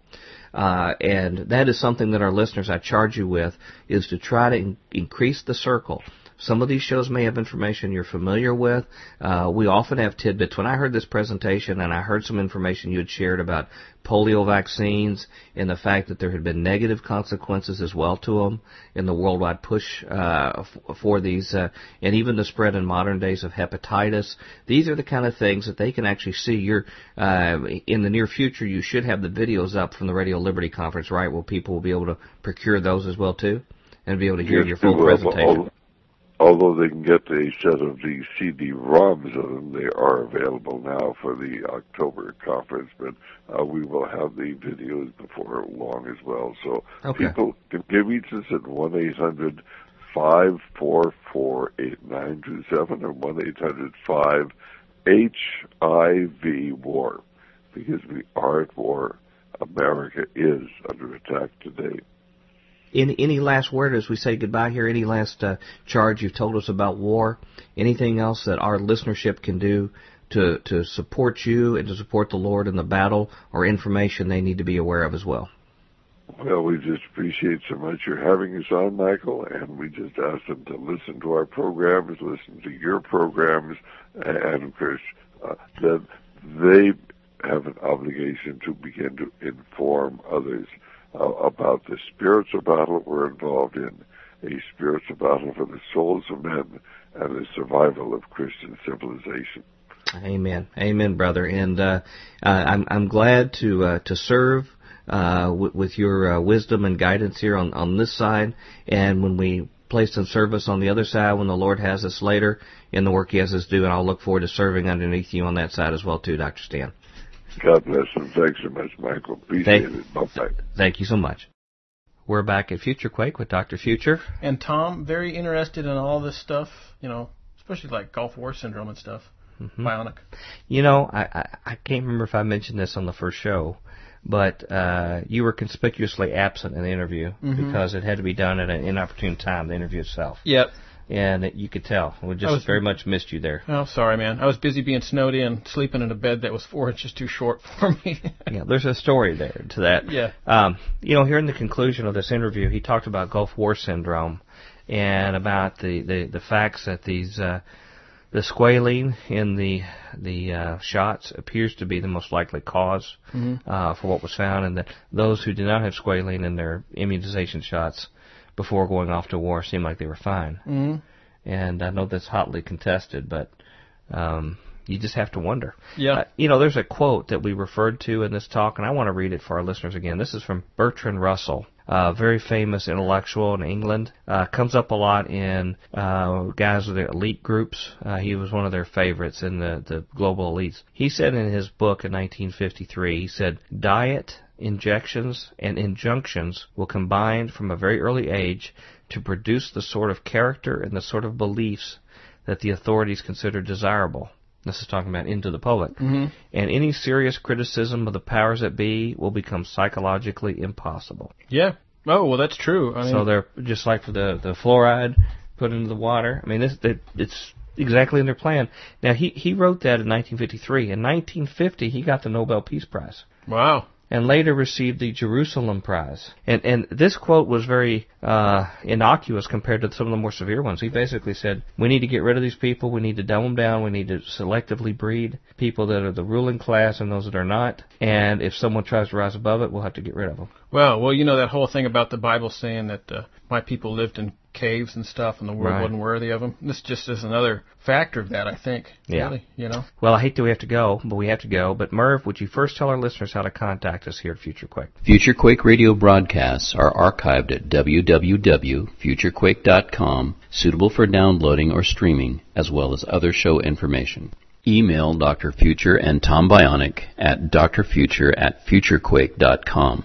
Speaker 1: Uh, and that is something that our listeners, I charge you with, is to try to in- increase the circle some of these shows may have information you're familiar with. Uh, we often have tidbits. When I heard this presentation and I heard some information you had shared about polio vaccines and the fact that there had been negative consequences as well to them in the worldwide push uh, f- for these, uh, and even the spread in modern days of hepatitis. These are the kind of things that they can actually see. You're uh, in the near future. You should have the videos up from the Radio Liberty conference, right? Where people will be able to procure those as well too, and be able to hear
Speaker 3: Yes,
Speaker 1: your full presentation.
Speaker 3: Although they can get a set of the CD-ROMs of them, they are available now for the October conference. But uh, we will have the videos before long as well. So
Speaker 1: Okay.
Speaker 3: people can give each us at one eight hundred five four four eight nine two seven or one eight hundred five HIV war because we are at war. America is under attack today.
Speaker 1: Any any last word as we say goodbye here? Any last uh, charge you've told us about war? Anything else that our listenership can do to to support you and to support the Lord in the battle, or information they need to be aware of as well?
Speaker 3: Well, we just appreciate so much your having us on, Michael, and we just ask them to listen to our programs, listen to your programs, and of course, uh, that they have an obligation to begin to inform others about the spiritual battle we're involved in, a spiritual battle for the souls of men and the survival of Christian civilization.
Speaker 1: Amen, amen, brother. And uh, uh, I'm I'm glad to uh, to serve uh, with your uh, wisdom and guidance here on on this side, and when we placed in service on the other side, when the Lord has us later in the work He has us do, and I'll look forward to serving underneath you on that side as well too, Doctor Stan.
Speaker 3: God bless them. Thanks so much, Michael. Appreciate
Speaker 1: Thank-
Speaker 3: it. Bye-bye.
Speaker 1: Thank you so much. We're back at Future Quake with Dr. Future.
Speaker 2: And Tom, very interested in all this stuff, you know, especially like Gulf War syndrome and stuff. Bionic.
Speaker 1: You know, I, I, I can't remember if I mentioned this on the first show, but uh, you were conspicuously absent in the interview because it had to be done at an inopportune time, the interview itself.
Speaker 2: Yep.
Speaker 1: And it, you could tell. We just
Speaker 2: was-
Speaker 1: very much missed you there.
Speaker 2: Oh, sorry, man. I was busy being snowed in, sleeping in a bed that was four inches too short [laughs] for me.
Speaker 1: Yeah, there's a story there to that.
Speaker 2: Yeah.
Speaker 1: Um, you know, here in the conclusion of this interview, he talked about Gulf War syndrome and about the, the, the facts that these uh, the squalene in the the uh, shots appears to be the most likely because uh, for what was found, and that those who did not have squalene in their immunization shots before going off to war seemed like they were fine.
Speaker 2: mm
Speaker 1: And I know that's hotly contested, but um, you just have to wonder.
Speaker 2: Yeah.
Speaker 1: Uh, you know, there's a quote that we referred to in this talk, and I want to read it for our listeners again. This is from Bertrand Russell, a very famous intellectual in England. Uh, comes up a lot in uh, guys with the elite groups. Uh, he was one of their favorites in the, the global elites. He said in his book in 1953, he said, diet, injections, and injunctions will combine from a very early age to produce the sort of character and the sort of beliefs that the authorities consider desirable. This is talking about into the public.
Speaker 2: Mhm.
Speaker 1: And any serious criticism of the powers that be will become psychologically impossible.
Speaker 2: Yeah. Oh, well, that's true. I mean,
Speaker 1: so they're just like for the the fluoride put into the water. I mean, this it, it's exactly in their plan. Now he he wrote that in 1953. In 1950, he got the Nobel Peace Prize
Speaker 2: wow.
Speaker 1: And later received the Jerusalem Prize. And and this quote was very uh, innocuous compared to some of the more severe ones. He basically said, "We need to get rid of these people. We need to dumb them down. We need to selectively breed people that are the ruling class and those that are not. And if someone tries to rise above it, we'll have to get rid of them."
Speaker 2: Well, well, you know that whole thing about the Bible saying that uh, my people lived in caves and stuff, and the world
Speaker 1: Right.
Speaker 2: wasn't worthy of them. This just is another factor of that, I think.
Speaker 1: Yeah.
Speaker 2: Really, you know.
Speaker 1: Well, I hate that we have to go, but we have to go. But Merv, would you first tell our listeners how to contact us here at Future Quake?
Speaker 4: Future Quake radio broadcasts are archived at www.futurequake.com, suitable for downloading or streaming, as well as other show information. Email Dr. Future and Tom Bionic at drfuture at futurequake.com.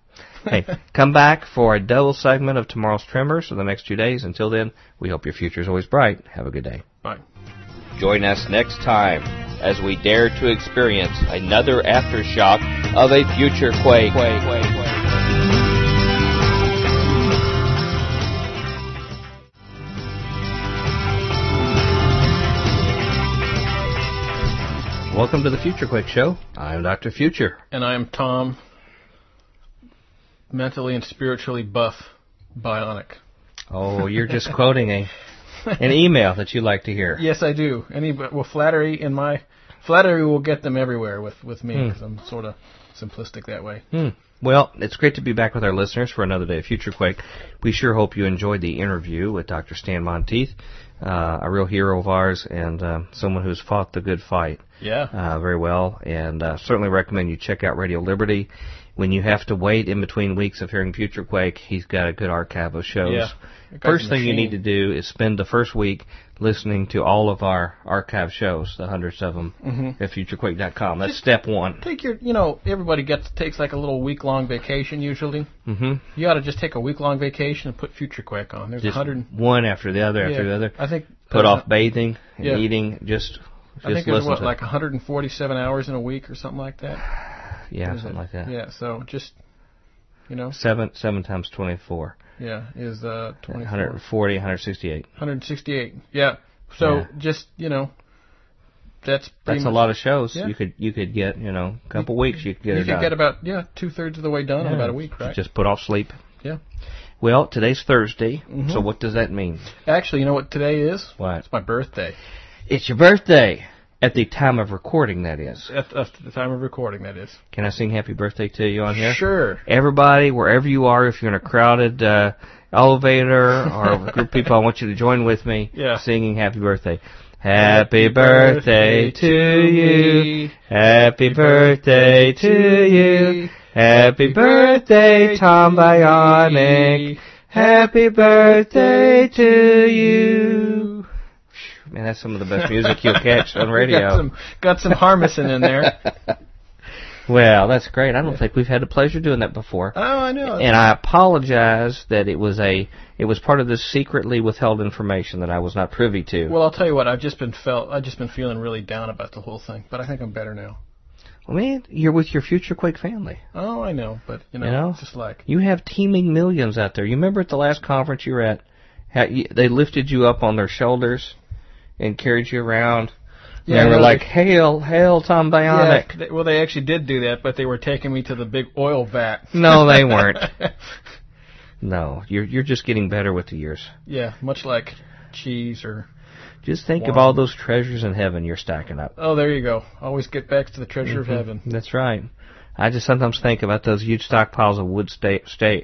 Speaker 1: Hey, come back for a double segment of tomorrow's Tremors for the next two days. Until then, we hope your future is always bright. Have a good day.
Speaker 2: Bye.
Speaker 1: Join us next time as we dare to experience another aftershock of a future quake. Welcome to the Future Quake Show. I'm Dr. Future.
Speaker 2: And I am Tom, mentally and spiritually buff, bionic.
Speaker 1: Oh, you're just [laughs] quoting a an email that you like to hear.
Speaker 2: Yes, I do. Any well, flattery in my flattery will get them everywhere with with me. 'cause I'm sort of simplistic that way.
Speaker 1: Hmm. Well, it's great to be back with our listeners for another day of Future Quake. We sure hope you enjoyed the interview with Dr. Stan Monteith, uh, a real hero of ours and uh, someone who's fought the good fight
Speaker 2: Yeah.
Speaker 1: uh, very well. And uh, certainly recommend you check out Radio Liberty. When you have to wait in between weeks of hearing Future Quake, he's got a good archive of shows.
Speaker 2: Yeah.
Speaker 1: First
Speaker 2: a
Speaker 1: thing you need to do is spend the first week listening to all of our archive shows, the hundreds of them,
Speaker 2: Mhm.
Speaker 1: at futurequake.com. That's step one.
Speaker 2: Take your, you know, everybody gets takes like a little week long vacation usually.
Speaker 1: Mm-hmm.
Speaker 2: You ought to just take a week long vacation and put Future Quake on. There's a
Speaker 1: Just
Speaker 2: hundred.
Speaker 1: one after the other after
Speaker 2: yeah,
Speaker 1: the other.
Speaker 2: I think
Speaker 1: Put off bathing and
Speaker 2: yeah.
Speaker 1: eating. Just, just
Speaker 2: I think there's
Speaker 1: listen
Speaker 2: what like 147 hours in a week or something like that.
Speaker 1: Yeah, something
Speaker 2: it?
Speaker 1: like that.
Speaker 2: Yeah. So just, you know,
Speaker 1: Seven seven times twenty four.
Speaker 2: yeah, is uh 24.
Speaker 1: 140, 168.
Speaker 2: 168. Yeah. So
Speaker 1: Yeah.
Speaker 2: just you know, that's pretty
Speaker 1: That's a lot of shows.
Speaker 2: Yeah.
Speaker 1: You could you could get you know a couple weeks you could get
Speaker 2: You could
Speaker 1: done.
Speaker 2: get about yeah two thirds of the way done in about a week, right?
Speaker 1: Just put off sleep.
Speaker 2: Yeah.
Speaker 1: Well, today's Thursday,
Speaker 2: Mhm.
Speaker 1: so what does that mean?
Speaker 2: Actually, you know what today is?
Speaker 1: What?
Speaker 2: It's my birthday.
Speaker 1: It's your birthday. At the time of recording, that is.
Speaker 2: At, at the time of recording, that is.
Speaker 1: Can I sing happy birthday to you on here?
Speaker 2: Sure.
Speaker 1: Everybody, wherever you are, if you're in a crowded uh, elevator or a group of people, I want you to join with me [laughs]
Speaker 2: Yeah.
Speaker 1: singing happy birthday. Happy birthday to you. Happy birthday to you. Happy birthday, Tom Bionic. Happy birthday to you. Man, that's some of the best music you'll catch on [laughs]
Speaker 2: got
Speaker 1: radio.
Speaker 2: some got some harmison in there. [laughs]
Speaker 1: Well, that's great. I don't think we've had the pleasure doing that before.
Speaker 2: Oh, I know.
Speaker 1: And I apologize that it was a it was part of this secretly withheld information that I was not privy to.
Speaker 2: well, I'll tell you what. I've just been felt. I've just been feeling really down about the whole thing, but I think I'm better now.
Speaker 1: Well, man, you're with your future Quake family.
Speaker 2: Oh, I know, but you know,
Speaker 1: You know?
Speaker 2: it's just like
Speaker 1: You have teeming millions out there. You remember at the last conference you were at, how you, they lifted you up on their shoulders and carried you around.
Speaker 2: Yeah,
Speaker 1: and they were
Speaker 2: no,
Speaker 1: like, "Hail, hail, Tom Bionic!"
Speaker 2: Yeah, they, well, they actually did do that, but they were taking me to the big oil vat.
Speaker 1: No, they [laughs] weren't. No, you're you're just getting better with the years.
Speaker 2: yeah, much like cheese or
Speaker 1: Just think of all those treasures in heaven you're stacking up.
Speaker 2: oh, there you go. Always get back to the treasure
Speaker 1: Mm-hmm.
Speaker 2: of heaven.
Speaker 1: That's right. I just sometimes think about those huge stockpiles of wood sta sta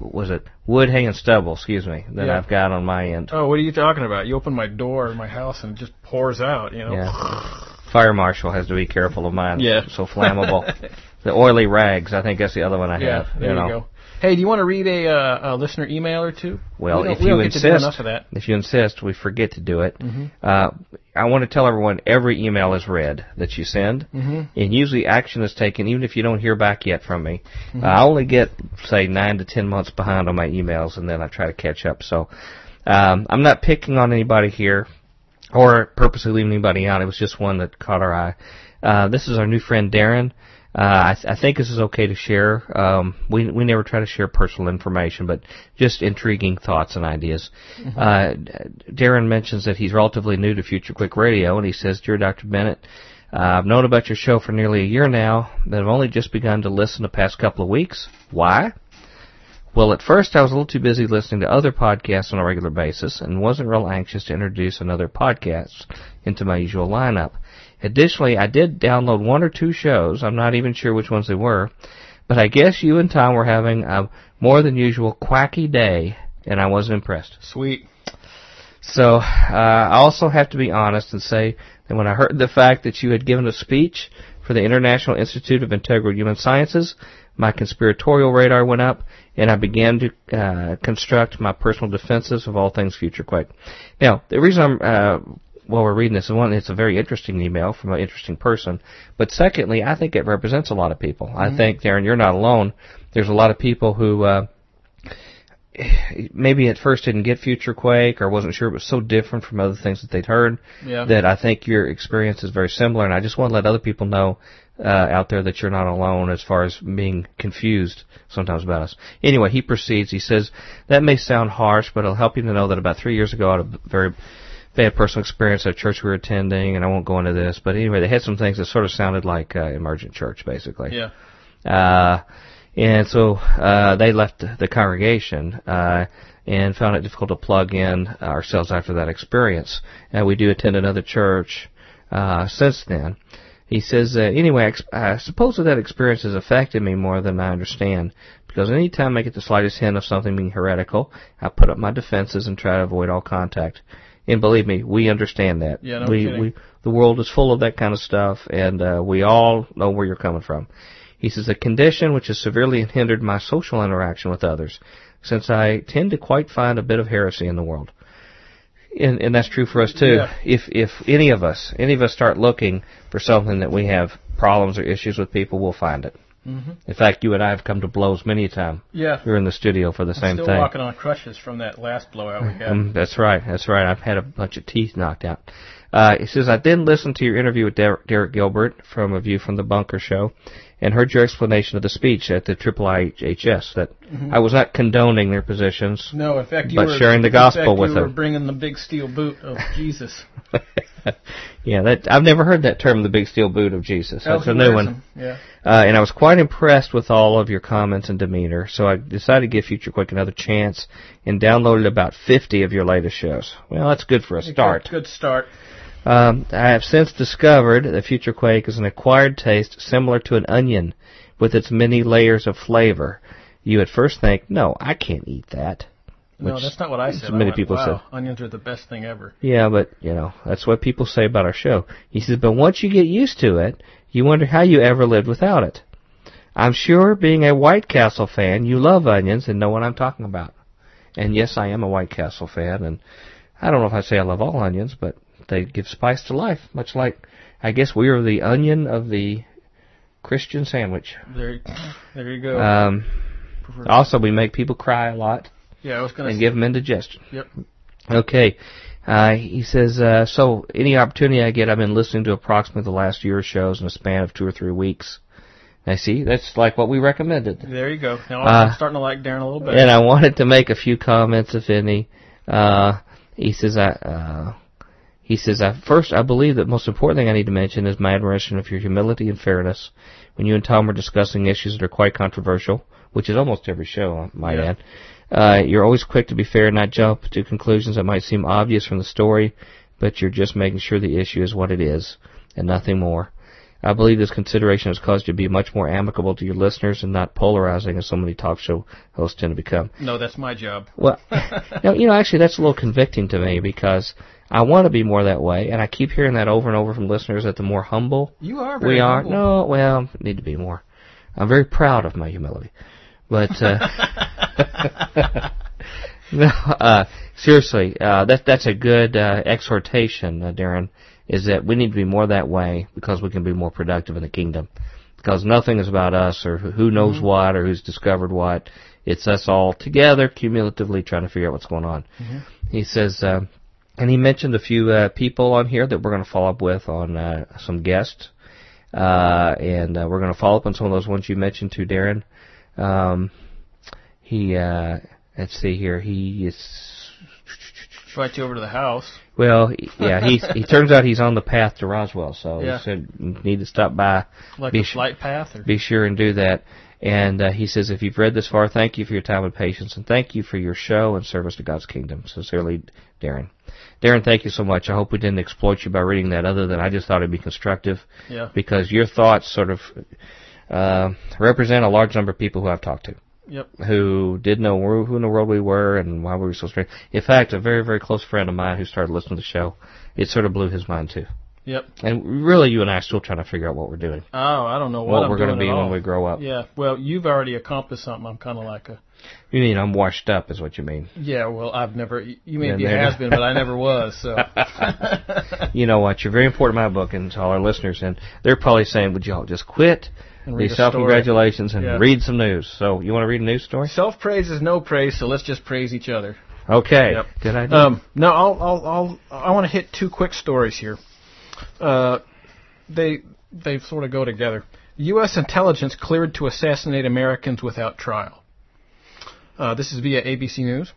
Speaker 1: was it wood, hay, and stubble? Excuse me, that
Speaker 2: Yeah.
Speaker 1: I've got on my end.
Speaker 2: Oh, what are you talking about? You open my door in my house and it just pours out. You know.
Speaker 1: Yeah. Fire marshal has to be careful of mine.
Speaker 2: Yeah.
Speaker 1: So flammable. [laughs] the oily rags. I think that's the other one I
Speaker 2: Yeah,
Speaker 1: have.
Speaker 2: there you,
Speaker 1: know.
Speaker 2: go. Hey, do you want to read a, uh, a listener email or two?
Speaker 1: Well,
Speaker 2: we
Speaker 1: if
Speaker 2: we
Speaker 1: you
Speaker 2: don't get to do
Speaker 1: insist,
Speaker 2: enough of that.
Speaker 1: if you insist, we forget to do it.
Speaker 2: Mhm.
Speaker 1: Uh, I want to tell everyone every email is read that you send,
Speaker 2: Mhm.
Speaker 1: and usually action is taken, even if you don't hear back yet from me.
Speaker 2: Mm-hmm.
Speaker 1: Uh, I only get say nine to ten months behind on my emails, and then I try to catch up. So um, I'm not picking on anybody here, or purposely leaving anybody out. It was just one that caught our eye. Uh, this is our new friend Darren. Uh, I, th- I think this is okay to share. Um, we we never try to share personal information, but just intriguing thoughts and ideas. Uh, Darren mentions that he's relatively new to Future Quake Radio, and he says, "Dear Dr. Bennett, uh, I've known about your show for nearly a year now, but I've only just begun to listen the past couple of weeks. Why? Well, at first I was a little too busy listening to other podcasts on a regular basis and wasn't real anxious to introduce another podcast into my usual lineup. Additionally, I did download one or two shows. I'm not even sure which ones they were, but I guess you and Tom were having a more than usual quacky day, and I wasn't impressed.
Speaker 2: Sweet.
Speaker 1: So uh, I also have to be honest and say that when I heard the fact that you had given a speech for the International Institute of Integral Human Sciences, my conspiratorial radar went up, and I began to uh, construct my personal defenses of all things future quake. Now, the reason I'm uh, while we're reading this, one, it's a very interesting email from an interesting person. But secondly, I think it represents a lot of people. Mm-hmm. I think, Darren, you're not alone. There's a lot of people who uh, maybe at first didn't get Future Quake or wasn't sure it was so different from other things that they'd heard
Speaker 2: yeah.
Speaker 1: that I think your experience is very similar. And I just want to let other people know uh, out there that you're not alone as far as being confused sometimes about us. Anyway, he proceeds. He says, that may sound harsh, but it'll help you to know that about three years ago I had a very bad personal experience at a church we were attending, and I won't go into this, but anyway, they had some things that sort of sounded like uh, emergent church, basically.
Speaker 2: Yeah.
Speaker 1: Uh, and so uh, they left the congregation uh, and found it difficult to plug in ourselves after that experience. And we do attend another church uh, since then. He says, uh, anyway, I suppose that, that experience has affected me more than I understand, because any time I get the slightest hint of something being heretical, I put up my defenses and try to avoid all contact. And believe me, we understand that.
Speaker 2: Yeah, no
Speaker 1: we,
Speaker 2: kidding.
Speaker 1: we, the world is full of that kind of stuff, and uh, we all know where you're coming from. He says, a condition which has severely hindered my social interaction with others, since I tend to quite find a bit of heresy in the world and, and that's true for us too.
Speaker 2: Yeah.
Speaker 1: If if any of us any of us start looking for something that we have problems or issues with people, we'll find it.
Speaker 2: Mm-hmm.
Speaker 1: In fact, you and I have come to blows many a time.
Speaker 2: Yeah.
Speaker 1: We're in the studio for the
Speaker 2: I'm
Speaker 1: same
Speaker 2: still
Speaker 1: thing.
Speaker 2: walking on crutches from that last blowout we had.
Speaker 1: Um, that's right. That's right. I've had a bunch of teeth knocked out. Uh, he says, I then listened to your interview with Der- Derek Gilbert from A View from the Bunker show and heard your explanation of the speech at the Triple IHS that
Speaker 2: Mm-hmm.
Speaker 1: I was not condoning their positions.
Speaker 2: no, in fact, you
Speaker 1: But
Speaker 2: were
Speaker 1: sharing the
Speaker 2: in
Speaker 1: gospel
Speaker 2: fact,
Speaker 1: with
Speaker 2: you were
Speaker 1: them.
Speaker 2: bringing the big steel boot of [laughs] Jesus. [laughs] [laughs]
Speaker 1: yeah, that I've never heard that term, the big steel boot of Jesus. That's a new one.
Speaker 2: Yeah.
Speaker 1: Uh, and I was quite impressed with all of your comments and demeanor, so I decided to give Future Quake another chance and downloaded about 50 of your latest shows. Well, that's good for a start.
Speaker 2: Good, good start.
Speaker 1: Um, I have since discovered that Future Quake is an acquired taste similar to an onion with its many layers of flavor. You at first think, no, I can't eat that.
Speaker 2: No, that's not what I said. I
Speaker 1: many
Speaker 2: went,
Speaker 1: people
Speaker 2: wow,
Speaker 1: said.
Speaker 2: onions are the best thing ever.
Speaker 1: Yeah, but, you know, that's what people say about our show. He says, but once you get used to it, you wonder how you ever lived without it. I'm sure, being a White Castle fan, you love onions and know what I'm talking about. And yes, I am a White Castle fan, and I don't know if I say I love all onions, but they give spice to life, much like, I guess we are the onion of the Christian sandwich.
Speaker 2: There, there you go.
Speaker 1: Um, also, we make people cry a lot
Speaker 2: yeah, I was going to
Speaker 1: and give them indigestion.
Speaker 2: Yep.
Speaker 1: Okay. Uh, he says, uh, so any opportunity I get, I've been listening to approximately the last year shows in a span of two or three weeks. I see, that's like what we recommended.
Speaker 2: There you go. Now
Speaker 1: Uh,
Speaker 2: I'm starting to like Darren a little bit.
Speaker 1: And I wanted to make a few comments, if any. Uh, he says, I, uh, he says, I, first, I believe that the most important thing I need to mention is my admiration of your humility and fairness. When you and Tom were discussing issues that are quite controversial, which is almost every show, I might
Speaker 2: Yeah.
Speaker 1: add, uh, you're always quick to be fair and not jump to conclusions that might seem obvious from the story, but you're just making sure the issue is what it is, and nothing more. I believe this consideration has caused you to be much more amicable to your listeners and not polarizing as so many talk show hosts tend to become.
Speaker 2: no, that's my job.
Speaker 1: Well, [laughs] you know, actually, that's a little convicting to me because I want to be more that way, and I keep hearing that over and over from listeners that the more humble
Speaker 2: You are
Speaker 1: we are,
Speaker 2: humble.
Speaker 1: no, well, need to be more. I'm very proud of my humility, but uh, [laughs] [laughs] no, uh, seriously, uh, that that's a good uh, exhortation, uh, Darren. Is that we need to be more that way because we can be more productive in the kingdom. Because nothing is about us or who knows
Speaker 2: Mm-hmm.
Speaker 1: what or who's discovered what. It's us all together, cumulatively trying to figure out what's going on.
Speaker 2: Mm-hmm.
Speaker 1: He says, uh, and he mentioned a few uh, people on here that we're going to follow up with on uh, some guests. Uh, and uh, we're going to follow up on some of those ones you mentioned too, Darren. Um, he, uh, let's see here, he is,
Speaker 2: Invite you over to the house.
Speaker 1: well, he- yeah, he's, [laughs] he turns out he's on the path to Roswell, so
Speaker 2: Yeah.
Speaker 1: he said need to stop by,
Speaker 2: Like
Speaker 1: Be
Speaker 2: a flight path, or
Speaker 1: be sure and do that. And uh, he says, if you've read this far, thank you for your time and patience, and thank you for your show and service to God's kingdom. Sincerely, Darren. Darren, thank you so much. I hope we didn't exploit you by reading that, other than I just thought it'd be constructive
Speaker 2: yeah,
Speaker 1: because your thoughts sort of uh, represent a large number of people who I've talked to
Speaker 2: yep.
Speaker 1: who didn't know who who in the world we were and why we were so strange. In fact, a very, very close friend of mine who started listening to the show, it sort of blew his mind too.
Speaker 2: Yep.
Speaker 1: And really, you and I are still trying to figure out what we're doing,
Speaker 2: Oh, I don't know what,
Speaker 1: what we're going to be when we grow up.
Speaker 2: Yeah. Well, you've already accomplished something. I'm kind of like a
Speaker 1: You mean I'm washed up, is what you mean?
Speaker 2: Yeah, well, I've never. You may
Speaker 1: Yeah,
Speaker 2: be a
Speaker 1: there-
Speaker 2: has been, but I never was. So [laughs]
Speaker 1: You know what? You're very important in my book and to all our listeners, and they're probably saying, "Would y'all just quit
Speaker 2: And read
Speaker 1: these self-congratulations and
Speaker 2: Yeah.
Speaker 1: read some news?" So, you want to read a news story?
Speaker 2: self praise is no praise. So let's just praise each other.
Speaker 1: Okay,
Speaker 2: Yep.
Speaker 1: good idea.
Speaker 2: Um, no, I'll, I'll, I'll, I want to hit two quick stories here. Uh, they, they sort of go together. U.S. intelligence cleared to assassinate Americans without trial. Uh, this is via ABC News.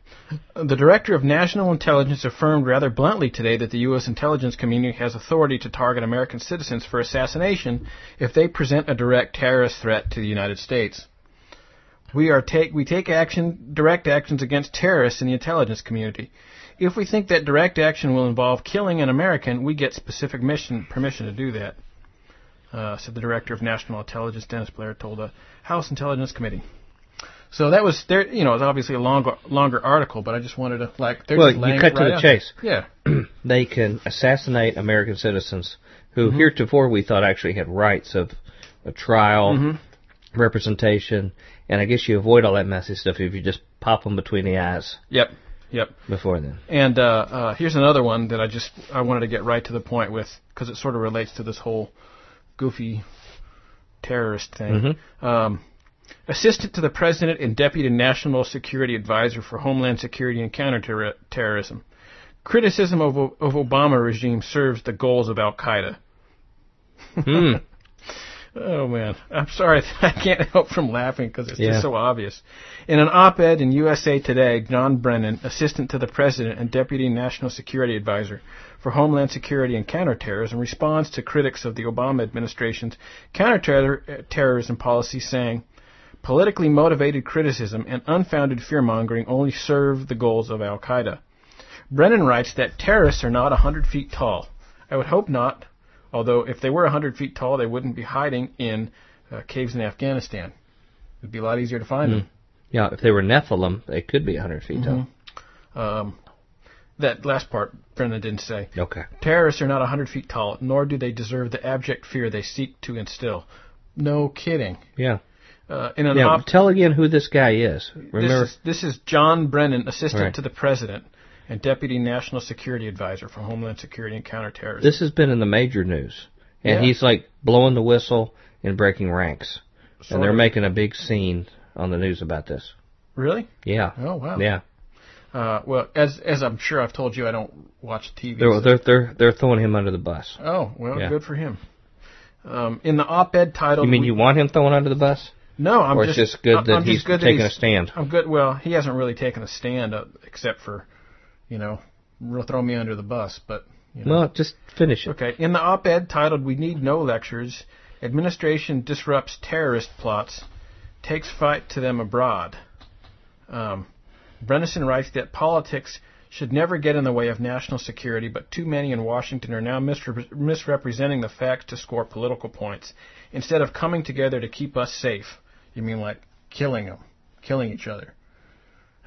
Speaker 2: The director of national intelligence affirmed rather bluntly today that the U.S. intelligence community has authority to target American citizens for assassination if they present a direct terrorist threat to the United States. We are take we take action direct actions against terrorists in the intelligence community. If we think that direct action will involve killing an American, we get specific mission permission to do that. Uh, said the director of national intelligence, Dennis Blair, told the House Intelligence Committee. So that was there. You know, it's obviously a longer longer article, but I just wanted to like.
Speaker 1: Well, you cut
Speaker 2: it
Speaker 1: to the chase.
Speaker 2: Yeah. [clears throat]
Speaker 1: they can assassinate American citizens who
Speaker 2: Mm-hmm.
Speaker 1: heretofore we thought actually had rights of a trial,
Speaker 2: Mhm.
Speaker 1: representation, and I guess you avoid all that messy stuff if you just pop them between the eyes
Speaker 2: Yep. Yep.
Speaker 1: before then.
Speaker 2: And uh, uh, here's another one that I just I wanted to get right to the point with because it sort of relates to this whole goofy terrorist thing.
Speaker 1: Mhm.
Speaker 2: Um, assistant to the president and deputy national security advisor for homeland security and counterterrorism. Criticism of, of Obama regime serves the goals of Al Qaeda.
Speaker 1: Hmm. [laughs]
Speaker 2: Oh man, I'm sorry, [laughs] I can't help from laughing because it's
Speaker 1: Yeah.
Speaker 2: just so obvious. In an op-ed in USA Today, John Brennan, assistant to the president and deputy national security advisor for Homeland Security and Counterterrorism, responds to critics of the Obama administration's counterterrorism policy, saying, "Politically motivated criticism and unfounded fear-mongering only serve the goals of Al Qaeda." Brennan writes that terrorists are not 100 feet tall. I would hope not, although if they were 100 feet tall, they wouldn't be hiding in uh, caves in Afghanistan. It'd be a lot easier to find them.
Speaker 1: Yeah, if they were Nephilim, they could be 100 feet tall.
Speaker 2: Um, that last part, Brennan didn't say.
Speaker 1: Okay.
Speaker 2: Terrorists are not 100 feet tall, nor do they deserve the abject fear they seek to instill. No kidding.
Speaker 1: Yeah.
Speaker 2: Uh, in an
Speaker 1: Now,
Speaker 2: op-
Speaker 1: tell again who this guy is.
Speaker 2: this, is, this is John Brennan, assistant
Speaker 1: Right.
Speaker 2: to the president and deputy national security advisor for Homeland Security and Counterterrorism.
Speaker 1: This has been in the major news. And
Speaker 2: Yeah.
Speaker 1: he's like blowing the whistle and breaking ranks.
Speaker 2: Sort
Speaker 1: and they're
Speaker 2: of.
Speaker 1: making a big scene on the news about this.
Speaker 2: really?
Speaker 1: Yeah.
Speaker 2: Oh wow.
Speaker 1: Yeah.
Speaker 2: Uh, well, as as I'm sure I've told you, I don't watch TV.
Speaker 1: They're,
Speaker 2: so-
Speaker 1: they're, they're, they're throwing him under the bus.
Speaker 2: Oh well,
Speaker 1: Yeah.
Speaker 2: good for him. Um, in the op-ed titled,
Speaker 1: You mean
Speaker 2: we-
Speaker 1: you want him thrown under the bus?
Speaker 2: No, I'm
Speaker 1: or
Speaker 2: just
Speaker 1: it's just good
Speaker 2: I'm-
Speaker 1: that
Speaker 2: I'm
Speaker 1: he's
Speaker 2: good that
Speaker 1: taking a stand?
Speaker 2: I'm good. Well, he hasn't really taken a stand uh, except for, you know, re- throw me under the bus. But you know.
Speaker 1: Well, just finish it.
Speaker 2: okay. In the op-ed titled "We Need No Lectures," administration disrupts terrorist plots, takes fight to them abroad. Um, Brennison writes that politics should never get in the way of national security, but too many in Washington are now misrep- misrepresenting the facts to score political points. Instead of coming together to keep us safe, you mean like killing them, killing each other.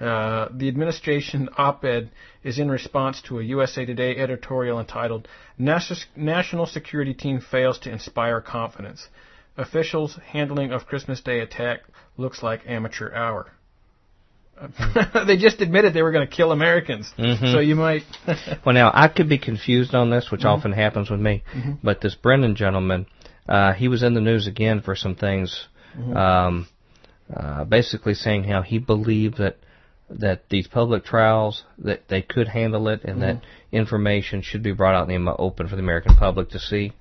Speaker 2: Uh, the administration op-ed is in response to a USA Today editorial entitled "Nas- "National Security Team Fails to Inspire Confidence." Officials' handling of Christmas Day attack looks like amateur hour. [laughs] they just admitted they were going to kill Americans,
Speaker 1: Mhm.
Speaker 2: so you might. [laughs] [laughs]
Speaker 1: Well, now I could be confused on this, which
Speaker 2: Mm-hmm.
Speaker 1: often happens with me. But this Brennan gentleman, uh, he was in the news again for some things,
Speaker 2: Mm-hmm.
Speaker 1: um, uh, basically saying how he believed that that these public trials that they could handle it and that
Speaker 2: Mm-hmm.
Speaker 1: information should be brought out in the open for the American public to see,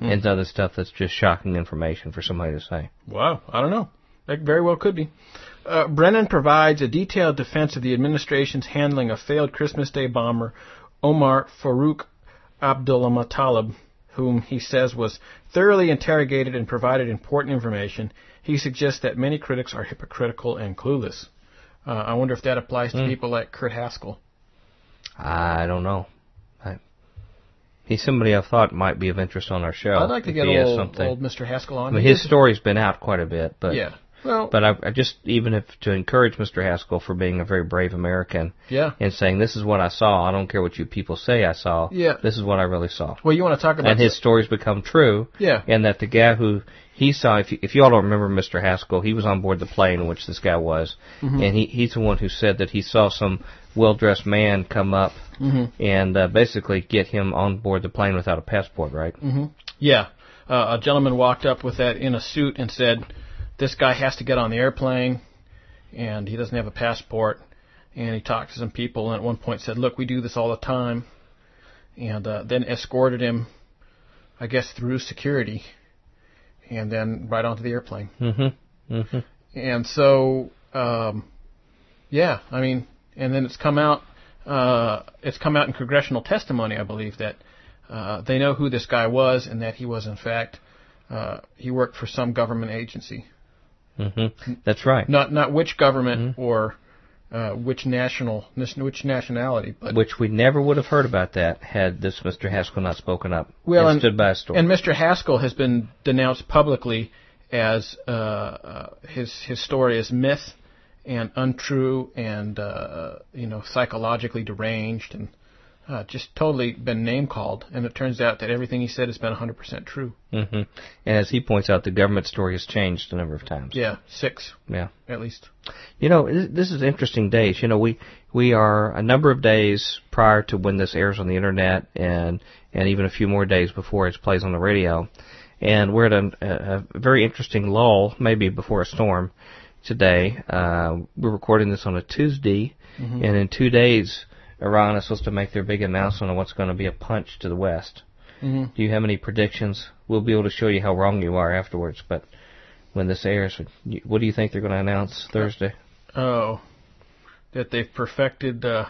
Speaker 2: Mm.
Speaker 1: and other stuff that's just shocking information for somebody to say.
Speaker 2: Wow, I don't know. That very well could be. Uh, Brennan provides a detailed defense of the administration's handling of failed Christmas Day bomber Omar Farouk Abdullah Talib, whom he says was thoroughly interrogated and provided important information. He suggests that many critics are hypocritical and clueless. Uh, I wonder if that applies to
Speaker 1: Hmm.
Speaker 2: people like Kurt Haskell.
Speaker 1: I don't know. I, he's somebody I thought might be of interest on our show.
Speaker 2: I'd like to get old, old Mr. Haskell on.
Speaker 1: I mean, his story's been out quite a bit, but
Speaker 2: Yeah. Well,
Speaker 1: But I, I just even if to encourage Mr. Haskell for being a very brave American
Speaker 2: yeah.
Speaker 1: and saying this is what I saw. I don't care what you people say I saw.
Speaker 2: Yeah.
Speaker 1: This is what I really saw.
Speaker 2: Well, you want to talk about
Speaker 1: And his stories become true.
Speaker 2: Yeah.
Speaker 1: And that the guy who he saw, if you, if you all don't remember Mr. Haskell, he was on board the plane in which this guy was,
Speaker 2: Mm-hmm.
Speaker 1: and he he's the one who said that he saw some well-dressed man come up
Speaker 2: Mm-hmm.
Speaker 1: and uh, basically get him on board the plane without a passport, right?
Speaker 2: Mm-hmm. Yeah. Uh, a gentleman walked up with that in a suit and said, "This guy has to get on the airplane, and he doesn't have a passport." And he talked to some people, and at one point said, "Look, we do this all the time," and uh, then escorted him, I guess, through security, and then right onto the airplane.
Speaker 1: Mm-hmm. Mm-hmm.
Speaker 2: And so, um, yeah, I mean, and then it's come out, uh, it's come out in congressional testimony, I believe, that uh, they know who this guy was and that he was, in fact, uh, he worked for some government agency.
Speaker 1: Mm-hmm. That's right.
Speaker 2: Not not which government
Speaker 1: Mm-hmm.
Speaker 2: or uh, which national which nationality, but
Speaker 1: Which we never would have heard about that had this Mr. Haskell not spoken up
Speaker 2: Well,
Speaker 1: and,
Speaker 2: and-
Speaker 1: stood by his story.
Speaker 2: And Mr. Haskell has been denounced publicly as uh, uh, his his story is myth and untrue and uh, you know psychologically deranged and uh, just totally been name called. And it turns out that everything he said has been 100% true.
Speaker 1: hmm And as he points out, the government story has changed a number of times.
Speaker 2: Yeah, six
Speaker 1: Yeah.
Speaker 2: at least.
Speaker 1: You know, this is interesting days. You know, we we are a number of days prior to when this airs on the internet, and and even a few more days before it plays on the radio, and we're at a, a, a very interesting lull, maybe before a storm. Today, uh, we're recording this on a Tuesday, and in two days, Iran is supposed to make their big announcement on what's going to be a punch to the West.
Speaker 2: hmm
Speaker 1: Do you have any predictions? We'll be able to show you how wrong you are afterwards, but when this airs, what do you think they're going to announce Thursday?
Speaker 2: Oh, that they've perfected uh,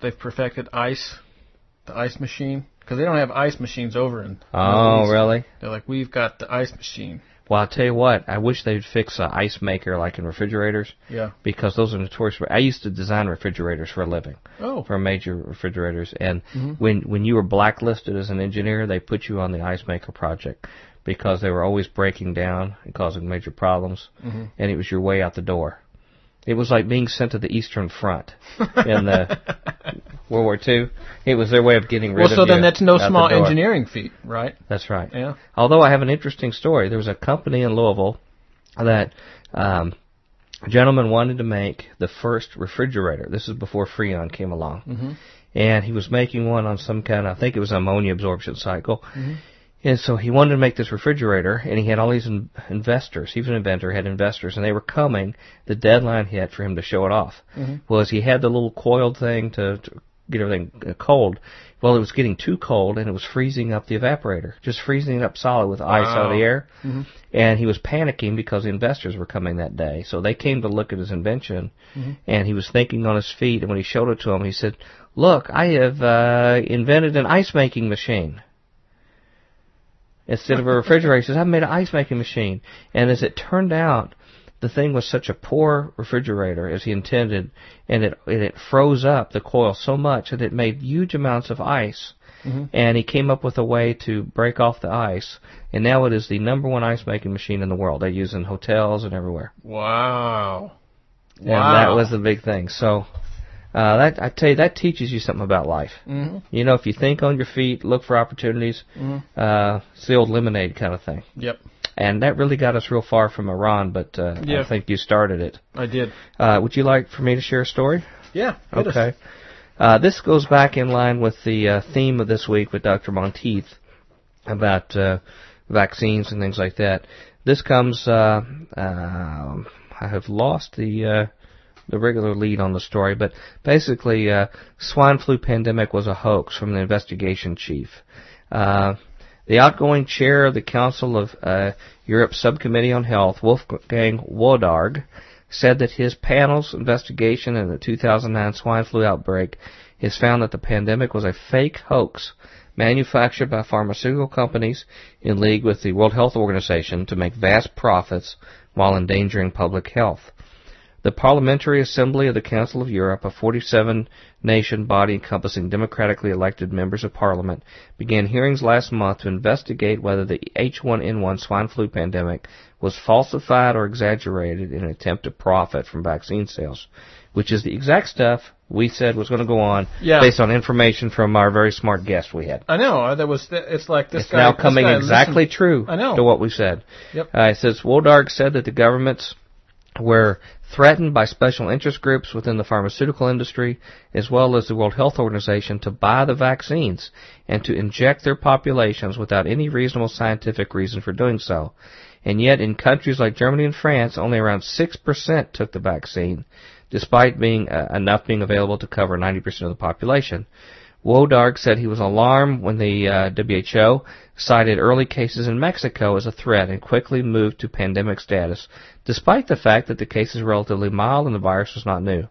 Speaker 2: they've perfected ice, the ice machine, because they don't have ice machines over in.
Speaker 1: Oh, really?
Speaker 2: They're like, we've got the ice machine.
Speaker 1: Well, I'll tell you what. I wish they'd fix an ice maker like in refrigerators
Speaker 2: Yeah.
Speaker 1: because those are notorious. For, I used to design refrigerators for a living
Speaker 2: Oh.
Speaker 1: for major refrigerators, and
Speaker 2: Mhm.
Speaker 1: when when you were blacklisted as an engineer, they put you on the ice maker project because they were always breaking down and causing major problems,
Speaker 2: Mhm.
Speaker 1: and it was your way out the door. It was like being sent to the Eastern Front in the [laughs] World War II. It was their way of getting rid
Speaker 2: well,
Speaker 1: of
Speaker 2: Well,
Speaker 1: so
Speaker 2: then that's no
Speaker 1: the
Speaker 2: small engineering feat, right?
Speaker 1: That's right.
Speaker 2: Yeah.
Speaker 1: Although I have an interesting story. There was a company in Louisville that um, a gentleman wanted to make the first refrigerator. This is before Freon came along.
Speaker 2: Mm-hmm.
Speaker 1: And he was making one on some kind of, I think it was ammonia absorption cycle.
Speaker 2: Mhm.
Speaker 1: And so he wanted to make this refrigerator, and he had all these in- investors. He was an inventor, had investors, and they were coming. The deadline hit for him to show it off.
Speaker 2: Mhm.
Speaker 1: Well, as he had the little coiled thing to, to get everything uh, cold, well, it was getting too cold, and it was freezing up the evaporator, just freezing it up solid with ice out of the
Speaker 2: Wow.
Speaker 1: air.
Speaker 2: Mhm.
Speaker 1: And he was panicking because the investors were coming that day. So they came to look at his invention,
Speaker 2: Mhm.
Speaker 1: and he was thinking on his feet. And when he showed it to them, he said, "Look, I have uh, invented an ice making machine." Instead of a refrigerator, he says, "I've made an ice making machine." And as it turned out, the thing was such a poor refrigerator as he intended, and it and it froze up the coil so much that it made huge amounts of ice.
Speaker 2: Mhm.
Speaker 1: And he came up with a way to break off the ice, and now it is the number one ice making machine in the world. They use it in hotels and everywhere.
Speaker 2: Wow. Wow!
Speaker 1: And that was the big thing. So uh, that I tell you, that teaches you something about life.
Speaker 2: hmm
Speaker 1: You know, if you think on your feet, look for opportunities.
Speaker 2: hmm
Speaker 1: Uh, it's the old lemonade kind of thing.
Speaker 2: Yep,
Speaker 1: And that really got us real far from Iran, but uh,
Speaker 2: Yeah.
Speaker 1: I think you started it.
Speaker 2: I did.
Speaker 1: Uh, would you like for me to share a story?
Speaker 2: Yeah.
Speaker 1: Okay. Uh, this goes back in line with the uh, theme of this week with Dr. Monteith about uh, vaccines and things like that. This comes. Uh, uh, I have lost the uh, the regular lead on the story, but basically, uh, swine flu pandemic was a hoax from the investigation chief. Uh, the outgoing chair of the Council of uh, Europe Subcommittee on Health, Wolfgang Wodarg, said that his panel's investigation into the 2009 swine flu outbreak has found that the pandemic was a fake hoax manufactured by pharmaceutical companies in league with the World Health Organization to make vast profits while endangering public health. The Parliamentary Assembly of the Council of Europe, a 47 nation body encompassing democratically elected members of parliament, began hearings last month to investigate whether the H1N1 swine flu pandemic was falsified or exaggerated in an attempt to profit from vaccine sales, which is the exact stuff we said was going to go on
Speaker 2: Yeah.
Speaker 1: based on information from our very smart guest we had.
Speaker 2: I know. uh, That was. It's like this
Speaker 1: It's
Speaker 2: guy.
Speaker 1: now coming exactly
Speaker 2: listened-
Speaker 1: true
Speaker 2: I know.
Speaker 1: to what we said.
Speaker 2: Yep.
Speaker 1: Uh, it says Wodarg said that the governments were threatened by special interest groups within the pharmaceutical industry as well as the World Health Organization to buy the vaccines and to inject their populations without any reasonable scientific reason for doing so. And yet in countries like Germany and France, only around 6% took the vaccine, despite being uh, enough being available to cover 90% of the population. Wodarg said he was alarmed when the uh, WHO cited early cases in Mexico as a threat and quickly moved to pandemic status, despite the fact that the cases were relatively mild and the virus was not new.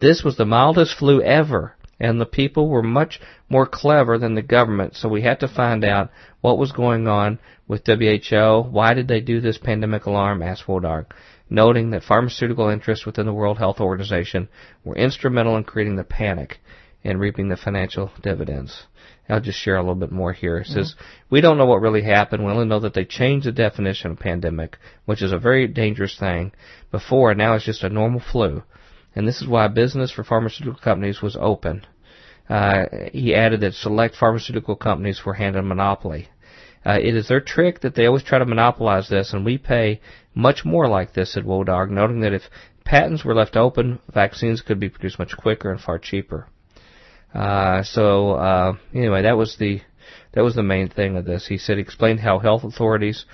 Speaker 1: This was the mildest flu ever, and the people were much more clever than the government, so we had to find out what was going on with WHO. Why did they do this pandemic alarm? asked Wodarg, noting that pharmaceutical interests within the World Health Organization were instrumental in creating the panic and reaping the financial dividends. I'll just share a little bit more here. It says, we don't know what really happened. We only know that they changed the definition of pandemic, which is a very dangerous thing before, and now it's just a normal flu. And this is why business for pharmaceutical companies was open. Uh, he added that select pharmaceutical companies were handed a monopoly. Uh, it is their trick that they always try to monopolize this, and we pay much more like this, said Wodarg, noting that if patents were left open, vaccines could be produced much quicker and far cheaper. Uh, so uh, anyway, that was the that was the main thing of this. He said he explained how health authorities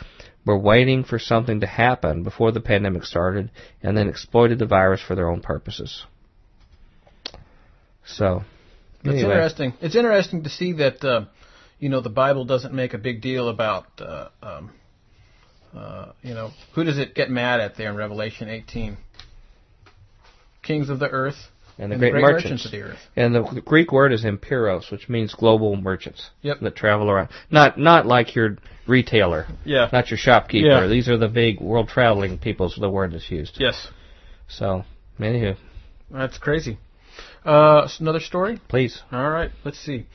Speaker 1: were waiting for something to happen before the pandemic started, and then exploited the virus for their own purposes. So,
Speaker 2: It's interesting. It's interesting to see that uh, you know the Bible doesn't make a big deal about uh, um, uh, you know who does it get mad at there in Revelation 18? Kings of the earth
Speaker 1: and the
Speaker 2: and
Speaker 1: great,
Speaker 2: the great
Speaker 1: merchants.
Speaker 2: merchants of the earth.
Speaker 1: And the Greek word is imperos, which means global merchants
Speaker 2: Yep.
Speaker 1: that travel around. Not not like your retailer,
Speaker 2: Yeah.
Speaker 1: not your shopkeeper.
Speaker 2: Yeah.
Speaker 1: These are the big world traveling people. So the word is used.
Speaker 2: Yes.
Speaker 1: So, anywho,
Speaker 2: That's crazy. Uh, another story.
Speaker 1: please.
Speaker 2: All right. Let's see.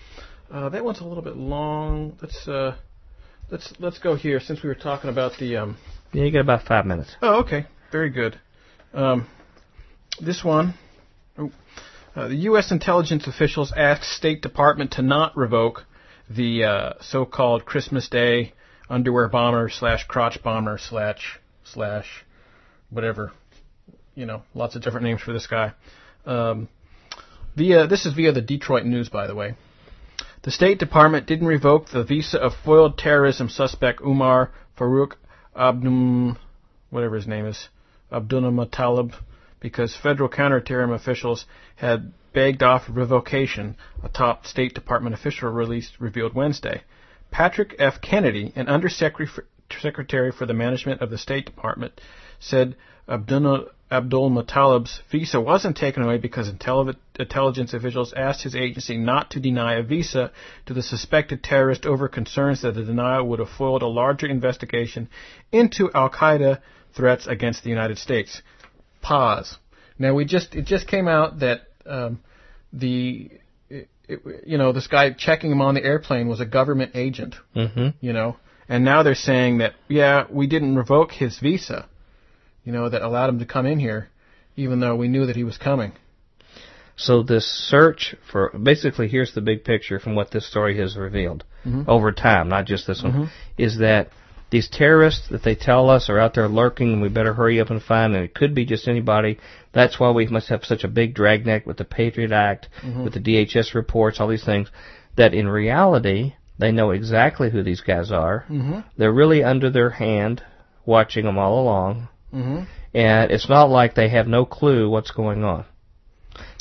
Speaker 2: Uh, that one's a little bit long. Let's uh, let's let's go here since we were talking about the um,
Speaker 1: Yeah, you got about five minutes.
Speaker 2: Oh, okay. Very good. Um, this one. Uh, the U.S. intelligence officials asked State Department to not revoke the uh, so-called Christmas Day underwear bomber slash crotch bomber slash slash whatever. You know, lots of different names for this guy. Um, via this is via the Detroit News, by the way. The State Department didn't revoke the visa of foiled terrorism suspect Umar Farouk Abdum, whatever his name is, Abdullah Talib, because federal counterterrorism officials had begged off revocation, a top State Department official released revealed Wednesday. Patrick F. Kennedy, an undersecretary for the management of the State Department, said Abdullah Abdul Muttalib's visa wasn't taken away because intelligence officials asked his agency not to deny a visa to the suspected terrorist over concerns that the denial would have foiled a larger investigation into Al Qaeda threats against the United States. Pause. Now we just it just came out that um, the it, it, you know this guy checking him on the airplane was a government agent
Speaker 1: Mm-hmm.
Speaker 2: you know. And now they're saying that, yeah, we didn't revoke his visa, you know, that allowed him to come in here, even though we knew that he was coming.
Speaker 1: So this search for basically here's the big picture from what this story has revealed
Speaker 2: Mhm.
Speaker 1: over time, not just this one,
Speaker 2: Mhm.
Speaker 1: is that these terrorists that they tell us are out there lurking and we better hurry up and find and it could be just anybody. That's why we must have such a big dragnet with the Patriot Act,
Speaker 2: Mhm.
Speaker 1: with the DHS reports, all these things, that in reality they know exactly who these guys are.
Speaker 2: Mm-hmm.
Speaker 1: They're really under their hand, watching them all along
Speaker 2: Mm-hmm.
Speaker 1: and it's not like they have no clue what's going on.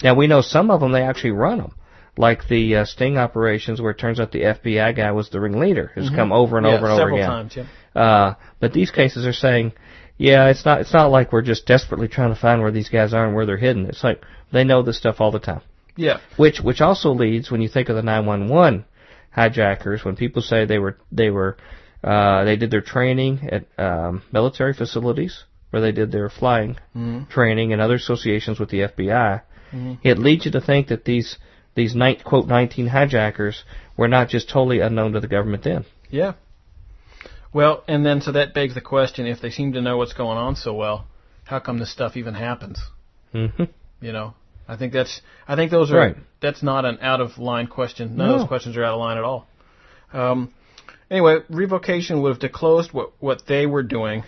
Speaker 1: Now we know some of them they actually run them, like the uh, sting operations where it turns out the FBI guy was the ringleader, has
Speaker 2: Mhm.
Speaker 1: come over and
Speaker 2: yeah,
Speaker 1: over and over
Speaker 2: several
Speaker 1: again.
Speaker 2: times, yeah.
Speaker 1: Uh, but these cases are saying, yeah, it's not it's not like we're just desperately trying to find where these guys are and where they're hidden. It's like they know this stuff all the time.
Speaker 2: Yeah.
Speaker 1: Which which also leads when you think of the 911 hijackers when people say they were they were uh, they did their training at um, military facilities where they did their flying
Speaker 2: Mhm.
Speaker 1: training and other associations with the FBI,
Speaker 2: Mhm.
Speaker 1: it leads you to think that these these nine, quote 19 hijackers were not just totally unknown to the government then.
Speaker 2: Yeah. Well, and then so that begs the question: if they seem to know what's going on so well, how come this stuff even happens?
Speaker 1: hmm
Speaker 2: You know, I think that's I think those are
Speaker 1: Right.
Speaker 2: that's not an out of line question. None
Speaker 1: No.
Speaker 2: of those questions are out of line at all. Um, anyway, revocation would have disclosed what what they were doing.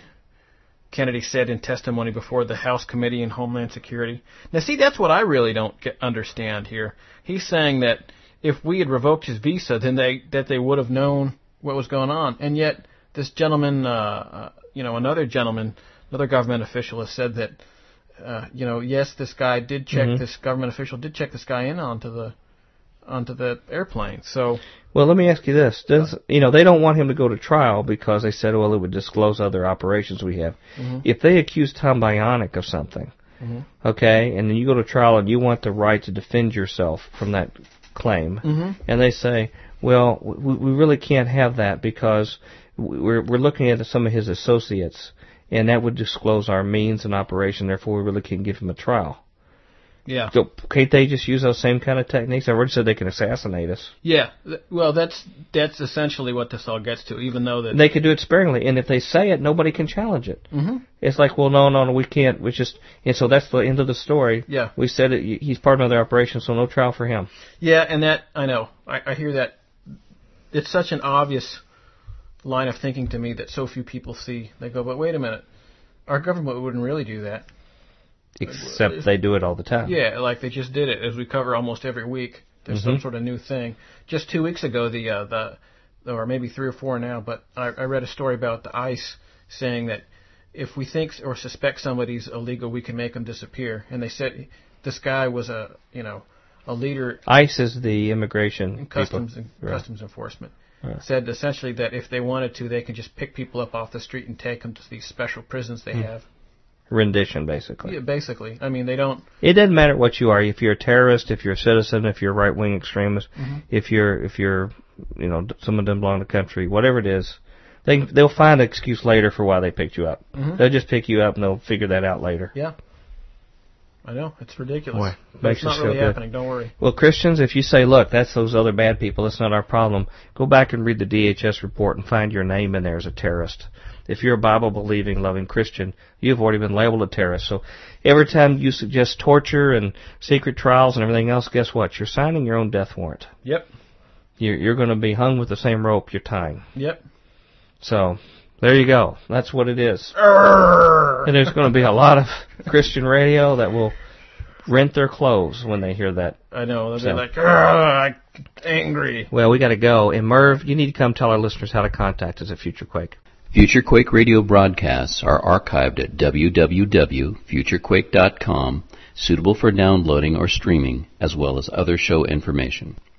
Speaker 2: Kennedy said in testimony before the House Committee on Homeland Security. Now, see, that's what I really don't get, understand here. He's saying that if we had revoked his visa, then they that they would have known what was going on, and yet this gentleman, uh, uh, you know, another gentleman, another government official has said that, uh, you know, yes, this guy did check
Speaker 1: Mhm.
Speaker 2: this government official did check this guy in onto the onto the airplane. So
Speaker 1: Well, let me ask you this: Does you know they don't want him to go to trial because they said, well, it would disclose other operations we have.
Speaker 2: Mhm.
Speaker 1: If they accuse Tom Bionic of something,
Speaker 2: Mhm.
Speaker 1: okay, and then you go to trial and you want the right to defend yourself from that claim,
Speaker 2: Mhm.
Speaker 1: and they say, well, we, we really can't have that because we're we're looking at some of his associates, and that would disclose our means and operation. Therefore, we really can't give him a trial.
Speaker 2: yeah,
Speaker 1: So can't they just use those same kind of techniques? I already said they can assassinate us.
Speaker 2: yeah. Well, that's that's essentially what this all gets to. Even though that
Speaker 1: They could do it sparingly, and if they say it, nobody can challenge it.
Speaker 2: Mhm.
Speaker 1: It's like, well, no, no, no, we can't. We just, and so that's the end of the story.
Speaker 2: Yeah.
Speaker 1: We said it. He's part of another operation, so no trial for him.
Speaker 2: Yeah, and that I know. I, I hear that. It's such an obvious line of thinking to me that so few people see. They go, but wait a minute, our government wouldn't really do that.
Speaker 1: Except they do it all the time.
Speaker 2: Yeah, like they just did it, as we cover almost every week. There's some
Speaker 1: Mhm.
Speaker 2: sort of new thing. Just two weeks ago, the uh, the or maybe three or four now, but I, I read a story about the ICE saying that if we think or suspect somebody's illegal, we can make them disappear. And they said this guy was a you know a leader
Speaker 1: ICE is the immigration
Speaker 2: customs
Speaker 1: people.
Speaker 2: and
Speaker 1: Right.
Speaker 2: customs enforcement Said essentially that if they wanted to, they can just pick people up off the street and take them to these special prisons they
Speaker 1: Hmm.
Speaker 2: have.
Speaker 1: rendition, basically.
Speaker 2: Yeah, basically. I mean, they don't.
Speaker 1: It doesn't matter what you are. If you're a terrorist, if you're a citizen, if you're a right wing extremist,
Speaker 2: Mhm.
Speaker 1: if you're if you're you know someone doesn't belong to the country, whatever it is, they they'll find an excuse later for why they picked you up.
Speaker 2: Mhm.
Speaker 1: They'll just pick you up and they'll figure that out later.
Speaker 2: Yeah. I know it's ridiculous.
Speaker 1: Boy,
Speaker 2: But
Speaker 1: makes
Speaker 2: it's not really happening. Don't worry.
Speaker 1: Well, Christians, if you say, look, that's those other bad people, that's not our problem, go back and read the DHS report and find your name in there as a terrorist. If you're a Bible believing, loving Christian, you've already been labeled a terrorist. So every time you suggest torture and secret trials and everything else, guess what? You're signing your own death warrant.
Speaker 2: Yep.
Speaker 1: You're, you're going to be hung with the same rope you're tying.
Speaker 2: Yep.
Speaker 1: So there you go. That's what it is. And there's going to be a lot of Christian radio that will rent their clothes when they hear that
Speaker 2: I know. They'll
Speaker 1: So-
Speaker 2: be like, "Ugh, angry.
Speaker 1: Well, we got to go. And Merv, you need to come tell our listeners how to contact us at Future Quake.
Speaker 4: Future Quake radio broadcasts are archived at www.futurequake.com, suitable for downloading or streaming, as well as other show information.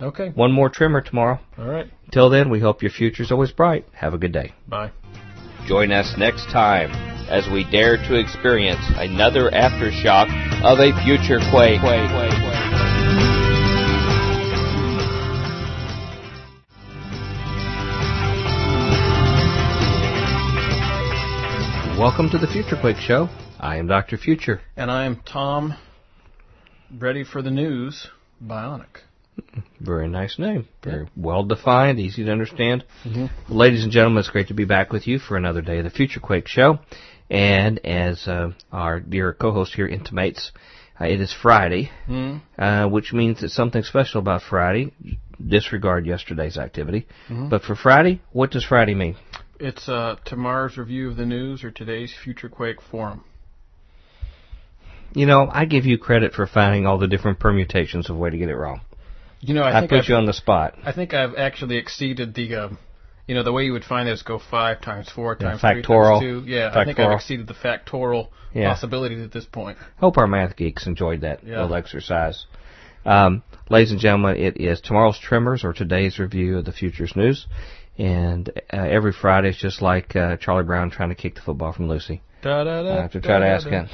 Speaker 2: Okay.
Speaker 1: One more trimmer tomorrow.
Speaker 2: All right.
Speaker 1: Till then, we hope your future's always bright. Have a good day.
Speaker 2: Bye.
Speaker 1: Join us next time as we dare to experience another aftershock of a future quake. Welcome to the Future Quake Show. I am Dr. Future.
Speaker 2: And I am Tom. Ready for the news. Bionic.
Speaker 1: Very nice name. Very well defined, easy to understand.
Speaker 2: Mhm.
Speaker 1: Ladies and gentlemen, it's great to be back with you for another day of the Future Quake Show. And as uh, our dear co-host here intimates, uh, it is Friday,
Speaker 2: Mm.
Speaker 1: uh, which means that something special about Friday. Disregard yesterday's activity.
Speaker 2: Mhm.
Speaker 1: But for Friday, what does Friday mean?
Speaker 2: It's uh, tomorrow's review of the news or today's Future Quake forum.
Speaker 1: You know, I give you credit for finding all the different permutations of way to get it wrong.
Speaker 2: You know, I,
Speaker 1: I,
Speaker 2: think
Speaker 1: put
Speaker 2: I've,
Speaker 1: you on the spot.
Speaker 2: I think I've actually exceeded the uh, you know, the way you would find it is go five times four
Speaker 1: Yeah,
Speaker 2: times three times two. Yeah, I think I've exceeded the factorial
Speaker 1: Yeah.
Speaker 2: possibilities at this point.
Speaker 1: Hope our math geeks enjoyed that
Speaker 2: Yeah.
Speaker 1: little exercise. Um, ladies and gentlemen, it is tomorrow's Tremors or today's review of the Futures News. And uh, every Friday it's just like uh, Charlie Brown trying to kick the football from Lucy.
Speaker 2: Da, da, da,
Speaker 1: I have to try to ask him.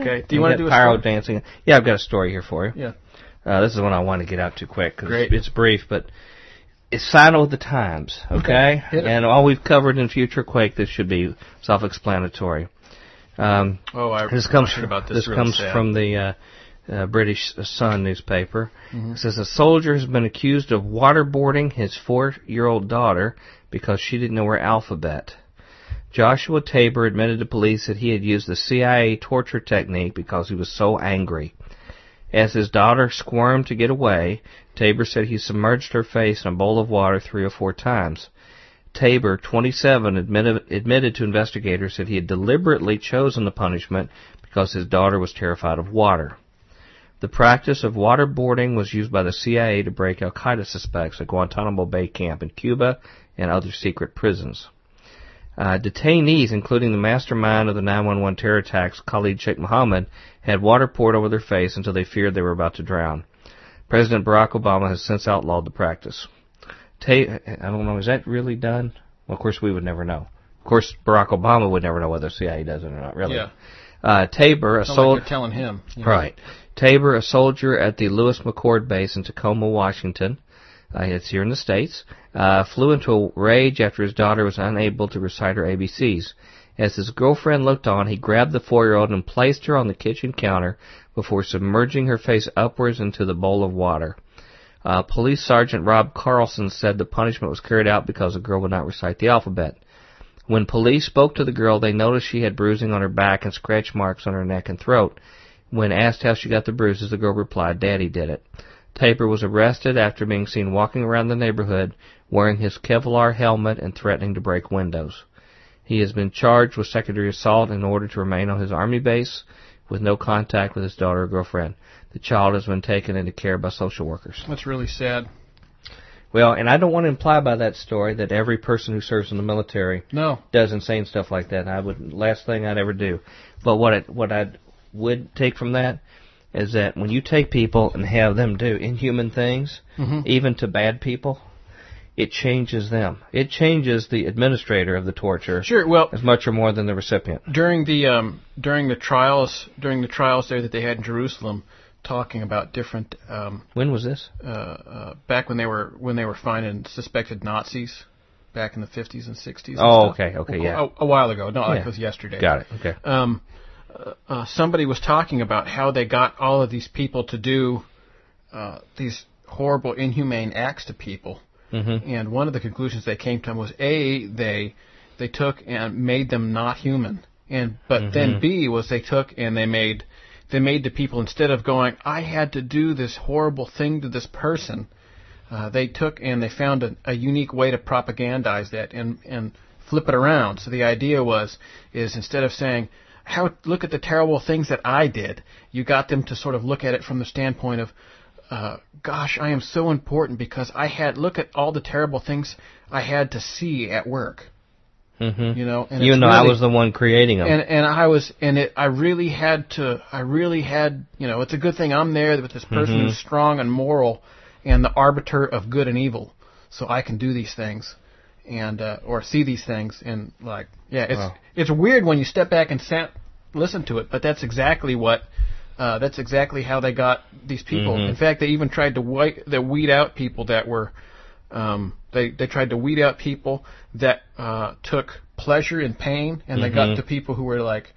Speaker 2: Okay, do you wanna do a
Speaker 1: pyro dancing? Yeah, I've got a story here for you.
Speaker 2: Yeah.
Speaker 1: Uh, this is one I want to get out to quick because it's brief, but it's sign with the times, okay?
Speaker 2: hit.
Speaker 1: And all we've covered in future Quake, this should be self-explanatory. Um,
Speaker 2: Oh, I
Speaker 1: this comes
Speaker 2: about this. really
Speaker 1: comes
Speaker 2: sad.
Speaker 1: from the uh, uh, British Sun newspaper.
Speaker 2: Mm-hmm.
Speaker 1: It says a soldier has been accused of waterboarding his four-year-old daughter because she didn't know her alphabet. Joshua Tabor admitted to police that he had used the CIA torture technique because he was so angry. As his daughter squirmed to get away, Tabor said he submerged her face in a bowl of water three or four times. Tabor, 27, admitted, admitted to investigators that he had deliberately chosen the punishment because his daughter was terrified of water. The practice of waterboarding was used by the CIA to break Al Qaeda suspects at Guantanamo Bay camp in Cuba and other secret prisons. Uh, detainees, including the mastermind of the 911 terror attacks, Khalid Sheikh Mohammed, had water poured over their face until they feared they were about to drown. President Barack Obama has since outlawed the practice. Ta- I don't know, is that really done? Well, of course, we would never know. Of course, Barack Obama would never know whether CIA does it or not, really.
Speaker 2: Yeah.
Speaker 1: Uh, Tabor, a
Speaker 2: Sounds like
Speaker 1: soldier.
Speaker 2: telling him. you know.
Speaker 1: Right. Tabor, a soldier at the Lewis McChord base in Tacoma, Washington, uh, it's here in the States, uh, flew into a rage after his daughter was unable to recite her ABCs. As his girlfriend looked on, he grabbed the four-year-old and placed her on the kitchen counter before submerging her face upwards into the bowl of water. Uh, Police Sergeant Rob Carlson said the punishment was carried out because the girl would not recite the alphabet. When police spoke to the girl, they noticed she had bruising on her back and scratch marks on her neck and throat. When asked how she got the bruises, the girl replied, Daddy did it. Tabor was arrested after being seen walking around the neighborhood wearing his Kevlar helmet and threatening to break windows. He has been charged with secondary assault in order to remain on his army base with no contact with his daughter or girlfriend. The child has been taken into care by social workers.
Speaker 2: That's really sad.
Speaker 1: Well, and I don't want to imply by that story that every person who serves in the military
Speaker 2: No.
Speaker 1: does insane stuff like that. I would last thing I'd ever do. But what it, what I would take from that is that when you take people and have them do inhuman things,
Speaker 2: Mhm.
Speaker 1: even to bad people, it changes them. It changes the administrator of the torture
Speaker 2: Sure. Well,
Speaker 1: as much or more than the recipient.
Speaker 2: during the um, during the trials during the trials there that they had in Jerusalem, talking about different um,
Speaker 1: When was this?
Speaker 2: uh, uh, back when they were when they were finding suspected Nazis back in the 50s and 60s. and
Speaker 1: Oh,
Speaker 2: stuff.
Speaker 1: okay, okay, yeah.
Speaker 2: A, a while ago, not like
Speaker 1: Yeah.
Speaker 2: it was yesterday.
Speaker 1: Got it. Okay.
Speaker 2: um, uh, somebody was talking about how they got all of these people to do uh, these horrible, inhumane acts to people,
Speaker 1: Mm-hmm.
Speaker 2: and one of the conclusions they came to was a they they took and made them not human, and but then b was they took and they made they made the people instead of going I had to do this horrible thing to this person, uh, they took and they found a, a unique way to propagandize that and and flip it around. So the idea was is instead of saying how look at the terrible things that I did, you got them to sort of look at it from the standpoint of uh, gosh, I am so important because I had look at all the terrible things I had to see at work.
Speaker 1: Mm-hmm.
Speaker 2: You know, and
Speaker 1: Even though I was the one creating them.
Speaker 2: and and I was and it I really had to I really had you know it's a good thing I'm there with this person
Speaker 1: Mhm.
Speaker 2: who's strong and moral and the arbiter of good and evil so I can do these things and uh, or see these things and like yeah it's
Speaker 1: Wow.
Speaker 2: it's weird when you step back and sa- listen to it but that's exactly what uh, that's exactly how they got these people
Speaker 1: Mhm.
Speaker 2: in fact they even tried to white they weed out people that were um, they they tried to weed out people that uh, took pleasure in pain, and they got
Speaker 1: Mhm.
Speaker 2: to people who were like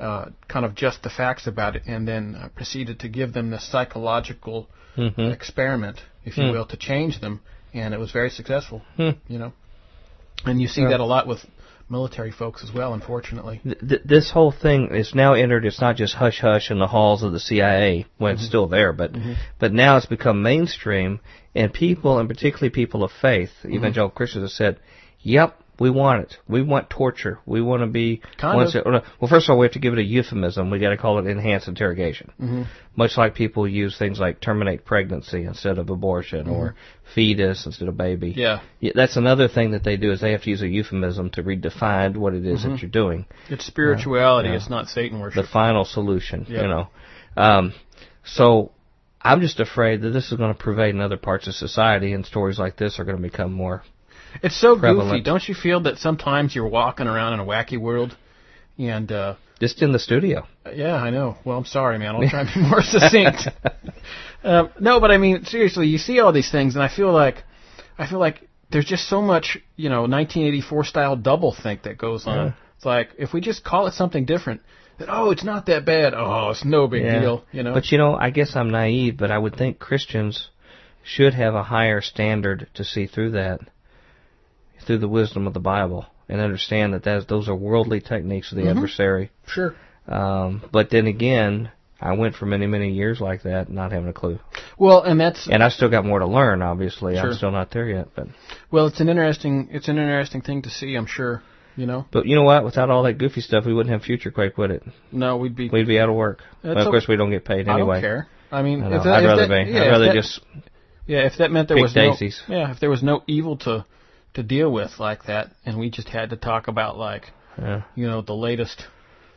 Speaker 2: uh, kind of just the facts about it, and then uh, proceeded to give them the psychological
Speaker 1: Mhm.
Speaker 2: experiment, if you
Speaker 1: Hmm.
Speaker 2: will, to change them, and it was very successful.
Speaker 1: Hmm.
Speaker 2: You know, and you see
Speaker 1: Yeah.
Speaker 2: that a lot with military folks as well, unfortunately.
Speaker 1: Th- th- this whole thing is now entered. It's not just hush hush in the halls of the CIA when it's mm-hmm. still there, but mm-hmm. but now it's become mainstream, and people, and particularly people of faith, mm-hmm. evangelical Christians, have said, "Yep, We want it. We want torture. We want to be.
Speaker 2: Kind of.
Speaker 1: It, well, first of all, we have to give it a euphemism. We got to call it enhanced interrogation.
Speaker 2: Mm-hmm.
Speaker 1: Much like people use things like terminate pregnancy instead of abortion or fetus instead of baby.
Speaker 2: Mm-hmm. Yeah.
Speaker 1: Yeah, that's another thing that they do is they have to use a euphemism to redefine what it is
Speaker 2: Mm-hmm.
Speaker 1: that you're doing.
Speaker 2: It's spirituality.
Speaker 1: Yeah.
Speaker 2: It's not Satan worship.
Speaker 1: The final solution, you know. Um, so I'm just afraid that this is going to pervade in other parts of society, and stories like this are going to become more.
Speaker 2: It's so
Speaker 1: prevalent.
Speaker 2: goofy. Don't you feel that sometimes you're walking around in a wacky world, and uh,
Speaker 1: Just in the studio.
Speaker 2: yeah, I know. Well, I'm sorry, man. I'll try to be more [laughs] succinct. um, [laughs] no, but I mean, seriously, you see all these things, and I feel like, I feel like there's just so much, you know, 1984 style double think that goes on.
Speaker 1: Yeah.
Speaker 2: It's like if we just call it something different, that oh, it's not that bad. Oh, it's no big deal. You know.
Speaker 1: But you know, I guess I'm naive, but I would think Christians should have a higher standard to see through that, through the wisdom of the Bible, and understand that that's, those are worldly techniques of the
Speaker 2: Mhm.
Speaker 1: adversary.
Speaker 2: sure.
Speaker 1: Um, but then again, I went for many, many years like that, not having a clue.
Speaker 2: Well, and that's
Speaker 1: And I still got more to learn. Obviously,
Speaker 2: Sure.
Speaker 1: I'm still not there yet. But
Speaker 2: well, it's an interesting, it's an interesting thing to see. I'm sure. You know.
Speaker 1: but you know what? Without all that goofy stuff, we wouldn't have Future Quake, would it?
Speaker 2: No, we'd be.
Speaker 1: We'd be out of work. Well, of course, we don't get paid anyway.
Speaker 2: I don't care. I mean,
Speaker 1: I
Speaker 2: that, if
Speaker 1: rather
Speaker 2: that,
Speaker 1: be.
Speaker 2: Yeah,
Speaker 1: I'd rather
Speaker 2: that-
Speaker 1: just
Speaker 2: Yeah, if that meant there was
Speaker 1: daisies.
Speaker 2: no. Yeah, if there was no evil to to deal with like that, and we just had to talk about like
Speaker 1: Yeah.
Speaker 2: you know the latest.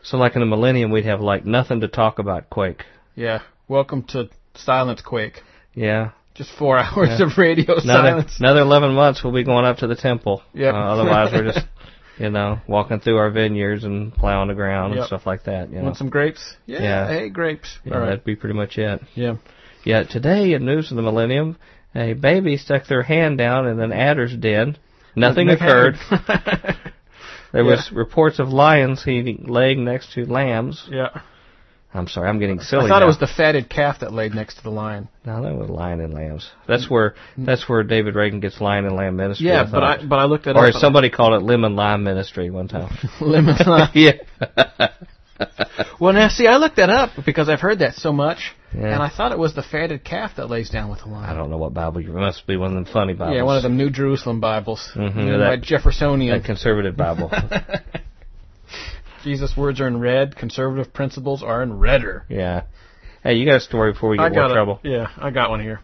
Speaker 1: So, like in the millennium, we'd have like nothing to talk about Quake.
Speaker 2: Yeah, welcome to Silence Quake.
Speaker 1: Yeah.
Speaker 2: Just four [laughs] hours
Speaker 1: Yeah.
Speaker 2: of radio
Speaker 1: Another,
Speaker 2: silence.
Speaker 1: another 11 months, we'll be going up to the temple.
Speaker 2: Yeah.
Speaker 1: Uh, otherwise, we're just, [laughs] you know, walking through our vineyards and plowing the ground and stuff like that. You know.
Speaker 2: Want some grapes? Yeah.
Speaker 1: Yeah.
Speaker 2: Hey, grapes.
Speaker 1: Yeah,
Speaker 2: All right.
Speaker 1: that'd be pretty much it.
Speaker 2: Yeah.
Speaker 1: Yeah, today in News of the Millennium, a baby stuck their hand down in an adder's den. Nothing
Speaker 2: Nick
Speaker 1: occurred. There [laughs]
Speaker 2: Yeah.
Speaker 1: was reports of lions eating, laying next to lambs.
Speaker 2: yeah.
Speaker 1: I'm sorry, I'm getting silly.
Speaker 2: I thought
Speaker 1: now.
Speaker 2: it was the fatted calf that laid next to the lion.
Speaker 1: No, that was lion and lambs. That's where that's where David Reagan gets lion and lamb ministry.
Speaker 2: Yeah,
Speaker 1: I
Speaker 2: but I but I looked at
Speaker 1: or
Speaker 2: up.
Speaker 1: as somebody called it, lemon lime ministry one time. [laughs]
Speaker 2: lemon lime. [laughs]
Speaker 1: yeah. [laughs]
Speaker 2: Well, now see, I looked that up because I've heard that so much,
Speaker 1: Yeah.
Speaker 2: and I thought it was the fatted calf that lays down with the lion.
Speaker 1: I don't know what Bible you. It must be one of them funny Bibles.
Speaker 2: Yeah, one of the New Jerusalem Bibles,
Speaker 1: Mhm,
Speaker 2: you know,
Speaker 1: that-
Speaker 2: my Jeffersonian.
Speaker 1: That conservative Bible. [laughs]
Speaker 2: Jesus' words are in red. Conservative principles are in redder.
Speaker 1: yeah. Hey, you got a story before we get
Speaker 2: I
Speaker 1: more
Speaker 2: got
Speaker 1: trouble?
Speaker 2: Yeah, I got one here.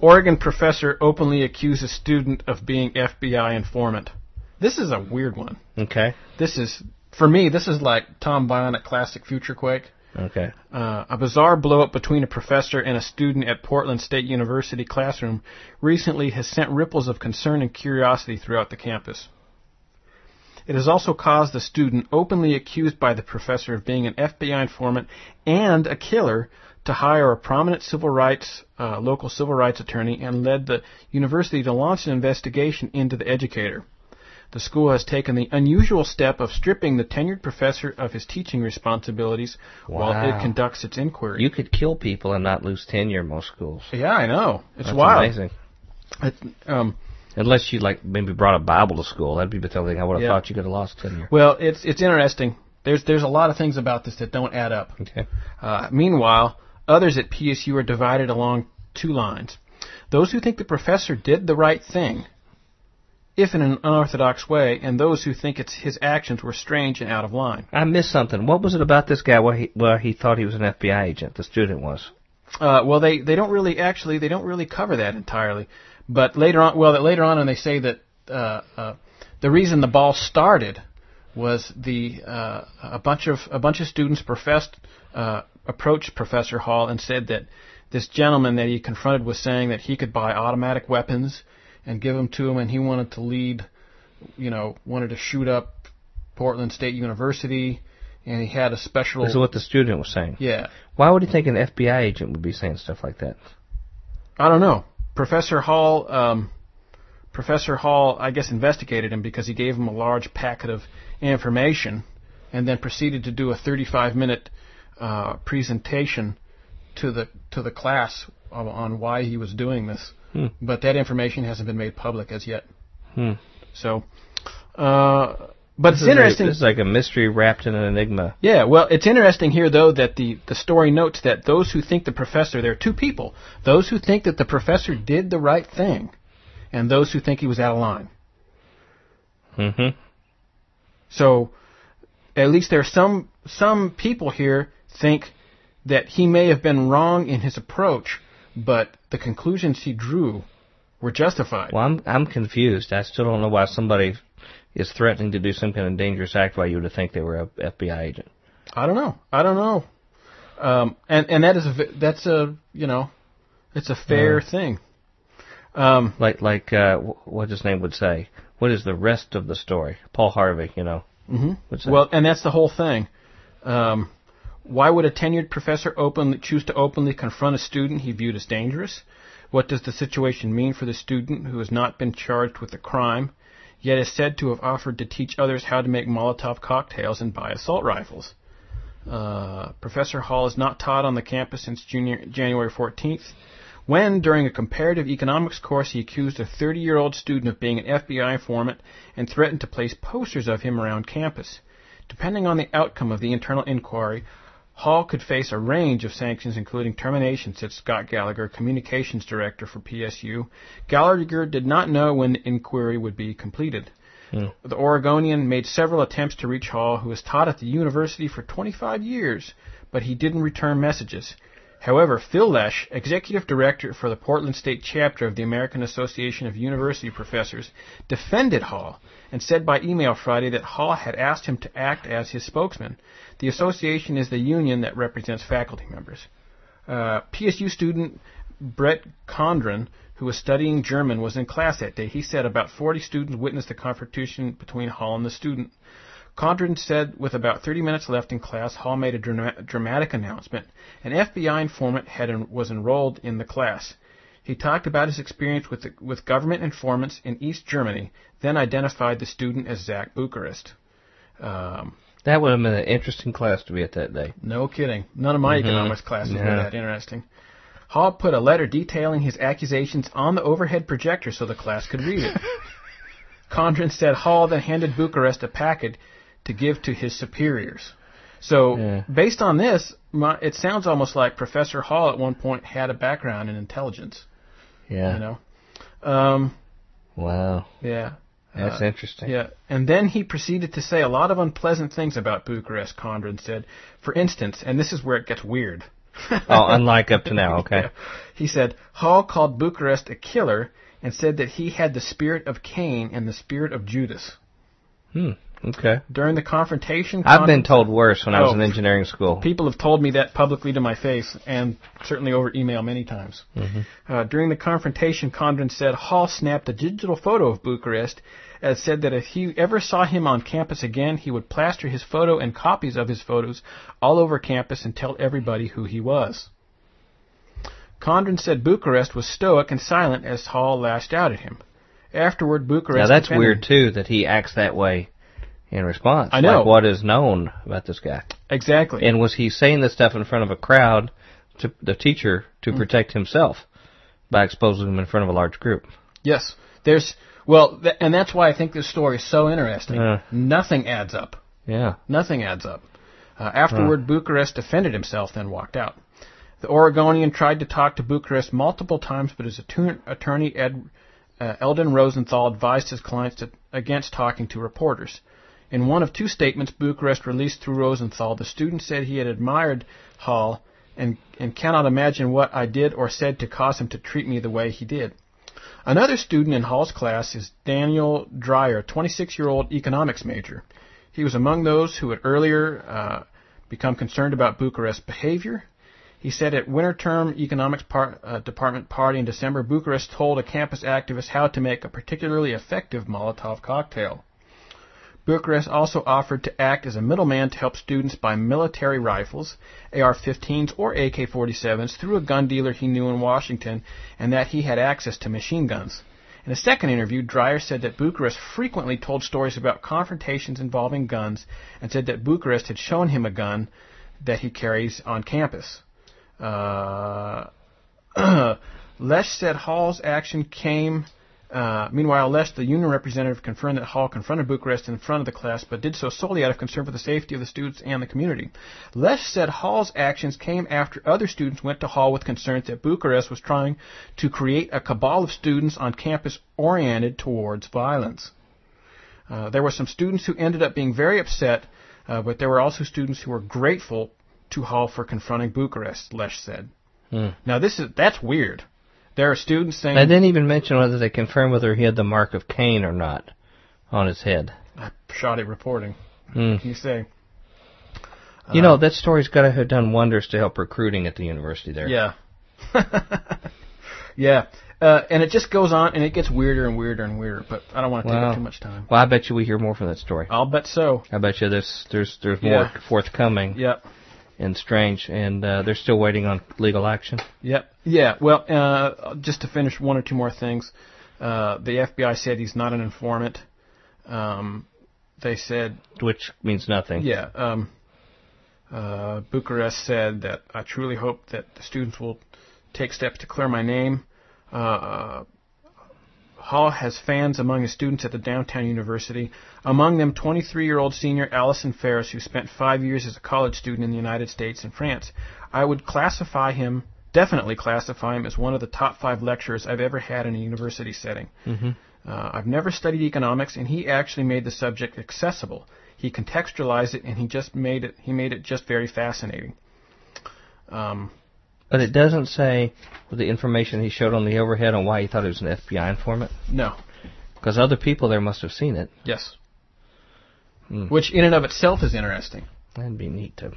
Speaker 2: Oregon professor openly accuses student of being FBI informant. This is a weird one.
Speaker 1: Okay.
Speaker 2: This is for me. This is like Tom Bionic classic Future Quake.
Speaker 1: Okay.
Speaker 2: Uh, a bizarre blowup between a professor and a student at Portland State University classroom recently has sent ripples of concern and curiosity throughout the campus. It has also caused the student, openly accused by the professor of being an FBI informant and a killer, to hire a prominent civil rights, uh, local civil rights attorney and led the university to launch an investigation into the educator. The school has taken the unusual step of stripping the tenured professor of his teaching responsibilities while it conducts its inquiry.
Speaker 1: You could kill people and not lose tenure most schools.
Speaker 2: yeah, I know. It's
Speaker 1: That's
Speaker 2: wild.
Speaker 1: amazing.
Speaker 2: It, um,
Speaker 1: Unless you like maybe brought a Bible to school, that'd be the thing I would have
Speaker 2: Yeah.
Speaker 1: thought you could have lost tenure.
Speaker 2: well, it's it's interesting. There's there's a lot of things about this that don't add up.
Speaker 1: Okay.
Speaker 2: Uh, meanwhile, others at PSU are divided along two lines. Those who think the professor did the right thing, if in an unorthodox way, and those who think it's his actions were strange and out of line.
Speaker 1: I missed something. What was it about this guy? Where he, where he thought he was an FBI agent? The student was.
Speaker 2: Uh, well, they, they don't really actually they don't really cover that entirely, but later on, well, that later on, and they say that uh, uh, the reason the ball started was the uh, a bunch of a bunch of students professed uh, approached Professor Hall and said that this gentleman that he confronted was saying that he could buy automatic weapons and give them to him, and he wanted to lead, you know, wanted to shoot up Portland State University, and he had a special.
Speaker 1: This is what the student was saying.
Speaker 2: yeah,
Speaker 1: Why would he think an FBI agent would be saying stuff like that?
Speaker 2: I don't know. Professor Hall, um, Professor Hall, I guess, investigated him because he gave him a large packet of information, and then proceeded to do a 35-minute uh, presentation to the to the class on, on why he was doing this.
Speaker 1: Hmm.
Speaker 2: But that information hasn't been made public as yet.
Speaker 1: Hmm.
Speaker 2: So, uh, but
Speaker 1: This
Speaker 2: it's
Speaker 1: is a-
Speaker 2: interesting.
Speaker 1: this is like a mystery wrapped in an enigma.
Speaker 2: Yeah, well, it's interesting here, though, that the, the story notes that those who think the professor, there are two people. Those who think that the professor did the right thing, and those who think he was out of line.
Speaker 1: Mm-hmm.
Speaker 2: So, at least there are some some people here think that he may have been wrong in his approach, but the conclusions he drew were justified.
Speaker 1: Well, I'm I'm confused. I still don't know why somebody is threatening to do some kind of dangerous act why you would think they were a FBI agent.
Speaker 2: I don't know. I don't know. Um, and and that is a v- that's a you know, it's a fair thing. Um,
Speaker 1: Like like uh, what his name would say. What is the rest of the story? Paul Harvey, you know.
Speaker 2: mhm. Well, and that's the whole thing. Um, why would a tenured professor openly choose to openly confront a student he viewed as dangerous? What does the situation mean for the student who has not been charged with a crime, yet is said to have offered to teach others how to make Molotov cocktails and buy assault rifles? Uh, Professor Hall is not taught on the campus since junior, January 14th, when, during a comparative economics course, he accused a 30 year old student of being an FBI informant and threatened to place posters of him around campus. Depending on the outcome of the internal inquiry, Hall could face a range of sanctions, including termination, said Scott Gallagher, communications director for PSU. Gallagher did not know when the inquiry would be completed. Hmm. The Oregonian made several attempts to reach Hall, who has taught at the university for 25 years, but he didn't return messages. However, Phil Lesh, executive director for the Portland State chapter of the American Association of University Professors, defended Hall and said by email Friday that Hall had asked him to act as his spokesman. The association is the union that represents faculty members. Uh, PSU student Brett Condren, who was studying German, was in class that day. He said about 40 students witnessed the confrontation between Hall and the student. Condren said with about 30 minutes left in class, Hall made a drama- dramatic announcement. An FBI informant had en- was enrolled in the class. He talked about his experience with, the, with government informants in East Germany, then identified the student as Zach Bucharest. Um,
Speaker 1: that would have been an interesting class to be at that day.
Speaker 2: no kidding. None of my
Speaker 1: Mhm.
Speaker 2: economics classes were that interesting. Hall put a letter detailing his accusations on the overhead projector so the class could read it. [laughs] Condren said Hall then handed Bucharest a packet to give to his superiors. So,
Speaker 1: Yeah.
Speaker 2: based on this, my, it sounds almost like Professor Hall at one point had a background in intelligence.
Speaker 1: Yeah.
Speaker 2: You know, um,
Speaker 1: Wow.
Speaker 2: yeah.
Speaker 1: That's
Speaker 2: Uh,
Speaker 1: interesting.
Speaker 2: Yeah, and then he proceeded to say a lot of unpleasant things about Bucharest, Condren said. For instance, and this is where it gets weird.
Speaker 1: Oh, unlike up to now. [laughs] Okay.
Speaker 2: Yeah. He said Hall called Bucharest a killer and said that he had the spirit of Cain and the spirit of Judas.
Speaker 1: Hmm. Okay.
Speaker 2: During the confrontation,
Speaker 1: I've been told worse when I was
Speaker 2: Oh.
Speaker 1: in engineering school.
Speaker 2: People have told me that publicly to my face, and certainly over email many times. Uh, during the confrontation, Condren said Hall snapped a digital photo of Bucharest and said that if he ever saw him on campus again, he would plaster his photo and copies of his photos all over campus and tell everybody who he was. Condren said Bucharest was stoic and silent as Hall lashed out at him. Afterward, Bucharest.
Speaker 1: Now that's
Speaker 2: defended-
Speaker 1: weird too that he acts that way in response.
Speaker 2: I know.
Speaker 1: Like what is known about this guy.
Speaker 2: Exactly.
Speaker 1: And was he saying this stuff in front of a crowd to the teacher to protect himself by exposing him in front of a large group?
Speaker 2: Yes, there's well, th- and that's why I think this story is so interesting.
Speaker 1: Uh.
Speaker 2: Nothing adds up.
Speaker 1: Yeah.
Speaker 2: Nothing adds up. Uh, afterward, Bucharest defended himself, then walked out. The Oregonian tried to talk to Bucharest multiple times, but his attorney, attorney Ed, uh, Elden Rosenthal advised his clients to, against talking to reporters. In one of two statements Bucharest released through Rosenthal, the student said he had admired Hall and, and cannot imagine what I did or said to cause him to treat me the way he did. Another student in Hall's class is Daniel Dreyer, 26 year old economics major. He was among those who had earlier uh, become concerned about Bucharest's behavior. He said at winter term economics par- uh, department party in December, Bucharest told a campus activist how to make a particularly effective Molotov cocktail. Bucharest also offered to act as a middleman to help students buy military rifles, AR-15s or AK-47s through a gun dealer he knew in Washington and that he had access to machine guns. In a second interview, Dreyer said that Bucharest frequently told stories about confrontations involving guns and said that Bucharest had shown him a gun that he carries on campus. Uh, [clears throat] Lesh said Hall's action came. Uh, meanwhile, Lesh, the union representative, confirmed that Hall confronted Bucharest in front of the class, but did so solely out of concern for the safety of the students and the community. Lesh said Hall's actions came after other students went to Hall with concerns that Bucharest was trying to create a cabal of students on campus oriented towards violence. Uh, there were some students who ended up being very upset, uh, but there were also students who were grateful to Hall for confronting Bucharest, Lesh said.
Speaker 1: Hmm.
Speaker 2: Now this is that's weird. There are students saying
Speaker 1: I didn't even mention whether they confirmed whether he had the mark of Cain or not on his head.
Speaker 2: shoddy reporting. Can you say?
Speaker 1: You know, that story's got to have done wonders to help recruiting at the university there.
Speaker 2: Yeah. [laughs] yeah. Uh, and it just goes on, and it gets weirder and weirder and weirder. But I don't want to take
Speaker 1: Wow.
Speaker 2: up too much time.
Speaker 1: Well, I bet you we hear more from that story.
Speaker 2: I'll bet so.
Speaker 1: I bet you there's there's there's more
Speaker 2: Yeah.
Speaker 1: forthcoming
Speaker 2: Yep.
Speaker 1: And strange, and uh, they're still waiting on legal action.
Speaker 2: Yep. Yeah. Well, uh, just to finish one or two more things, uh, the FBI said he's not an informant. Um, they said,
Speaker 1: Which means nothing.
Speaker 2: yeah. Um, uh, Bucharest said that I truly hope that the students will take steps to clear my name. Uh, uh, Hall has fans among his students at the downtown university. Among them, 23-year-old senior Allison Ferris, who spent five years as a college student in the United States and France. I would classify him, definitely classify him, as one of the top five lecturers I've ever had in a university setting.
Speaker 1: hmm
Speaker 2: Uh, I've never studied economics, and he actually made the subject accessible. He contextualized it, and he just made it. He made it just very fascinating. Um,
Speaker 1: But it doesn't say the information he showed on the overhead on why he thought it was an FBI informant.
Speaker 2: no,
Speaker 1: Because other people there must have seen it.
Speaker 2: yes,
Speaker 1: Hmm.
Speaker 2: which in and of itself is interesting.
Speaker 1: That'd be neat to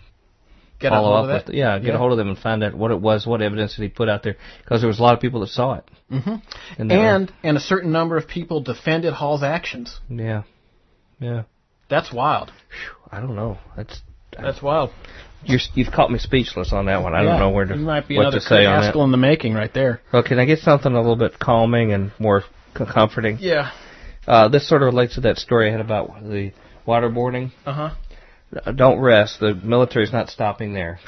Speaker 2: Get
Speaker 1: follow
Speaker 2: a hold
Speaker 1: up
Speaker 2: of that.
Speaker 1: with. Yeah, get a hold of them and find out what it was, what evidence did he put out there. Because there was a lot of people that saw it.
Speaker 2: Mm-hmm.
Speaker 1: And,
Speaker 2: And and a certain number of people defended Hall's actions.
Speaker 1: yeah, yeah.
Speaker 2: That's wild.
Speaker 1: I don't know. That's
Speaker 2: That's wild.
Speaker 1: you're, you've caught me speechless on that one. I
Speaker 2: Yeah.
Speaker 1: don't know where to
Speaker 2: You might be
Speaker 1: what
Speaker 2: another
Speaker 1: to say on that.
Speaker 2: In the making right there.
Speaker 1: Well, can I get something a little bit calming and more comforting?
Speaker 2: Yeah.
Speaker 1: Uh, this sort of relates to that story I had about the waterboarding.
Speaker 2: Uh huh.
Speaker 1: Uh, Don't rest. The military's not stopping there.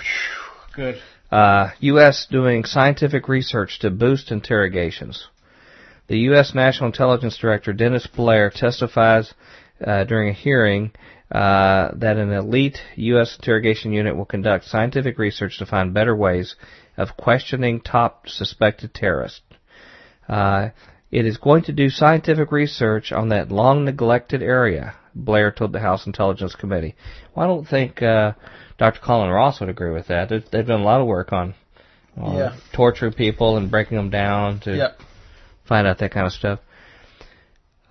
Speaker 2: Good.
Speaker 1: Uh, U.S. doing scientific research to boost interrogations. The U.S. National Intelligence Director Dennis Blair testifies uh, during a hearing uh, that an elite U.S. interrogation unit will conduct scientific research to find better ways of questioning top suspected terrorists. Uh, it is going to do scientific research on that long neglected area, Blair told the House Intelligence Committee. Well, I don't think uh, Dr. Colin Ross would agree with that. They've, they've done a lot of work on, on
Speaker 2: Yeah.
Speaker 1: torturing people and breaking them down to
Speaker 2: Yep.
Speaker 1: find out that kind of stuff.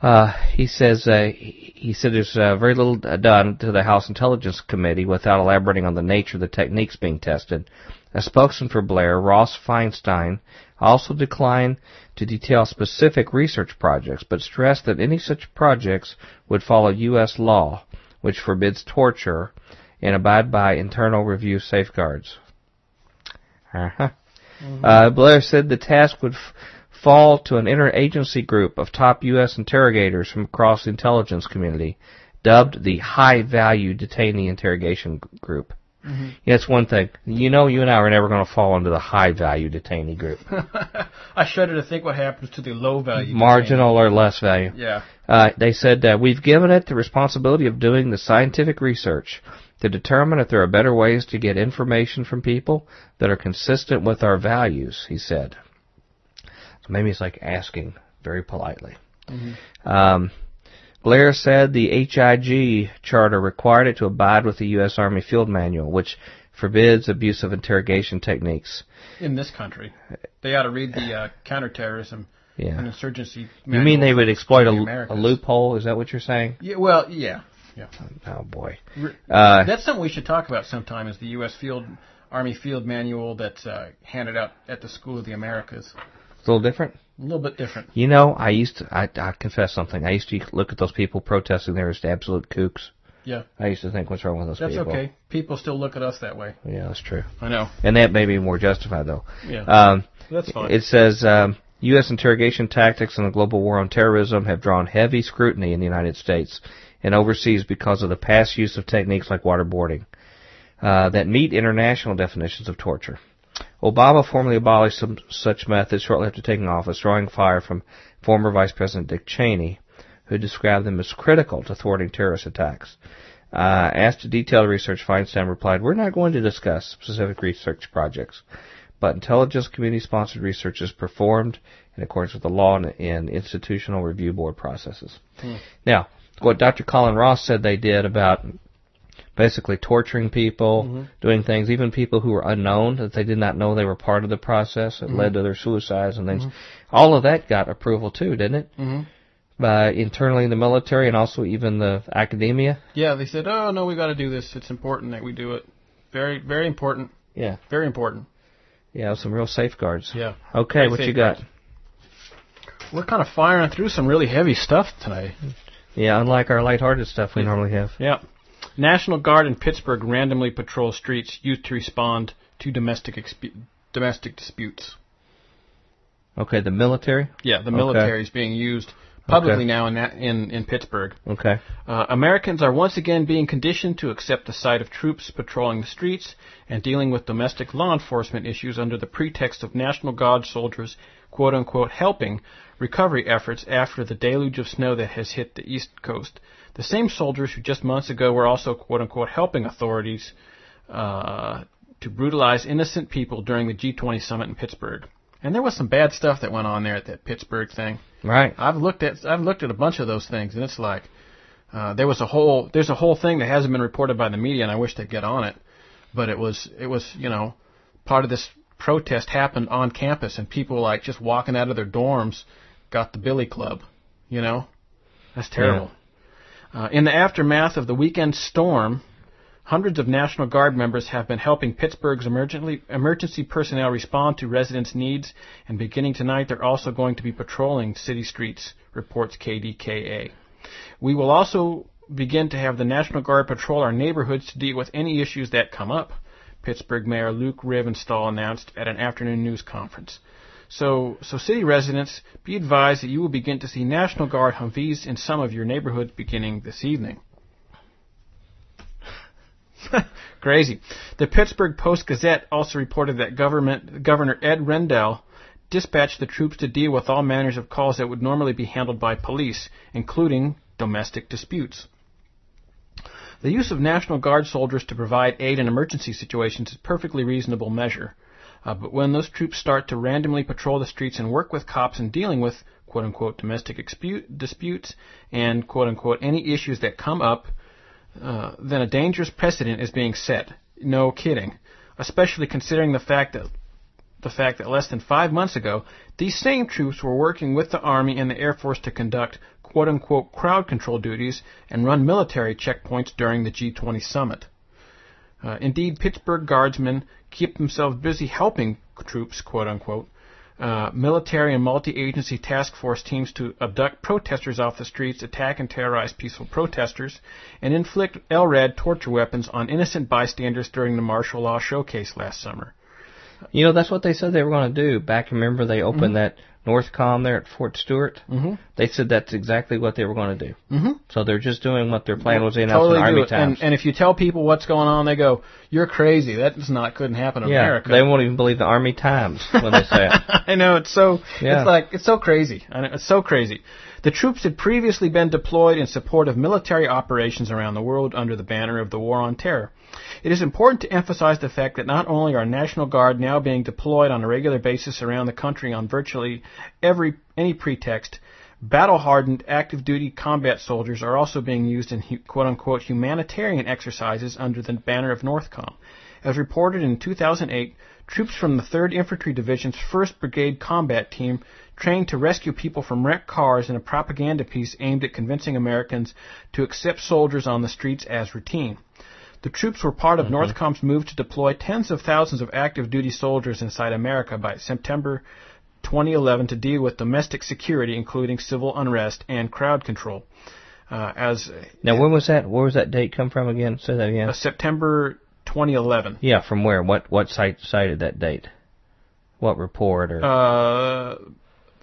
Speaker 1: Uh, he says uh, he said there's uh, very little done to the House Intelligence Committee without elaborating on the nature of the techniques being tested. A spokesman for Blair, Ross Feinstein, also declined to detail specific research projects, but stressed that any such projects would follow U.S. law, which forbids torture, and abide by internal review safeguards. Uh-huh. Uh, Blair said the task would f- fall to an interagency group of top U.S. interrogators from across the intelligence community, dubbed the High Value Detainee Interrogation Group.
Speaker 2: Mm-hmm.
Speaker 1: Yeah, it's one thing. You know, you and I are never going to fall into the high value detainee group. [laughs]
Speaker 2: I shudder to think what happens to the low value.
Speaker 1: Marginal or less value.
Speaker 2: Yeah.
Speaker 1: Uh, they said that we've given it the responsibility of doing the scientific research to determine if there are better ways to get information from people that are consistent with our values. He said. Maybe it's like asking very politely. Um, Blair said the HIG charter required it to abide with the U.S. Army Field Manual, which forbids abusive interrogation techniques.
Speaker 2: In this country, they ought to read the uh, counterterrorism
Speaker 1: Yeah.
Speaker 2: and insurgency.
Speaker 1: You mean they would exploit a, a loophole? Is that what you're saying?
Speaker 2: Yeah. Well, yeah. Yeah.
Speaker 1: Oh boy. Uh,
Speaker 2: That's something we should talk about sometime. Is the U.S. Field Army Field Manual that's uh, handed out at the School of the Americas.
Speaker 1: It's a little different.
Speaker 2: A little bit different.
Speaker 1: You know, I used to, I, I confess something. I used to look at those people protesting there as absolute kooks.
Speaker 2: Yeah.
Speaker 1: I used to think, what's wrong with those
Speaker 2: That's
Speaker 1: people?
Speaker 2: That's okay. People still look at us that way.
Speaker 1: Yeah, that's true.
Speaker 2: I know.
Speaker 1: And that may be more justified, though.
Speaker 2: Yeah.
Speaker 1: Um,
Speaker 2: That's fine.
Speaker 1: it says, um, U.S. interrogation tactics in the global war on terrorism have drawn heavy scrutiny in the United States and overseas because of the past use of techniques like waterboarding uh, that meet international definitions of torture. Obama formally abolished some such methods shortly after taking office, drawing fire from former Vice President Dick Cheney, who described them as critical to thwarting terrorist attacks. Uh, asked to detail the research, Feinstein replied, We're not going to discuss specific research projects, but intelligence community sponsored research is performed in accordance with the law and, and institutional review board processes. Now, what Dr. Colin Ross said they did about basically torturing people,
Speaker 2: Mm-hmm.
Speaker 1: doing things, even people who were unknown that they did not know they were part of the process that
Speaker 2: Mm-hmm.
Speaker 1: led to their suicides and things. All of that got approval too, didn't it?
Speaker 2: Mm-hmm.
Speaker 1: By internally in the military and also even the academia.
Speaker 2: Yeah, they said, "Oh no, we got to do this. It's important that we do it. Very, very important.
Speaker 1: Yeah,
Speaker 2: Very important."
Speaker 1: yeah, some real safeguards.
Speaker 2: Yeah.
Speaker 1: Okay,
Speaker 2: Great
Speaker 1: what you got?
Speaker 2: We're kind of firing through some really heavy stuff tonight.
Speaker 1: Yeah, unlike our lighthearted stuff we normally have.
Speaker 2: Yeah. National Guard in Pittsburgh randomly patrol streets used to respond to domestic domestic disputes.
Speaker 1: Okay, the military.
Speaker 2: Yeah, the
Speaker 1: Okay.
Speaker 2: military is being used publicly
Speaker 1: Okay.
Speaker 2: now in that, in in Pittsburgh.
Speaker 1: Okay.
Speaker 2: Uh, Americans are once again being conditioned to accept the sight of troops patrolling the streets and dealing with domestic law enforcement issues under the pretext of National Guard soldiers, quote unquote, helping recovery efforts after the deluge of snow that has hit the East Coast. The same soldiers who just months ago were also, quote unquote, helping authorities uh, to brutalize innocent people during the G20 summit in Pittsburgh. And there was some bad stuff that went on there at that Pittsburgh thing.
Speaker 1: Right.
Speaker 2: I've looked at I've looked at a bunch of those things, and it's like uh, there was a whole there's a whole thing that hasn't been reported by the media, and I wish they'd get on it. But it was it was you know part of this protest happened on campus, and people like just walking out of their dorms got the Billy Club, you know, that's terrible. Uh, in the aftermath of the weekend storm, hundreds of National Guard members have been helping Pittsburgh's emergency, emergency personnel respond to residents' needs, and beginning tonight, they're also going to be patrolling city streets, reports KDKA. We will also begin to have the National Guard patrol our neighborhoods to deal with any issues that come up, Pittsburgh Mayor Luke Ravenstahl announced at an afternoon news conference. So, so city residents, be advised that you will begin to see National Guard Humvees in some of your neighborhoods beginning this evening. [laughs] Crazy. The Pittsburgh Post Gazette also reported that government, Governor Ed Rendell dispatched the troops to deal with all manners of calls that would normally be handled by police, including domestic disputes. The use of National Guard soldiers to provide aid in emergency situations is a perfectly reasonable measure. Uh, but when those troops start to randomly patrol the streets and work with cops in dealing with quote unquote domestic disputes and quote unquote any issues that come up, uh, then a dangerous precedent is being set. No kidding. Especially considering the fact that the fact that less than five months ago, these same troops were working with the Army and the Air Force to conduct quote unquote crowd control duties and run military checkpoints during the G20 summit. Uh, indeed, Pittsburgh Guardsmen keep themselves busy helping troops, quote unquote, uh, military and multi-agency task force teams to abduct protesters off the streets, attack and terrorize peaceful protesters, and inflict LRAD torture weapons on innocent bystanders during the martial law showcase last summer.
Speaker 1: You know, that's what they said they were going to do. Back, remember, they opened
Speaker 2: Mm-hmm.
Speaker 1: that Northcom there at Fort Stewart?
Speaker 2: Mm-hmm.
Speaker 1: They said that's exactly what they were going to do.
Speaker 2: Mm-hmm.
Speaker 1: So they're just doing what their plan was announced
Speaker 2: Totally
Speaker 1: in Army. Times.
Speaker 2: And, and if you tell people what's going on, they go, "You're crazy. That's not couldn't happen in
Speaker 1: yeah,
Speaker 2: America."
Speaker 1: they won't even believe the Army Times when they say it. [laughs]
Speaker 2: I know it's so
Speaker 1: Yeah.
Speaker 2: it's like it's so crazy. I know, it's so crazy. The troops had previously been deployed in support of military operations around the world under the banner of the War on Terror. It is important to emphasize the fact that not only are National Guard now being deployed on a regular basis around the country on virtually every any pretext, battle-hardened active duty combat soldiers are also being used in quote-unquote humanitarian exercises under the banner of Northcom. As reported in 2008, troops from the 3rd Infantry Division's 1st Brigade Combat Team trained to rescue people from wrecked cars in a propaganda piece aimed at convincing Americans to accept soldiers on the streets as routine. The troops were part of Northcom's move to deploy tens of thousands of active duty soldiers inside America by September 2011 to deal with domestic security, including civil unrest and crowd control. Uh, as
Speaker 1: Now, when was that? Where was that date come from again? Say that again.
Speaker 2: uh, September 2011.
Speaker 1: Yeah, from where? What what site cited that date? What report or?
Speaker 2: Uh,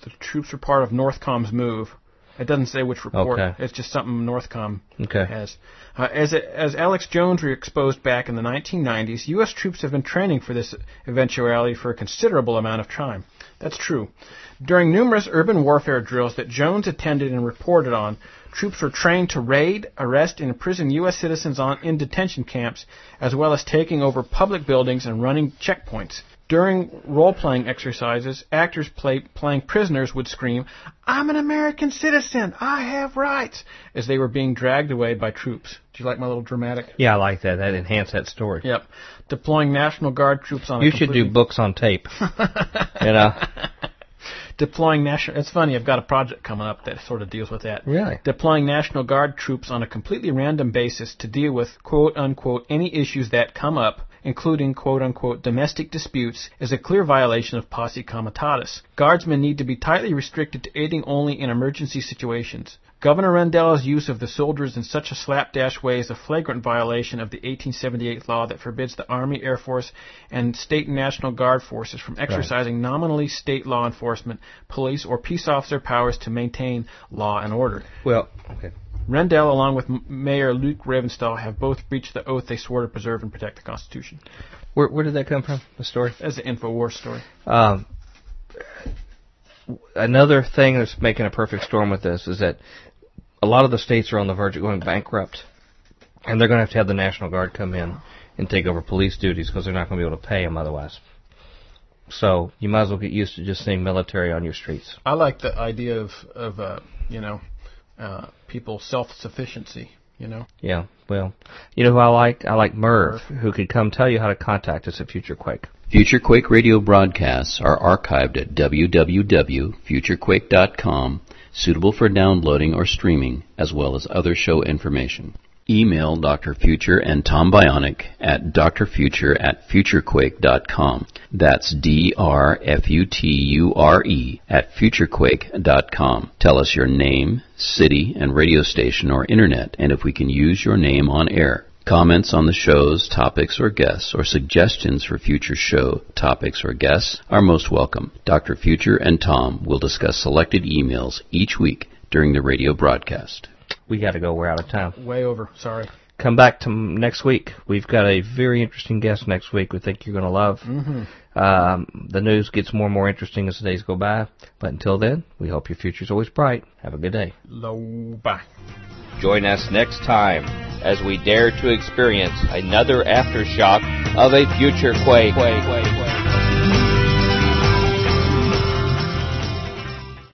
Speaker 2: the troops were part of Northcom's move. It doesn't say which report.
Speaker 1: Okay.
Speaker 2: It's just something Northcom
Speaker 1: okay.
Speaker 2: has. Uh, as as Alex Jones exposed back in the 1990s, U.S. troops have been training for this eventuality for a considerable amount of time. That's true. During numerous urban warfare drills that Jones attended and reported on, troops were trained to raid, arrest, and imprison U.S. citizens on, in detention camps, as well as taking over public buildings and running checkpoints. During role playing exercises, actors play, playing prisoners would scream, I'm an American citizen! I have rights! as they were being dragged away by troops. Do you like my little dramatic?
Speaker 1: Yeah, I like that. That enhanced that story.
Speaker 2: Yep. Deploying National Guard troops on
Speaker 1: You should do books on tape. [laughs] you know?
Speaker 2: Deploying national. It's funny. I've got a project coming up that sort of deals with that.
Speaker 1: Really?
Speaker 2: Deploying National Guard troops on a completely random basis to deal with quote unquote any issues that come up, including quote unquote domestic disputes, is a clear violation of posse comitatus. Guardsmen need to be tightly restricted to aiding only in emergency situations. Governor Rendell's use of the soldiers in such a slapdash way is a flagrant violation of the 1878 law that forbids the Army, Air Force, and state and National Guard forces from exercising nominally state law enforcement, police, or peace officer powers to maintain law and order.
Speaker 1: Well, okay.
Speaker 2: Rendell, along with Mayor Luke Ravenstahl, have both breached the oath they swore to preserve and protect the Constitution.
Speaker 1: Where, where did that come from, the story?
Speaker 2: That's the InfoWars story.
Speaker 1: Um, another thing that's making a perfect storm with this is that a lot of the states are on the verge of going bankrupt, and they're going to have to have the National Guard come in and take over police duties because they're not going to be able to pay them otherwise. So you might as well get used to just seeing military on your streets.
Speaker 2: I like the idea of, of uh, you know, uh, people self-sufficiency, you know.
Speaker 1: Yeah, well, you know who I like? I like Merv, who could come tell you how to contact us at Future Quake.
Speaker 4: Future Quake radio broadcasts are archived at www.futurequake.com, suitable for downloading or streaming, as well as other show information. Email Dr. Future and Tom Bionic at drfuture at futurequake.com. That's D-R-F-U-T-U-R-E at futurequake.com. Tell us your name, city, and radio station or internet, and if we can use your name on air. Comments on the shows, topics, or guests, or suggestions for future show topics or guests are most welcome. Dr. Future and Tom will discuss selected emails each week during the radio broadcast.
Speaker 1: We got to go. We're out of time.
Speaker 2: Way over. Sorry.
Speaker 1: Come back to m- next week. We've got a very interesting guest next week. We think you're going to love.
Speaker 2: Mm-hmm.
Speaker 1: Um, the news gets more and more interesting as the days go by. But until then, we hope your future's always bright. Have a good day.
Speaker 2: Low. Bye.
Speaker 1: Join us next time as we dare to experience another aftershock of a future quake. quake, quake, quake.